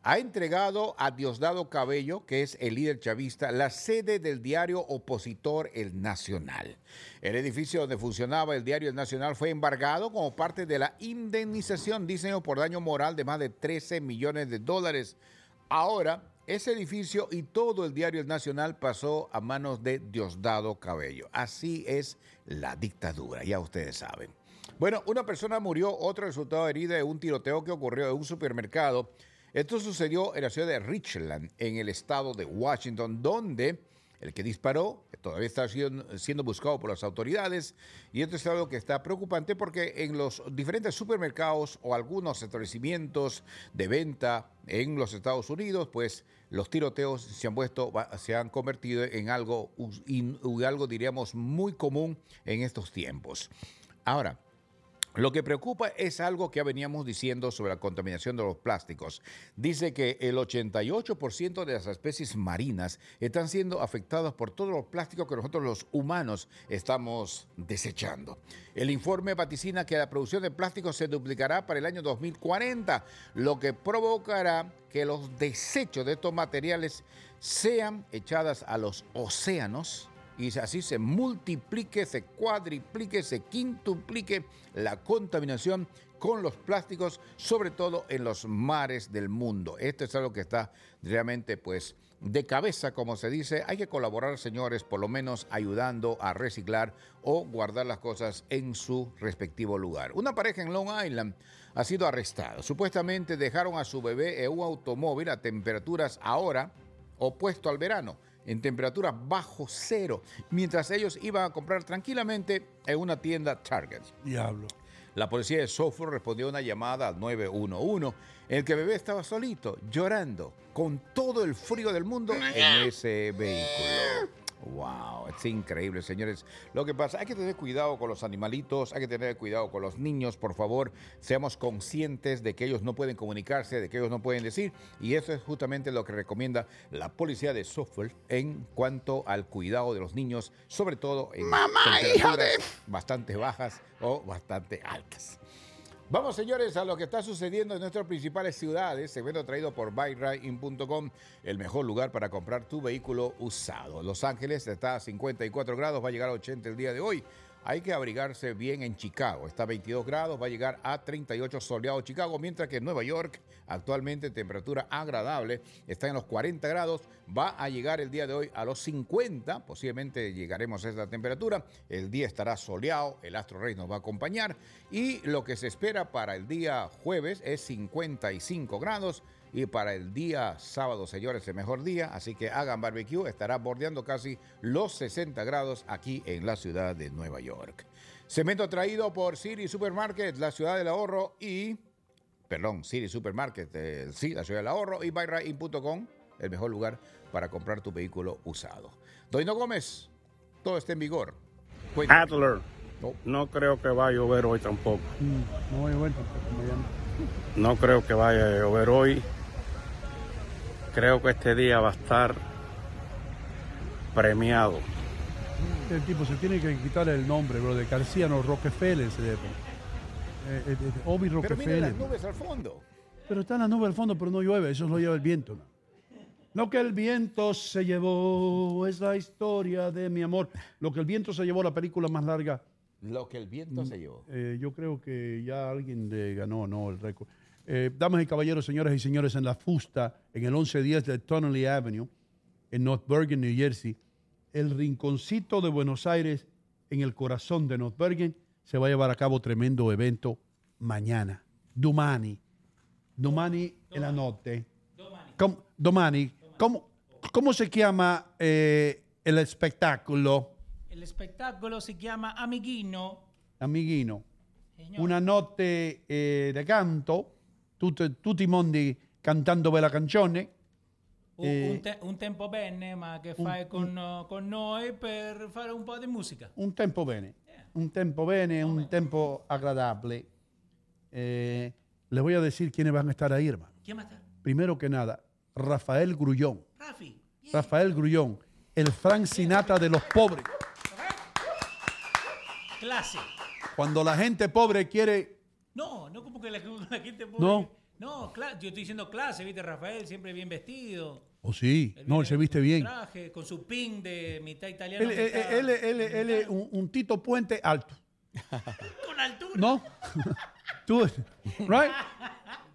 ha entregado a Diosdado Cabello, que es el líder chavista, la sede del diario opositor El Nacional. El edificio donde funcionaba el diario El Nacional fue embargado como parte de la indemnización, dicen, por daño moral de más de 13 millones de dólares. Ahora, ese edificio y todo el diario El Nacional pasó a manos de Diosdado Cabello. Así es la dictadura, ya ustedes saben. Bueno, una persona murió, otro resultado herida de un tiroteo que ocurrió en un supermercado esto sucedió en la ciudad de Richland, en el estado de Washington, donde el que disparó todavía está siendo buscado por las autoridades y esto es algo que está preocupante porque en los diferentes supermercados o algunos establecimientos de venta en los Estados Unidos, pues los tiroteos se han, puesto, se han convertido en algo, algo, diríamos, muy común en estos tiempos. Ahora, lo que preocupa es algo que veníamos diciendo sobre la contaminación de los plásticos. Dice que el 88% de las especies marinas están siendo afectadas por todos los plásticos que nosotros los humanos estamos desechando. El informe vaticina que la producción de plásticos se duplicará para el año 2040, lo que provocará que los desechos de estos materiales sean echadas a los océanos y así se multiplique, se cuadriplique, se quintuplique la contaminación con los plásticos, sobre todo en los mares del mundo. Esto es algo que está realmente pues de cabeza, como se dice. Hay que colaborar, señores, por lo menos ayudando a reciclar o guardar las cosas en su respectivo lugar. Una pareja en Long Island ha sido arrestada. Supuestamente dejaron a su bebé en un automóvil a temperaturas ahora opuesto al verano en temperatura bajo cero, mientras ellos iban a comprar tranquilamente en una tienda Target. Diablo. La policía de Suffolk respondió a una llamada al 911 en el que el bebé estaba solito, llorando, con todo el frío del mundo en ese vehículo. Wow, es increíble, señores. Lo que pasa, hay que tener cuidado con los animalitos, hay que tener cuidado con los niños, por favor. Seamos conscientes de que ellos no pueden comunicarse, de que ellos no pueden decir. Y eso es justamente lo que recomienda la policía de Suffolk en cuanto al cuidado de los niños, sobre todo en temperaturas bastante bajas o bastante altas. Vamos, señores, a lo que está sucediendo en nuestras principales ciudades. Evento traído por BuyRide.com, el mejor lugar para comprar tu vehículo usado. Los Ángeles está a 54 grados, va a llegar a 80 el día de hoy. Hay que abrigarse bien en Chicago. Está a 22 grados, va a llegar a 38 soleado Chicago, mientras que en Nueva York, actualmente temperatura agradable, está en los 40 grados, va a llegar el día de hoy a los 50, posiblemente llegaremos a esta temperatura. El día estará soleado, el Astro Rey nos va a acompañar y lo que se espera para el día jueves es 55 grados. Y para el día sábado, señores, el mejor día, así que hagan barbecue, estará bordeando casi los 60 grados aquí en la ciudad de Nueva York. Cemento traído por City Supermarket, la ciudad del ahorro y, perdón, City Supermarket, eh, sí, la ciudad del ahorro y buyrain.com, el mejor lugar para comprar tu vehículo usado. Doino Gómez, todo está en vigor. Cuéntame. Adler, no creo que vaya a llover hoy tampoco. No voy a ver tampoco. No creo que vaya a llover hoy. Creo que este día va a estar premiado. El tipo se tiene que quitar el nombre, bro, de García, no Rockefeller se debe. Eh, eh, eh, Obi Pero Rockefeller. las nubes al fondo. Pero está en la nube al fondo, pero no llueve, eso lo lleva el viento. ¿no? Lo que el viento se llevó es la historia de mi amor. Lo que el viento se llevó, la película más larga. Lo que el viento se llevó. Eh, yo creo que ya alguien le ganó no el récord. Eh, damas y caballeros, señoras y señores, en la fusta, en el 1110 de Tonelli Avenue, en North Bergen, New Jersey, el rinconcito de Buenos Aires, en el corazón de North Bergen, se va a llevar a cabo tremendo evento mañana. Domani. Domani en la noche. Com- Domani. ¿Cómo, cómo se llama eh, el espectáculo, El spettacolo si chiama Amiguino. amiguino? Una notte eh, de canto, tut- tutti i mondi cantando bella canzone. Un, Eh, un te- un tempo bene, ma che fai con, con noi per fare un po' di musica. un tempo bene, un tempo bene, un tempo agradable. Eh, les voy a decir quiénes van a estar ahí, hermano. ¿Quién va a estar? Primero que nada, Rafael Grullón. Rafi. Rafael Grullón, el Frank Sinatra de los pobres. Clase. Cuando la gente pobre quiere... No, no como que la, la gente pobre. No. No, yo estoy diciendo clase, ¿viste? Rafael siempre bien vestido. Oh, sí, no, él se viste bien. Traje, con su pin de mitad italiano. Él, él- mitad- él- él- él es un, un Tito Puente alto. <laughs> con altura. ¿No? <laughs> Tú, right?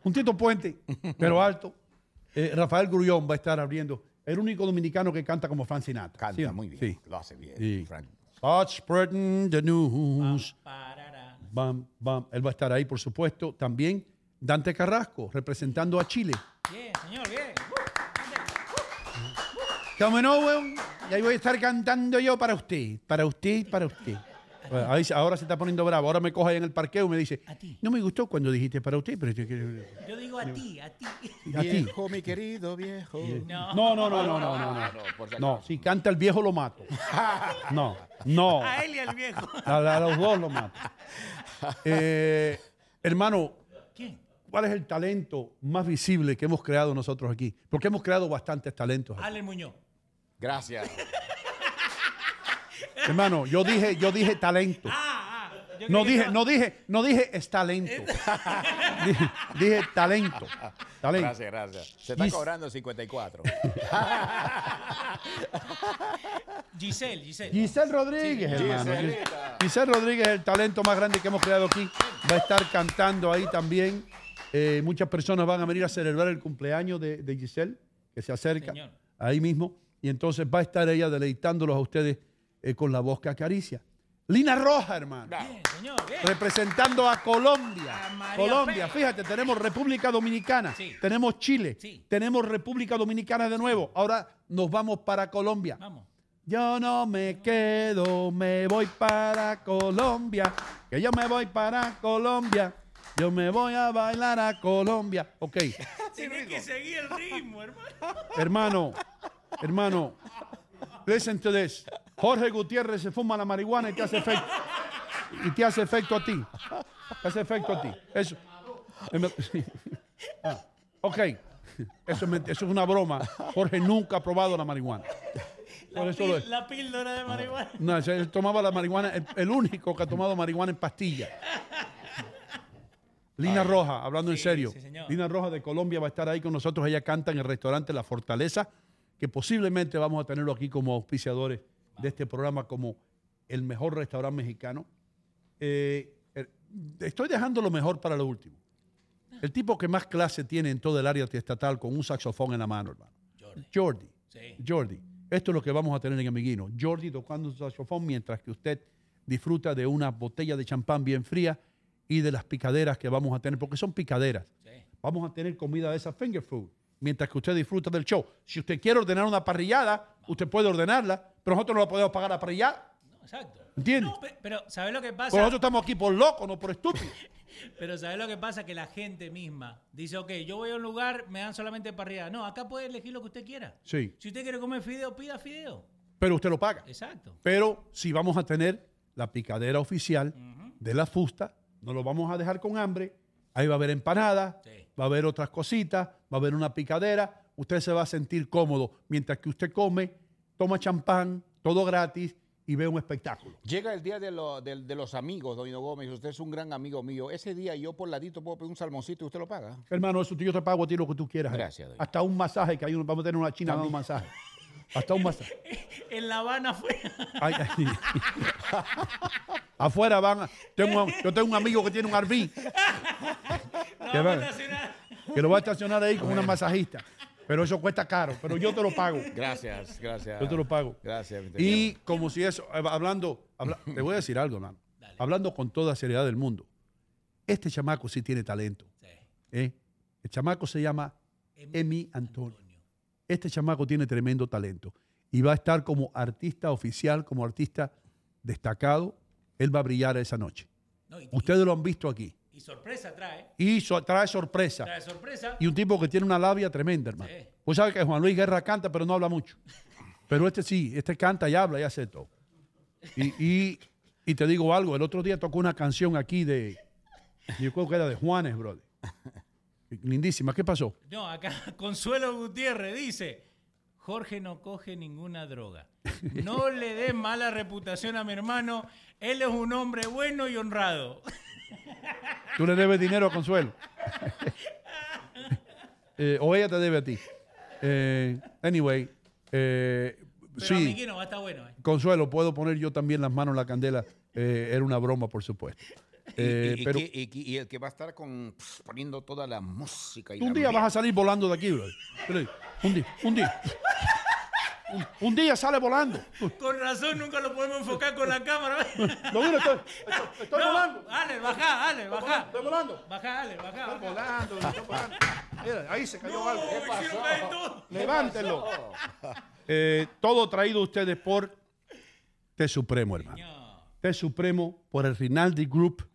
Un Tito Puente, pero alto. Eh, Rafael Grullón va a estar abriendo. El único dominicano que canta como Frank Sinatra. Canta muy bien, Sí. lo hace bien, Sí. Frank. Start spreading the news. Bam, bam. Él va a estar ahí, por supuesto. También Dante Carrasco, representando a Chile. Bien, señor, bien. ¿Cómo no, weón? Y ahí voy a estar cantando yo para usted, para usted, para usted. Bueno, ahí ahora se está poniendo bravo. Ahora me coge ahí en el parqueo y me dice, no me gustó cuando dijiste para usted, pero... Yo digo a ti, a ti. A ti. Viejo, mi querido viejo. No. No, no, no, no, no, no. No, si no acaso. si canta el viejo lo mato. <laughs> No, no. A él y al viejo. A, a los dos lo mato. Eh, hermano, ¿Quién? ¿cuál es el talento más visible que hemos creado nosotros aquí? Porque hemos creado bastantes talentos. aquí. Ale Muñoz. Gracias. Hermano, yo dije, yo dije talento. Ah, Yo No dije, no dije, no dije es talento. <laughs> dije, dije talento. Talento. Gracias, gracias. Se está Gis- cobrando 54. Giselle, Giselle. Giselle Rodríguez, Sí, hermano. Giselita. Giselle Rodríguez es el talento más grande que hemos creado aquí. Va a estar cantando ahí también. Eh, muchas personas van a venir a celebrar el cumpleaños de, de Giselle, que se acerca Señor. ahí mismo. Y entonces va a estar ella deleitándolos a ustedes eh, con la voz que acaricia. Lina Roja, hermano. Bien, señor, bien. Representando a Colombia. A Colombia, Pérez. fíjate, tenemos República Dominicana, Sí. tenemos Chile, Sí. tenemos República Dominicana de nuevo. Ahora nos vamos para Colombia. Vamos. Yo no me quedo, me voy para Colombia. Que yo me voy para Colombia. Yo me voy a bailar a Colombia. Ok, <laughs> Tienes que seguir el ritmo, hermano. hermano, hermano, listen to this. Jorge Gutiérrez se fuma la marihuana y te hace efecto. Y te hace efecto a ti. Te hace efecto a ti. Eso. <laughs> Ah, ok. Eso es, eso es una broma. Jorge nunca ha probado la marihuana. La, Por eso lo- pil- la píldora de marihuana. No, él tomaba la marihuana, el, el único que ha tomado marihuana en pastilla. Lina Roja, hablando en serio. sí. Lina Roja de Colombia va a estar ahí con nosotros. Ella canta en el restaurante La Fortaleza, que posiblemente vamos a tenerlo aquí como auspiciadores de este programa como el mejor restaurante mexicano. Eh, eh, estoy dejando lo mejor para lo último. El tipo que más clase tiene en todo el área estatal con un saxofón en la mano, hermano. Jordi. Jordi. Esto es lo que vamos a tener en Amiguino. Jordi tocando su saxofón mientras que usted disfruta de una botella de champán bien fría y de las picaderas que vamos a tener, porque son picaderas. Vamos a tener comida de esa finger food mientras que usted disfruta del show. Si usted quiere ordenar una parrillada, usted puede ordenarla, pero nosotros no la podemos pagar la parrillada. Exacto. ¿Entiendes? No, pe- pero ¿sabes lo que pasa? Porque nosotros estamos aquí por locos, no por estúpidos. <laughs> Pero ¿sabes lo que pasa? Que la gente misma dice, ok, yo voy a un lugar, me dan solamente parrilla. No, acá puede elegir lo que usted quiera. Sí. Si usted quiere comer fideo, pida fideo. Pero usted lo paga. Exacto. Pero si vamos a tener la picadera oficial de la fusta, no lo vamos a dejar con hambre. Ahí va a haber empanadas, va a haber otras cositas, va a haber una picadera. Usted se va a sentir cómodo mientras que usted come, toma champán, todo gratis y ve un espectáculo. Llega el día de, lo- del- de los amigos, Hino Gómez. Usted es un gran amigo mío. Ese día yo por ladito puedo pedir un salmoncito y usted lo paga. Hermano, eso yo te pago a ti lo que tú quieras. Gracias, doña. Hasta un masaje, que hay un- vamos a tener una china dando un masaje. Hasta un masaje. <laughs> En La Habana fue. Ay, ay. <laughs> Afuera van. a- tengo, yo tengo un amigo que tiene un RV <laughs> que, va- que lo va a estacionar ahí con una masajista. Pero eso cuesta caro. Pero yo te lo pago. <laughs> Gracias, gracias. Yo te lo pago. Gracias. mi Y como si eso, eh, hablando, habla- <laughs> te voy a decir algo, hermano. Hablando con toda seriedad del mundo. Este chamaco sí tiene talento. ¿eh? El chamaco se llama Emi Antonio. Este chamaco tiene tremendo talento. Y va a estar como artista oficial, como artista destacado. Él va a brillar esa noche. No, y, Ustedes lo han visto aquí. Y sorpresa trae. Y so- trae sorpresa. Trae sorpresa. Y un tipo que tiene una labia tremenda, hermano. Pues sabe que Juan Luis Guerra canta, pero no habla mucho. Pero este sí, este canta y habla y hace todo. Y, y- y te digo algo, el otro día tocó una canción aquí de, yo creo que era de Juanes, brother. Lindísima, ¿qué pasó? No, acá <laughs> Consuelo Gutiérrez dice, Jorge no coge ninguna droga. No le dé mala reputación a mi hermano. Él es un hombre bueno y honrado. <laughs> Tú le debes dinero a Consuelo. <laughs> Eh, o ella te debe a ti. Eh, anyway, eh, Pero sí. amiguino, va a estar bueno. ¿eh? Consuelo, puedo poner yo también las manos en la candela. Eh, era una broma, por supuesto. Eh, y, y- pero y- y- y el que va a estar con, pf, poniendo toda la música. Y un la día vas a salir volando de aquí, bro. Un día, un día. Un, un día sale volando. Con razón nunca lo podemos enfocar con la cámara. <laughs> Lo miro, estoy, estoy, estoy No, volando. Ale, baja, Ale, baja. Estoy volando. Baja, Ale, baja. baja. volando, estoy <laughs> volando. Mira, ahí se cayó algo. ¿Qué pasó? Levántelo. Eh, todo traído a ustedes por Té Supremo, hermano. Té Supremo por el Rinaldi Group,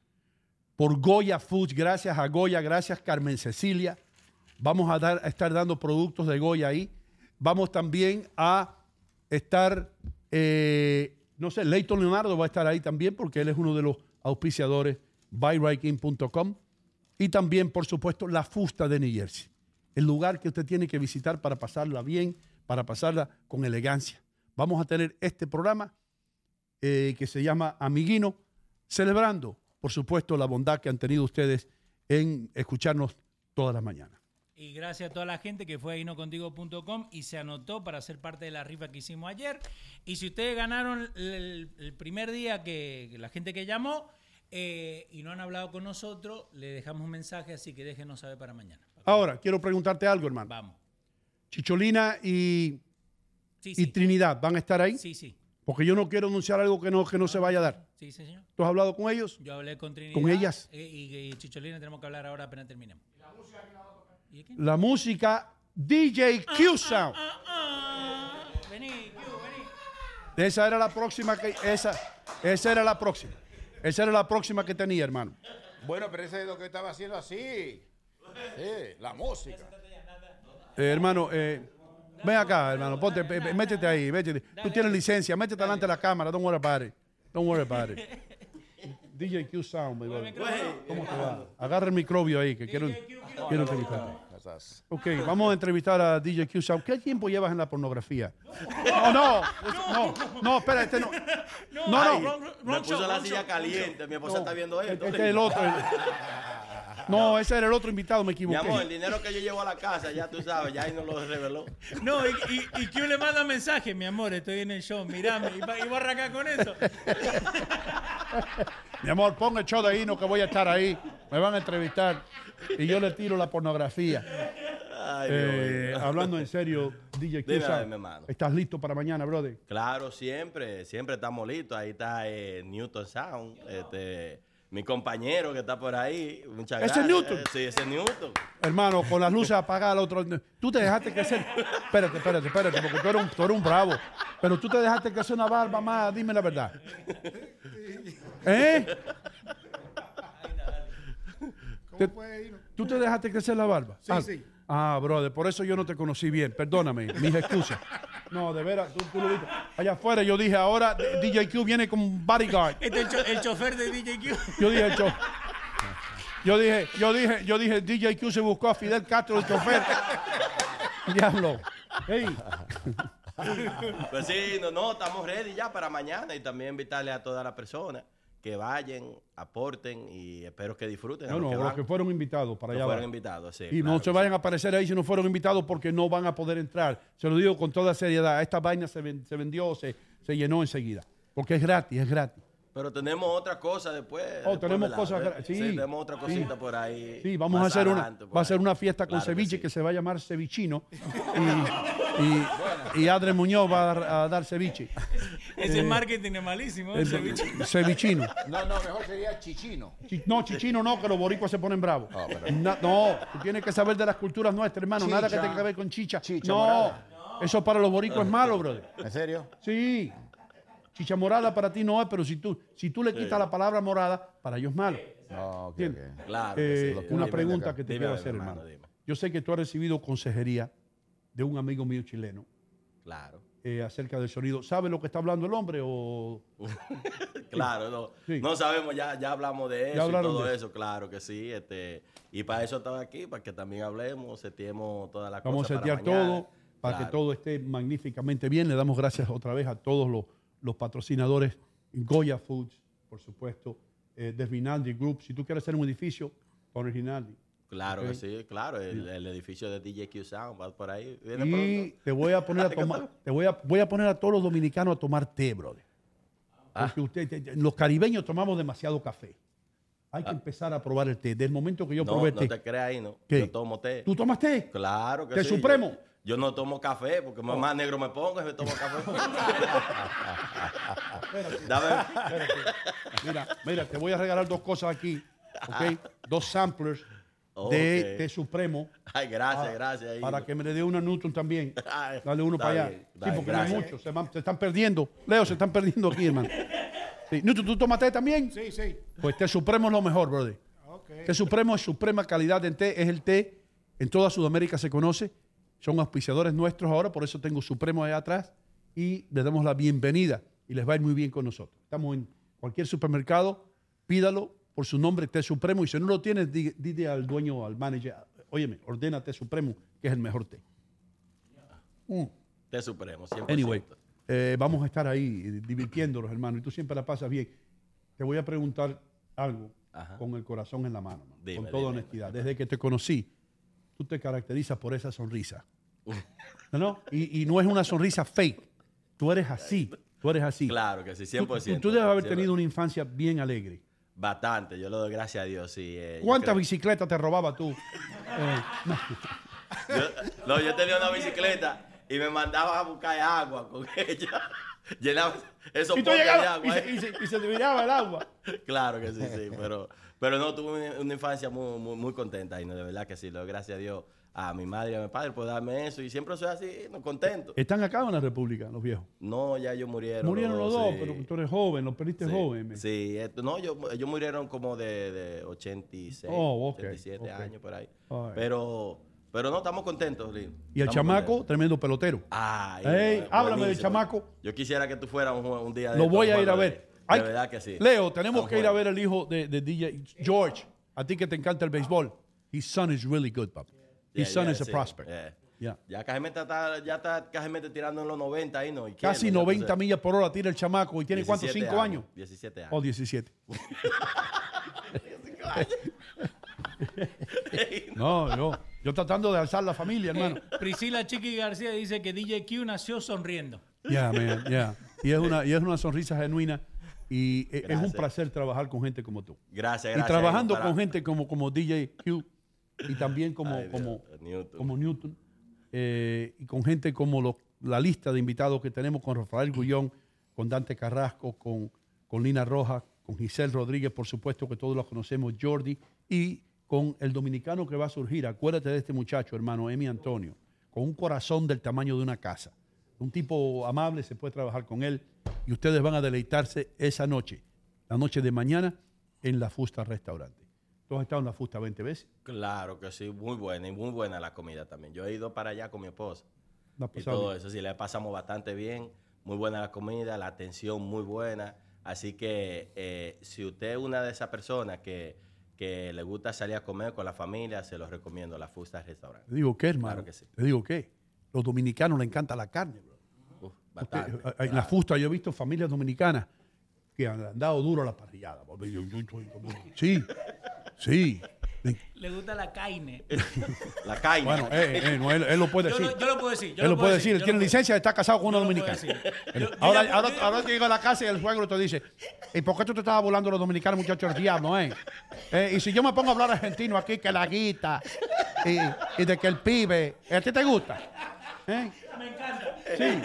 por Goya Foods, gracias a Goya, gracias Carmen Cecilia. Vamos a, dar, a estar dando productos de Goya ahí. Vamos también a estar, eh, no sé, Leighton Leonardo va a estar ahí también porque él es uno de los auspiciadores, buyrightkin.com. Y también, por supuesto, la Fusta de New Jersey. El lugar que usted tiene que visitar para pasarla bien, para pasarla con elegancia. Vamos a tener este programa eh, que se llama Amiguino, celebrando, por supuesto, la bondad que han tenido ustedes en escucharnos todas las mañanas. Y gracias a toda la gente que fue a inocontigo.com y se anotó para ser parte de la rifa que hicimos ayer. Y si ustedes ganaron el, el primer día que, que la gente que llamó eh, y no han hablado con nosotros, le dejamos un mensaje, así que déjenos saber para mañana. Ahora, quiero preguntarte algo, hermano. Vamos. Chicholina y, Sí, y. Trinidad, ¿van a estar ahí? Sí, sí. Porque yo no quiero anunciar algo que no, que no se vaya a dar. Sí, señor. ¿Tú has hablado con ellos? Yo hablé con Trinidad. ¿Con ellas? Y, y Chicholina tenemos que hablar ahora apenas terminemos. La música DJ Q Sound. Vení, Q, vení. Esa era la próxima que esa esa era la próxima. Esa era la próxima que tenía, hermano. Bueno, pero ese es lo que estaba haciendo así. Sí, la música. Eh, hermano, eh, ven acá, hermano, ponte, pe- métete ahí, métete. Tú tienes licencia, métete delante de la cámara, don't worry about it. Don't worry about it. <laughs> DJ Q Sound, brother. ¿Cómo te va? Agarra el microbio ahí, que quiero, quiero entrevistarte. Ok, vamos a entrevistar a DJ Q. ¿Qué tiempo llevas en la pornografía? No, no, no, no, espera, este no. No, no. Me puso la silla caliente. Mi esposa está viendo esto. Este es el otro. <laughs> No, ese era el otro invitado, me Mi equivoqué. amor, el dinero que yo llevo a la casa, ya tú sabes, ya ahí no lo reveló. No, y, y, y Q le manda mensaje, mi amor, estoy en el show, mirame, y va, y va a arrancar con eso. Mi amor, pon el show de Hino que voy a estar ahí. Me van a entrevistar. Y yo le tiro la pornografía. Ay, Eh, Dios hablando en serio, <laughs> DJ Cusa. ¿estás listo para mañana, brother? Claro, siempre, siempre estamos listos. Ahí está eh, Newton Sound, este, mi compañero que está por ahí. Muchas ¿Ese gracias. Newton? Eh, Sí, ese es Newton. Hermano, con las luces apagadas, otro. Tú te dejaste crecer. Espérate, espérate, espérate, porque tú eres, un, tú eres un bravo. Pero tú te dejaste crecer una barba más, dime la verdad. <laughs> ¿Eh? Te- ¿Tú te dejaste crecer la barba? Sí, ah, sí. Ah, brother, por eso yo no te conocí bien. Perdóname, mis excusas. No, de veras, tú, tú lo viste. Allá afuera yo dije, ahora DJ Q viene con bodyguard. Este es el, cho- el chofer de DJ Q. Yo dije, el cho- yo dije, yo dije, yo dije, DJ Q se buscó a Fidel Castro, el chofer. Diablo. Ey, Pues sí, no, no, estamos ready ya para mañana y también invitarle a todas las personas que vayan, aporten y espero que disfruten. a no, los no, que los van. que fueron invitados para Los allá. fueron invitados, sí, Y no se vayan a aparecer ahí si no fueron invitados porque no van a poder entrar. Se lo digo con toda seriedad. Esta vaina se vendió, se, se llenó enseguida. Porque es gratis, es gratis. Pero tenemos otra cosa después. Oh, después, tenemos cosas Eh, sí, tenemos otra sí. cosita por ahí. Sí, vamos a hacer una, va a ser una fiesta con Claro que ceviche sí. que, se va a llamar Cevichino. <laughs> Y, y, y Adre Muñoz va a dar, a dar ceviche. <laughs> Ese Eh, marketing es malísimo, eh, ese bicho. Cevichino. <laughs> No, no, mejor sería chichino. Chi- No, chichino no, que los boricuas se ponen bravos. Ah, pero- Na- no, tú tienes que saber de las culturas nuestras, hermano. Nada que tenga que ver con chicha. Chicha no, morada. eso para los boricuas es malo, brother. ¿En serio? Sí. Chicha morada para ti no es, pero si tú, si tú le quitas la palabra morada, para ellos es malo. No, ok, ¿Entiendes? ok. Claro que Eh, sí. una Dime, pregunta que te Dime, quiero hacer, hermano, hermano. dime. Yo sé que tú has recibido consejería de un amigo mío chileno Claro. eh, acerca del sonido. ¿Sabe lo que está hablando el hombre o...? <laughs> Claro, no, <laughs> Sí. no sabemos, ya, ya hablamos de eso y hablaron todo de eso, claro que sí. Este, y para eso estaba aquí, para que también hablemos, seteemos todas las Vamos a cosas. para setear todo para que todo esté magníficamente bien. Le damos gracias otra vez a todos los, los patrocinadores. Goya Foods, por supuesto. Eh, Desvinaldi Group. Si tú quieres hacer un edificio, pon el Rinaldi. Claro que sí, claro. El, el edificio de DJQ Sound va por ahí. Viene Y pronto. te voy a poner a <laughs> tomar, te voy a, voy a poner a todos los dominicanos a tomar té, brother. Porque usted, te- te- los caribeños tomamos demasiado café. Hay que empezar a probar el té. Desde el momento que yo No, probé no té. te creas ahí, no. ¿Qué? Yo tomo té. ¿Tú tomas té? Claro que ¿Té sí. supremo? Yo, yo no tomo café porque más, más negro me pongo y me tomo café. <laughs> Dame. Mira, mira, te voy a regalar dos cosas aquí. <laughs> Dos samplers de té supremo. Ay, gracias, Ah, gracias. ahí. Para que me le dé una Newton también. <laughs> Ay, Dale uno para allá. bien, Sí, porque no hay muchos. Se, están perdiendo. Leo, se están perdiendo aquí, hermano. Sí. Newton, ¿tú tomas té también? Sí, sí. Pues té supremo es lo mejor, brother. Ok. Té supremo es suprema calidad en té. Es el té. En toda Sudamérica se conoce. Son auspiciadores nuestros ahora, por eso tengo Supremo allá atrás. Y les damos la bienvenida. Y les va a ir muy bien con nosotros. Estamos en cualquier supermercado. Pídalo por su nombre, té supremo. Y si no lo tienes, di- dile al dueño o al manager, óyeme, ordena té supremo, que es el mejor té. Mm. Té supremo, 100%. Anyway, eh, vamos a estar ahí divirtiéndonos, hermano. Y tú siempre la pasas bien. Te voy a preguntar algo Ajá. con el corazón en la mano, Dime, con toda dime, honestidad. Desde que te conocí, tú te caracterizas por esa sonrisa. ¿No? no? Y, y no es una sonrisa fake. Tú eres así. Tú eres así. Claro que sí, Tú- 100%. Tú, tú debes haber tenido una infancia bien alegre. Bastante, yo le doy gracias a Dios, sí. eh, ¿Cuántas bicicletas te robaba tú? Eh, no. <laughs> Yo, no, yo tenía una bicicleta y me mandaba a buscar agua con <laughs> ella. Llenaba esos potes de agua. y se, y se- y se te viraba el agua. <laughs> Claro que sí, sí. Pero, pero no, tuve una, una infancia muy, muy, muy contenta y no, de verdad que sí. Le doy gracias a Dios a mi madre y a mi padre por darme eso y siempre soy así, contento. ¿Están acá en la República, los viejos? No, ya ellos murieron. Murieron los dos, sí. pero tú eres joven, los perdiste Sí, joven. me. Sí, esto- no, yo- ellos murieron como de, de 86, Oh, ok, 87 ok. años por ahí. Right. Pero, pero no, estamos contentos, Lin. Y el Estamos chamaco, contentos. tremendo pelotero. Ay, Ey, bueno, háblame del chamaco. Yo quisiera que tú fueras un, un día de Lo voy a ir a ver. De, Hay- de verdad que sí. Leo, tenemos que ir a ver el hijo de, de DJ George. A ti que te encanta el béisbol. His son is really good, papi. His Yeah, son yeah, is a sí, prospect. yeah. Yeah. Ya Cajemete está, ya está Cajemete tirando en los 90 ahí, ¿no? Casi tú 90 sabes. millas por hora tira el chamaco. ¿Y tiene cuántos? 17 ¿Cinco años? 17 años. Oh, 17. <laughs> No, yo, yo tratando de alzar la familia, hermano. <laughs> Priscila Chiqui García dice que DJ Q nació sonriendo. Ya, man, ya. Y es una, y es una sonrisa genuina. Y e- es un placer trabajar con gente como tú. Gracias, Y gracias. trabajando Para- con gente como, como DJ Q <laughs> y también como, Ay, Dios, como, Newton. como Newton. eh, y con gente como lo- la lista de invitados que tenemos con Rafael Gullón, con Dante Carrasco, con, con Lina Rojas, con Giselle Rodríguez, por supuesto que todos los conocemos, Jordi, y con el dominicano que va a surgir. Acuérdate de este muchacho, hermano, Emi Antonio, con un corazón del tamaño de una casa. Un tipo amable, se puede trabajar con él y ustedes van a deleitarse esa noche, la noche de mañana, en la Fusta Restaurante. ¿Tú has estado en la Fusta 20 veces? Claro que sí, muy buena y muy buena la comida también. Yo he ido para allá con mi esposa. La Y todo bien. eso, sí, le pasamos bastante bien. Muy buena la comida, la atención muy buena. Así que eh, si usted es una de esas personas que, que le gusta salir a comer con la familia, se los recomiendo, la Fusta Restaurante. Te digo qué, hermano. Claro que sí. Te digo qué. Los dominicanos les encanta la carne, bro. Uf, eh, en la fusta yo he visto familias dominicanas que han dado duro a la parrillada. Sí, sí. <laughs> Le gusta la carne. <laughs> La carne. Bueno, eh, eh, no, él, él lo puede Yo decir. lo- yo lo puedo decir, yo él lo puede puedo decir. Él tiene licencia, está casado con una dominicana. Yo- ahora, ahora, que llega a la casa y el suegro te dice, ¿y por qué tú te estabas burlando de los dominicanos, muchachos del diablo, eh? Eh, Y si yo me pongo a hablar argentino aquí, que la guita, y, y de que el pibe, ¿a ti te gusta? ¿Eh? Me encanta. Sí,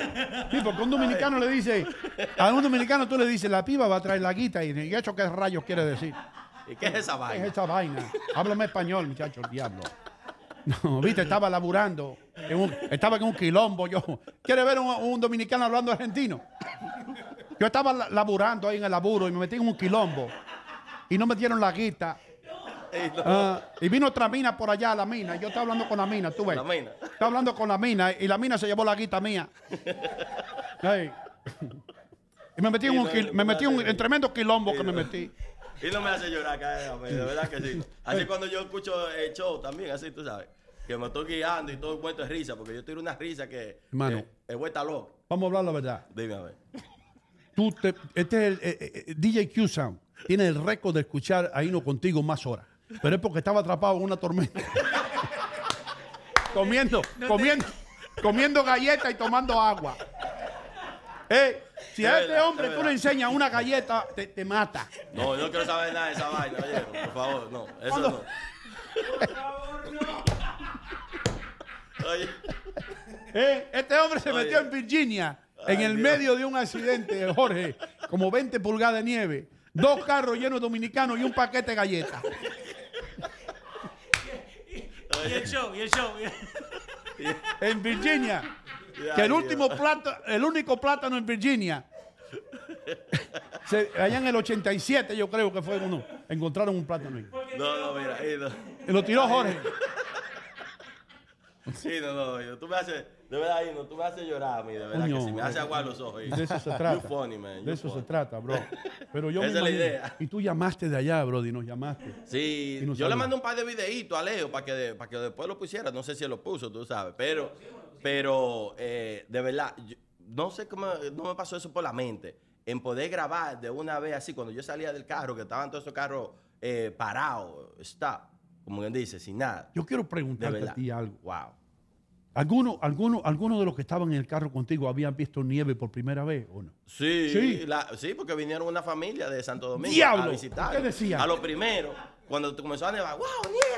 sí, porque un dominicano le dice, a un dominicano tú le dices, la piba va a traer la guita, y, ¿y eso qué rayos quiere decir? ¿Y qué es esa ¿Qué vaina? es esa vaina? Háblame español, muchacho, el diablo. No, viste, estaba laburando, en un- estaba en un quilombo yo. ¿Quiere ver un, un dominicano hablando argentino? Yo estaba la- laburando ahí en el laburo y me metí en un quilombo y no me dieron la guita. Ah, y vino otra mina por allá, la mina. y Yo estaba hablando con la mina, tú ves. La mina. Estaba hablando con la mina y la mina se llevó la guita mía. <laughs> Y me metí en un, me metí en un en tremendo quilombo que me metí. Y no me hace llorar, cállame, de verdad que sí. Así cuando yo escucho el show también, así tú sabes. Que me estoy guiando y todo muerto de risa, porque yo tiro una risa que. Hermano. que el güey está loco. Vamos a hablar la verdad. Dime a ver. Tú te- este es el eh, eh, DJ Q Sound. Tiene el récord de escuchar a Hino contigo más horas. Pero es porque estaba atrapado en una tormenta. <laughs> comiendo, comiendo, comiendo galletas y tomando agua. Eh, si a este hombre tú le enseñas una galleta, te, te mata. No, yo no quiero saber nada de esa vaina, oye, por favor, no. Eso ¿Cuándo? no. Oye, Eh, este hombre se Oye. metió en Virginia, en el Dios. medio de un accidente, Jorge, como 20 pulgadas de nieve, dos carros llenos de dominicanos y un paquete de galletas. Y el show, y el show. en Virginia. Que el último plato, el único plátano en Virginia. se- allá en el 87 yo creo que fue uno. Encontraron un plátano ahí. no, no, mira, ahí no. Y lo tiró Jorge. Sí, no, no, yo- tú me haces, de verdad, no, tú me haces llorar a mí, de verdad que sí, me hace eh, aguar los ojos. De eso se trata. funny, man, de eso se trata, bro. Pero yo <laughs> me Esa es la idea. Y tú llamaste de allá, bro, y nos llamaste. Sí, yo le mandé un par de videitos a Leo para que, de- para que después lo pusiera. No sé si lo puso, tú sabes. Pero, pero eh, de verdad, yo- no sé cómo no me pasó eso por la mente. En poder grabar de una vez así, cuando yo salía del carro, que estaban todos esos carros eh, parados, stop, como quien dice, sin nada. Yo quiero preguntarte a ti algo. Wow. ¿Alguno, alguno, ¿Alguno de los que estaban en el carro contigo habían visto nieve por primera vez o no? Sí, Sí. la- sí, porque vinieron una familia de Santo Domingo ¡Diablo! a visitar. ¿Qué decían? A lo primero, cuando comenzó a nevar, ¡wow, nieve!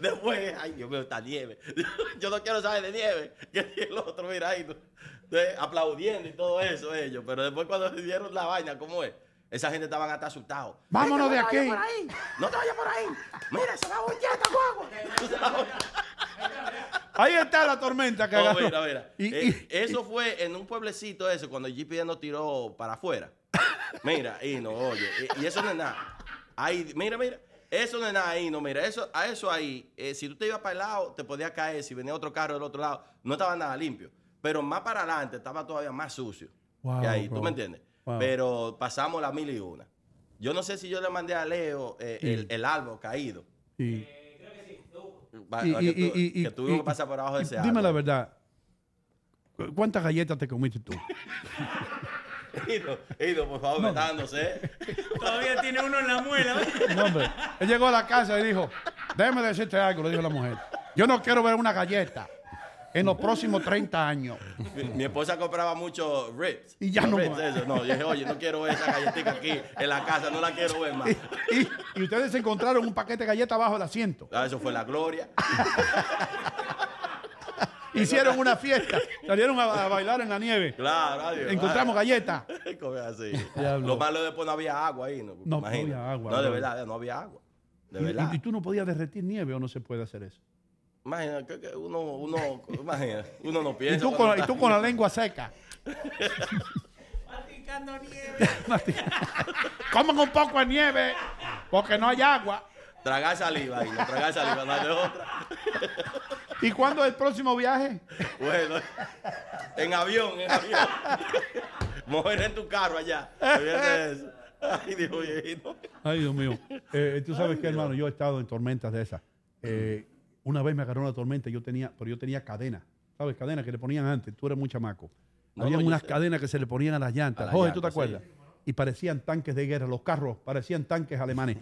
Después, ¡ay, Dios mío, esta nieve! <laughs> Yo no quiero saber de nieve. Que el otro, mira ahí, aplaudiendo y todo eso ellos. Pero después cuando vieron la vaina, ¿cómo es? Esa gente estaban hasta asustados. Vámonos "Ay, de no te aquí". vayas por ahí, No te vayas por ahí. Mira, se va a voltear esta guagua. <laughs> Ahí está la tormenta que Oh, mira, mira. Y- Eh, y- eso fue en un pueblecito ese, cuando el GPS nos tiró para afuera. Mira, y no, oye, y, y eso no es nada. Ahí, mira, mira. Eso no es nada ahí, no, mira, eso, a eso ahí, eh, si tú te ibas para el lado, te podía caer, si venía otro carro del otro lado, no estaba nada limpio. Pero más para adelante estaba todavía más sucio. Wow, que ahí, bro. ¿tú me entiendes? Wow. Pero pasamos la mil y una. Yo no sé si yo le mandé a Leo eh, Sí. el, el árbol caído. y- pa- y- que, tu- y- y- que tuvimos y- que pasar por abajo de ese Dime árbol. la verdad. ¿cu- ¿Cuántas galletas te comiste tú? <laughs> <laughs> Ido, Ido, por favor, metándose. <laughs> Todavía tiene uno en la muela. No, hombre. Él llegó a la casa y dijo, déjame decirte algo, le dijo la mujer. Yo no quiero ver una galleta en los próximos 30 años. Mi, mi esposa compraba mucho ribs. Y ya no Ribs, más. eso. No, yo dije, oye, no quiero ver esa galletita aquí en la casa, no la quiero ver más. Y, y ustedes encontraron un paquete de galletas bajo el asiento. Ah, eso fue la gloria. <laughs> Hicieron una fiesta, salieron a, a bailar en la nieve. Claro, adiós. Encontramos galletas. <laughs> Así. Lo malo después no había agua ahí. No, No había agua, No, de verdad, no había agua. De Y- verdad. Y, y tú no podías derretir nieve o no se puede hacer eso. Imagina, que, que uno, uno, imagina, uno no Y piensa. tú, con, y tú con la lengua seca. Masticando nieve. <laughs> <laughs> Coman un poco de nieve porque no hay agua. Tragar saliva ahí, no tragar saliva, no hay de otra. ¿Y cuándo es el próximo viaje? Bueno, en avión, en avión. Mujer en tu carro allá. Eso. Ay, Dios mío. Ay, Dios mío. Eh, tú sabes que, hermano, yo he estado en tormentas de esas. Eh, una vez me agarró una tormenta, yo tenía, pero yo tenía cadena. ¿Sabes? Cadena que le ponían antes. Tú eres muy chamaco. No, Había no, sé. cadenas que se le ponían a las llantas. A Jorge, ¿tú te sí. acuerdas? Y parecían tanques de guerra. Los carros parecían tanques alemanes.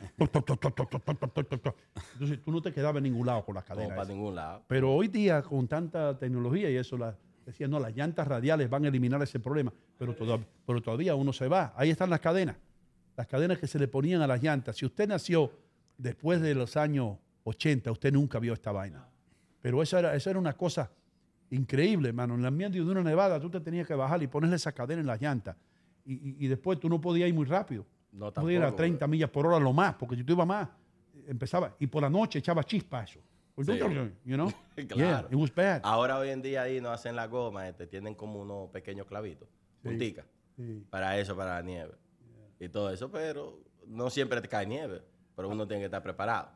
Entonces tú no te quedabas en ningún lado con las No, cadenas. para esas. ningún lado. Pero hoy día, con tanta tecnología y eso, la, decían, no, las llantas radiales van a eliminar ese problema. Pero, todav- pero todavía uno se va. Ahí están las cadenas. Las cadenas que se le ponían a las llantas. Si usted nació después de los años 80, usted nunca vio esta vaina. Pero esa era, esa era una cosa increíble, hermano. En la ambiente de una nevada, tú te tenías que bajar y ponerle esa cadena en las llantas. Y, y- y después tú no podías ir muy rápido. No, Tú podías ir a tampoco, 30 millas por hora lo más, porque si tú ibas más, empezaba. Y por la noche echaba chispa eso. Sí. You know? <laughs> Claro. Yeah, it was bad. Ahora hoy en día ahí no hacen la goma, este, tienen como unos pequeños clavitos, punticas, Sí. para eso, para la nieve. Y todo eso, pero no siempre te cae nieve, pero uno tiene que estar preparado.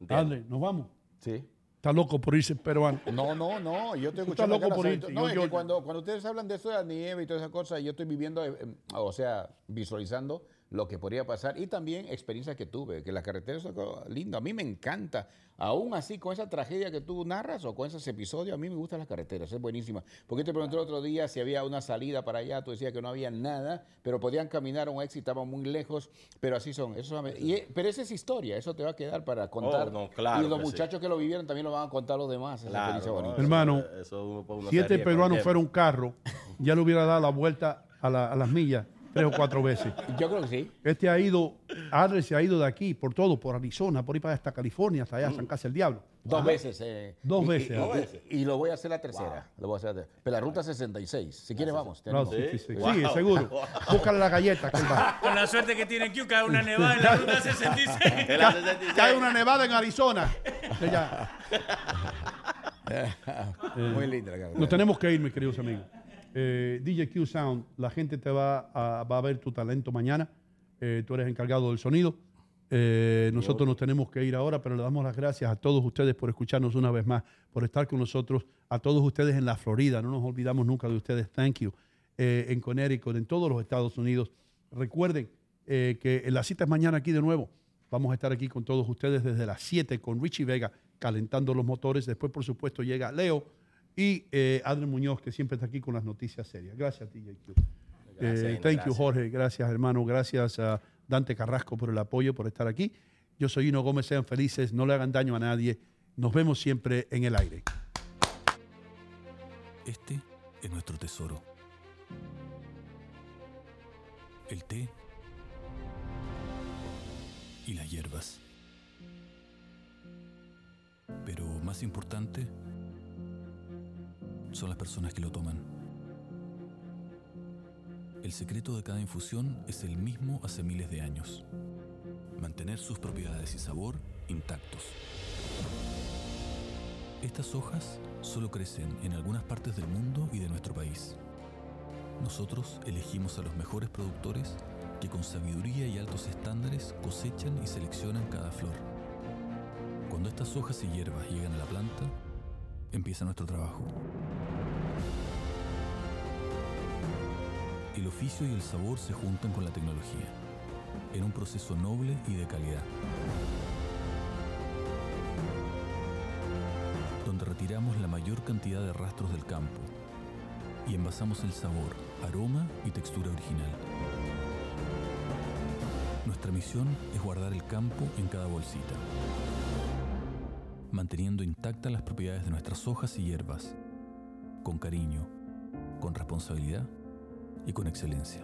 ¿entiendes? Dale, nos vamos. Sí. Está loco por irse peruano. No, no, no, yo estoy escuchando loco acá por irte. No, Yo- es yo- que cuando, cuando ustedes hablan de eso de la nieve y todas esas cosas, yo estoy viviendo, eh, eh, o sea, visualizando lo que podría pasar y también experiencias que tuve, que la carretera es algo lindo. A mí me encanta, aún así con esa tragedia que tú narras o con esos episodios, a mí me gustan las carreteras, es buenísima. Porque te pregunté el otro día si había una salida para allá, tú decías que no había nada, pero podían caminar a un éxito, estaban muy lejos, pero así son. Eso, y, pero esa es historia, eso te va a quedar para contar. Oh, no, claro y los que sí. muchachos que lo vivieron también lo van a contar los demás. Esa Claro, experiencia bonita. Hermano, Eso uno- uno Si se este ríe con el peruano tiempo. fuera un carro, ya le hubiera dado la vuelta a, la- a las millas tres o cuatro veces. Yo creo que sí. Este ha ido, Adler se ha ido de aquí por todo, por Arizona, por ahí para hasta California, hasta allá, San Casi el Diablo. Dos Ajá. veces. eh, Dos y- veces, Y, ¿ah? y- y lo voy a hacer la tercera. Lo voy a hacer la tercera. Pero la ruta 66. Si quieres, vamos. Claro, sí, sí, sí. Wow. Sí, seguro. Búscale la galleta que va. Con la suerte que tiene que cae una nevada en la ruta 66. En la 66. Cae una nevada en Arizona. <laughs> Muy linda la carretera. Nos tenemos que ir, mis queridos amigos. Eh, DJ Q Sound, la gente te va a, ver tu talento mañana. Eh, tú eres encargado del sonido. Eh, nosotros nos tenemos que ir ahora, pero le damos las gracias a todos ustedes por escucharnos una vez más, por estar con nosotros, a todos ustedes en la Florida. No nos olvidamos nunca de ustedes. Thank you. En Connecticut, en todos los Estados Unidos. Recuerden que la cita es mañana aquí de nuevo. Vamos a estar aquí con todos ustedes desde las 7 con Richie Vega calentando los motores. Después, por supuesto, llega Leo y eh, Adrián Muñoz, que siempre está aquí con las noticias serias. Gracias, TJQ. Gracias, Eh, thank you, gracias. Jorge. Gracias, hermano. Gracias a Dante Carrasco por el apoyo, por estar aquí. Yo soy Hino Gómez. Sean felices, no le hagan daño a nadie. Nos vemos siempre en el aire. Este es nuestro tesoro. El té y las hierbas. Pero más importante son las personas que lo toman. El secreto de cada infusión es el mismo hace miles de años. Mantener sus propiedades y sabor intactos. Estas hojas solo crecen en algunas partes del mundo y de nuestro país. Nosotros elegimos a los mejores productores que con sabiduría y altos estándares cosechan y seleccionan cada flor. Cuando estas hojas y hierbas llegan a la planta, empieza nuestro trabajo. El oficio y el sabor se juntan con la tecnología, en un proceso noble y de calidad. Donde retiramos la mayor cantidad de rastros del campo y envasamos el sabor, aroma y textura original. Nuestra misión es guardar el campo en cada bolsita, manteniendo intactas las propiedades de nuestras hojas y hierbas, con cariño, con responsabilidad y con excelencia.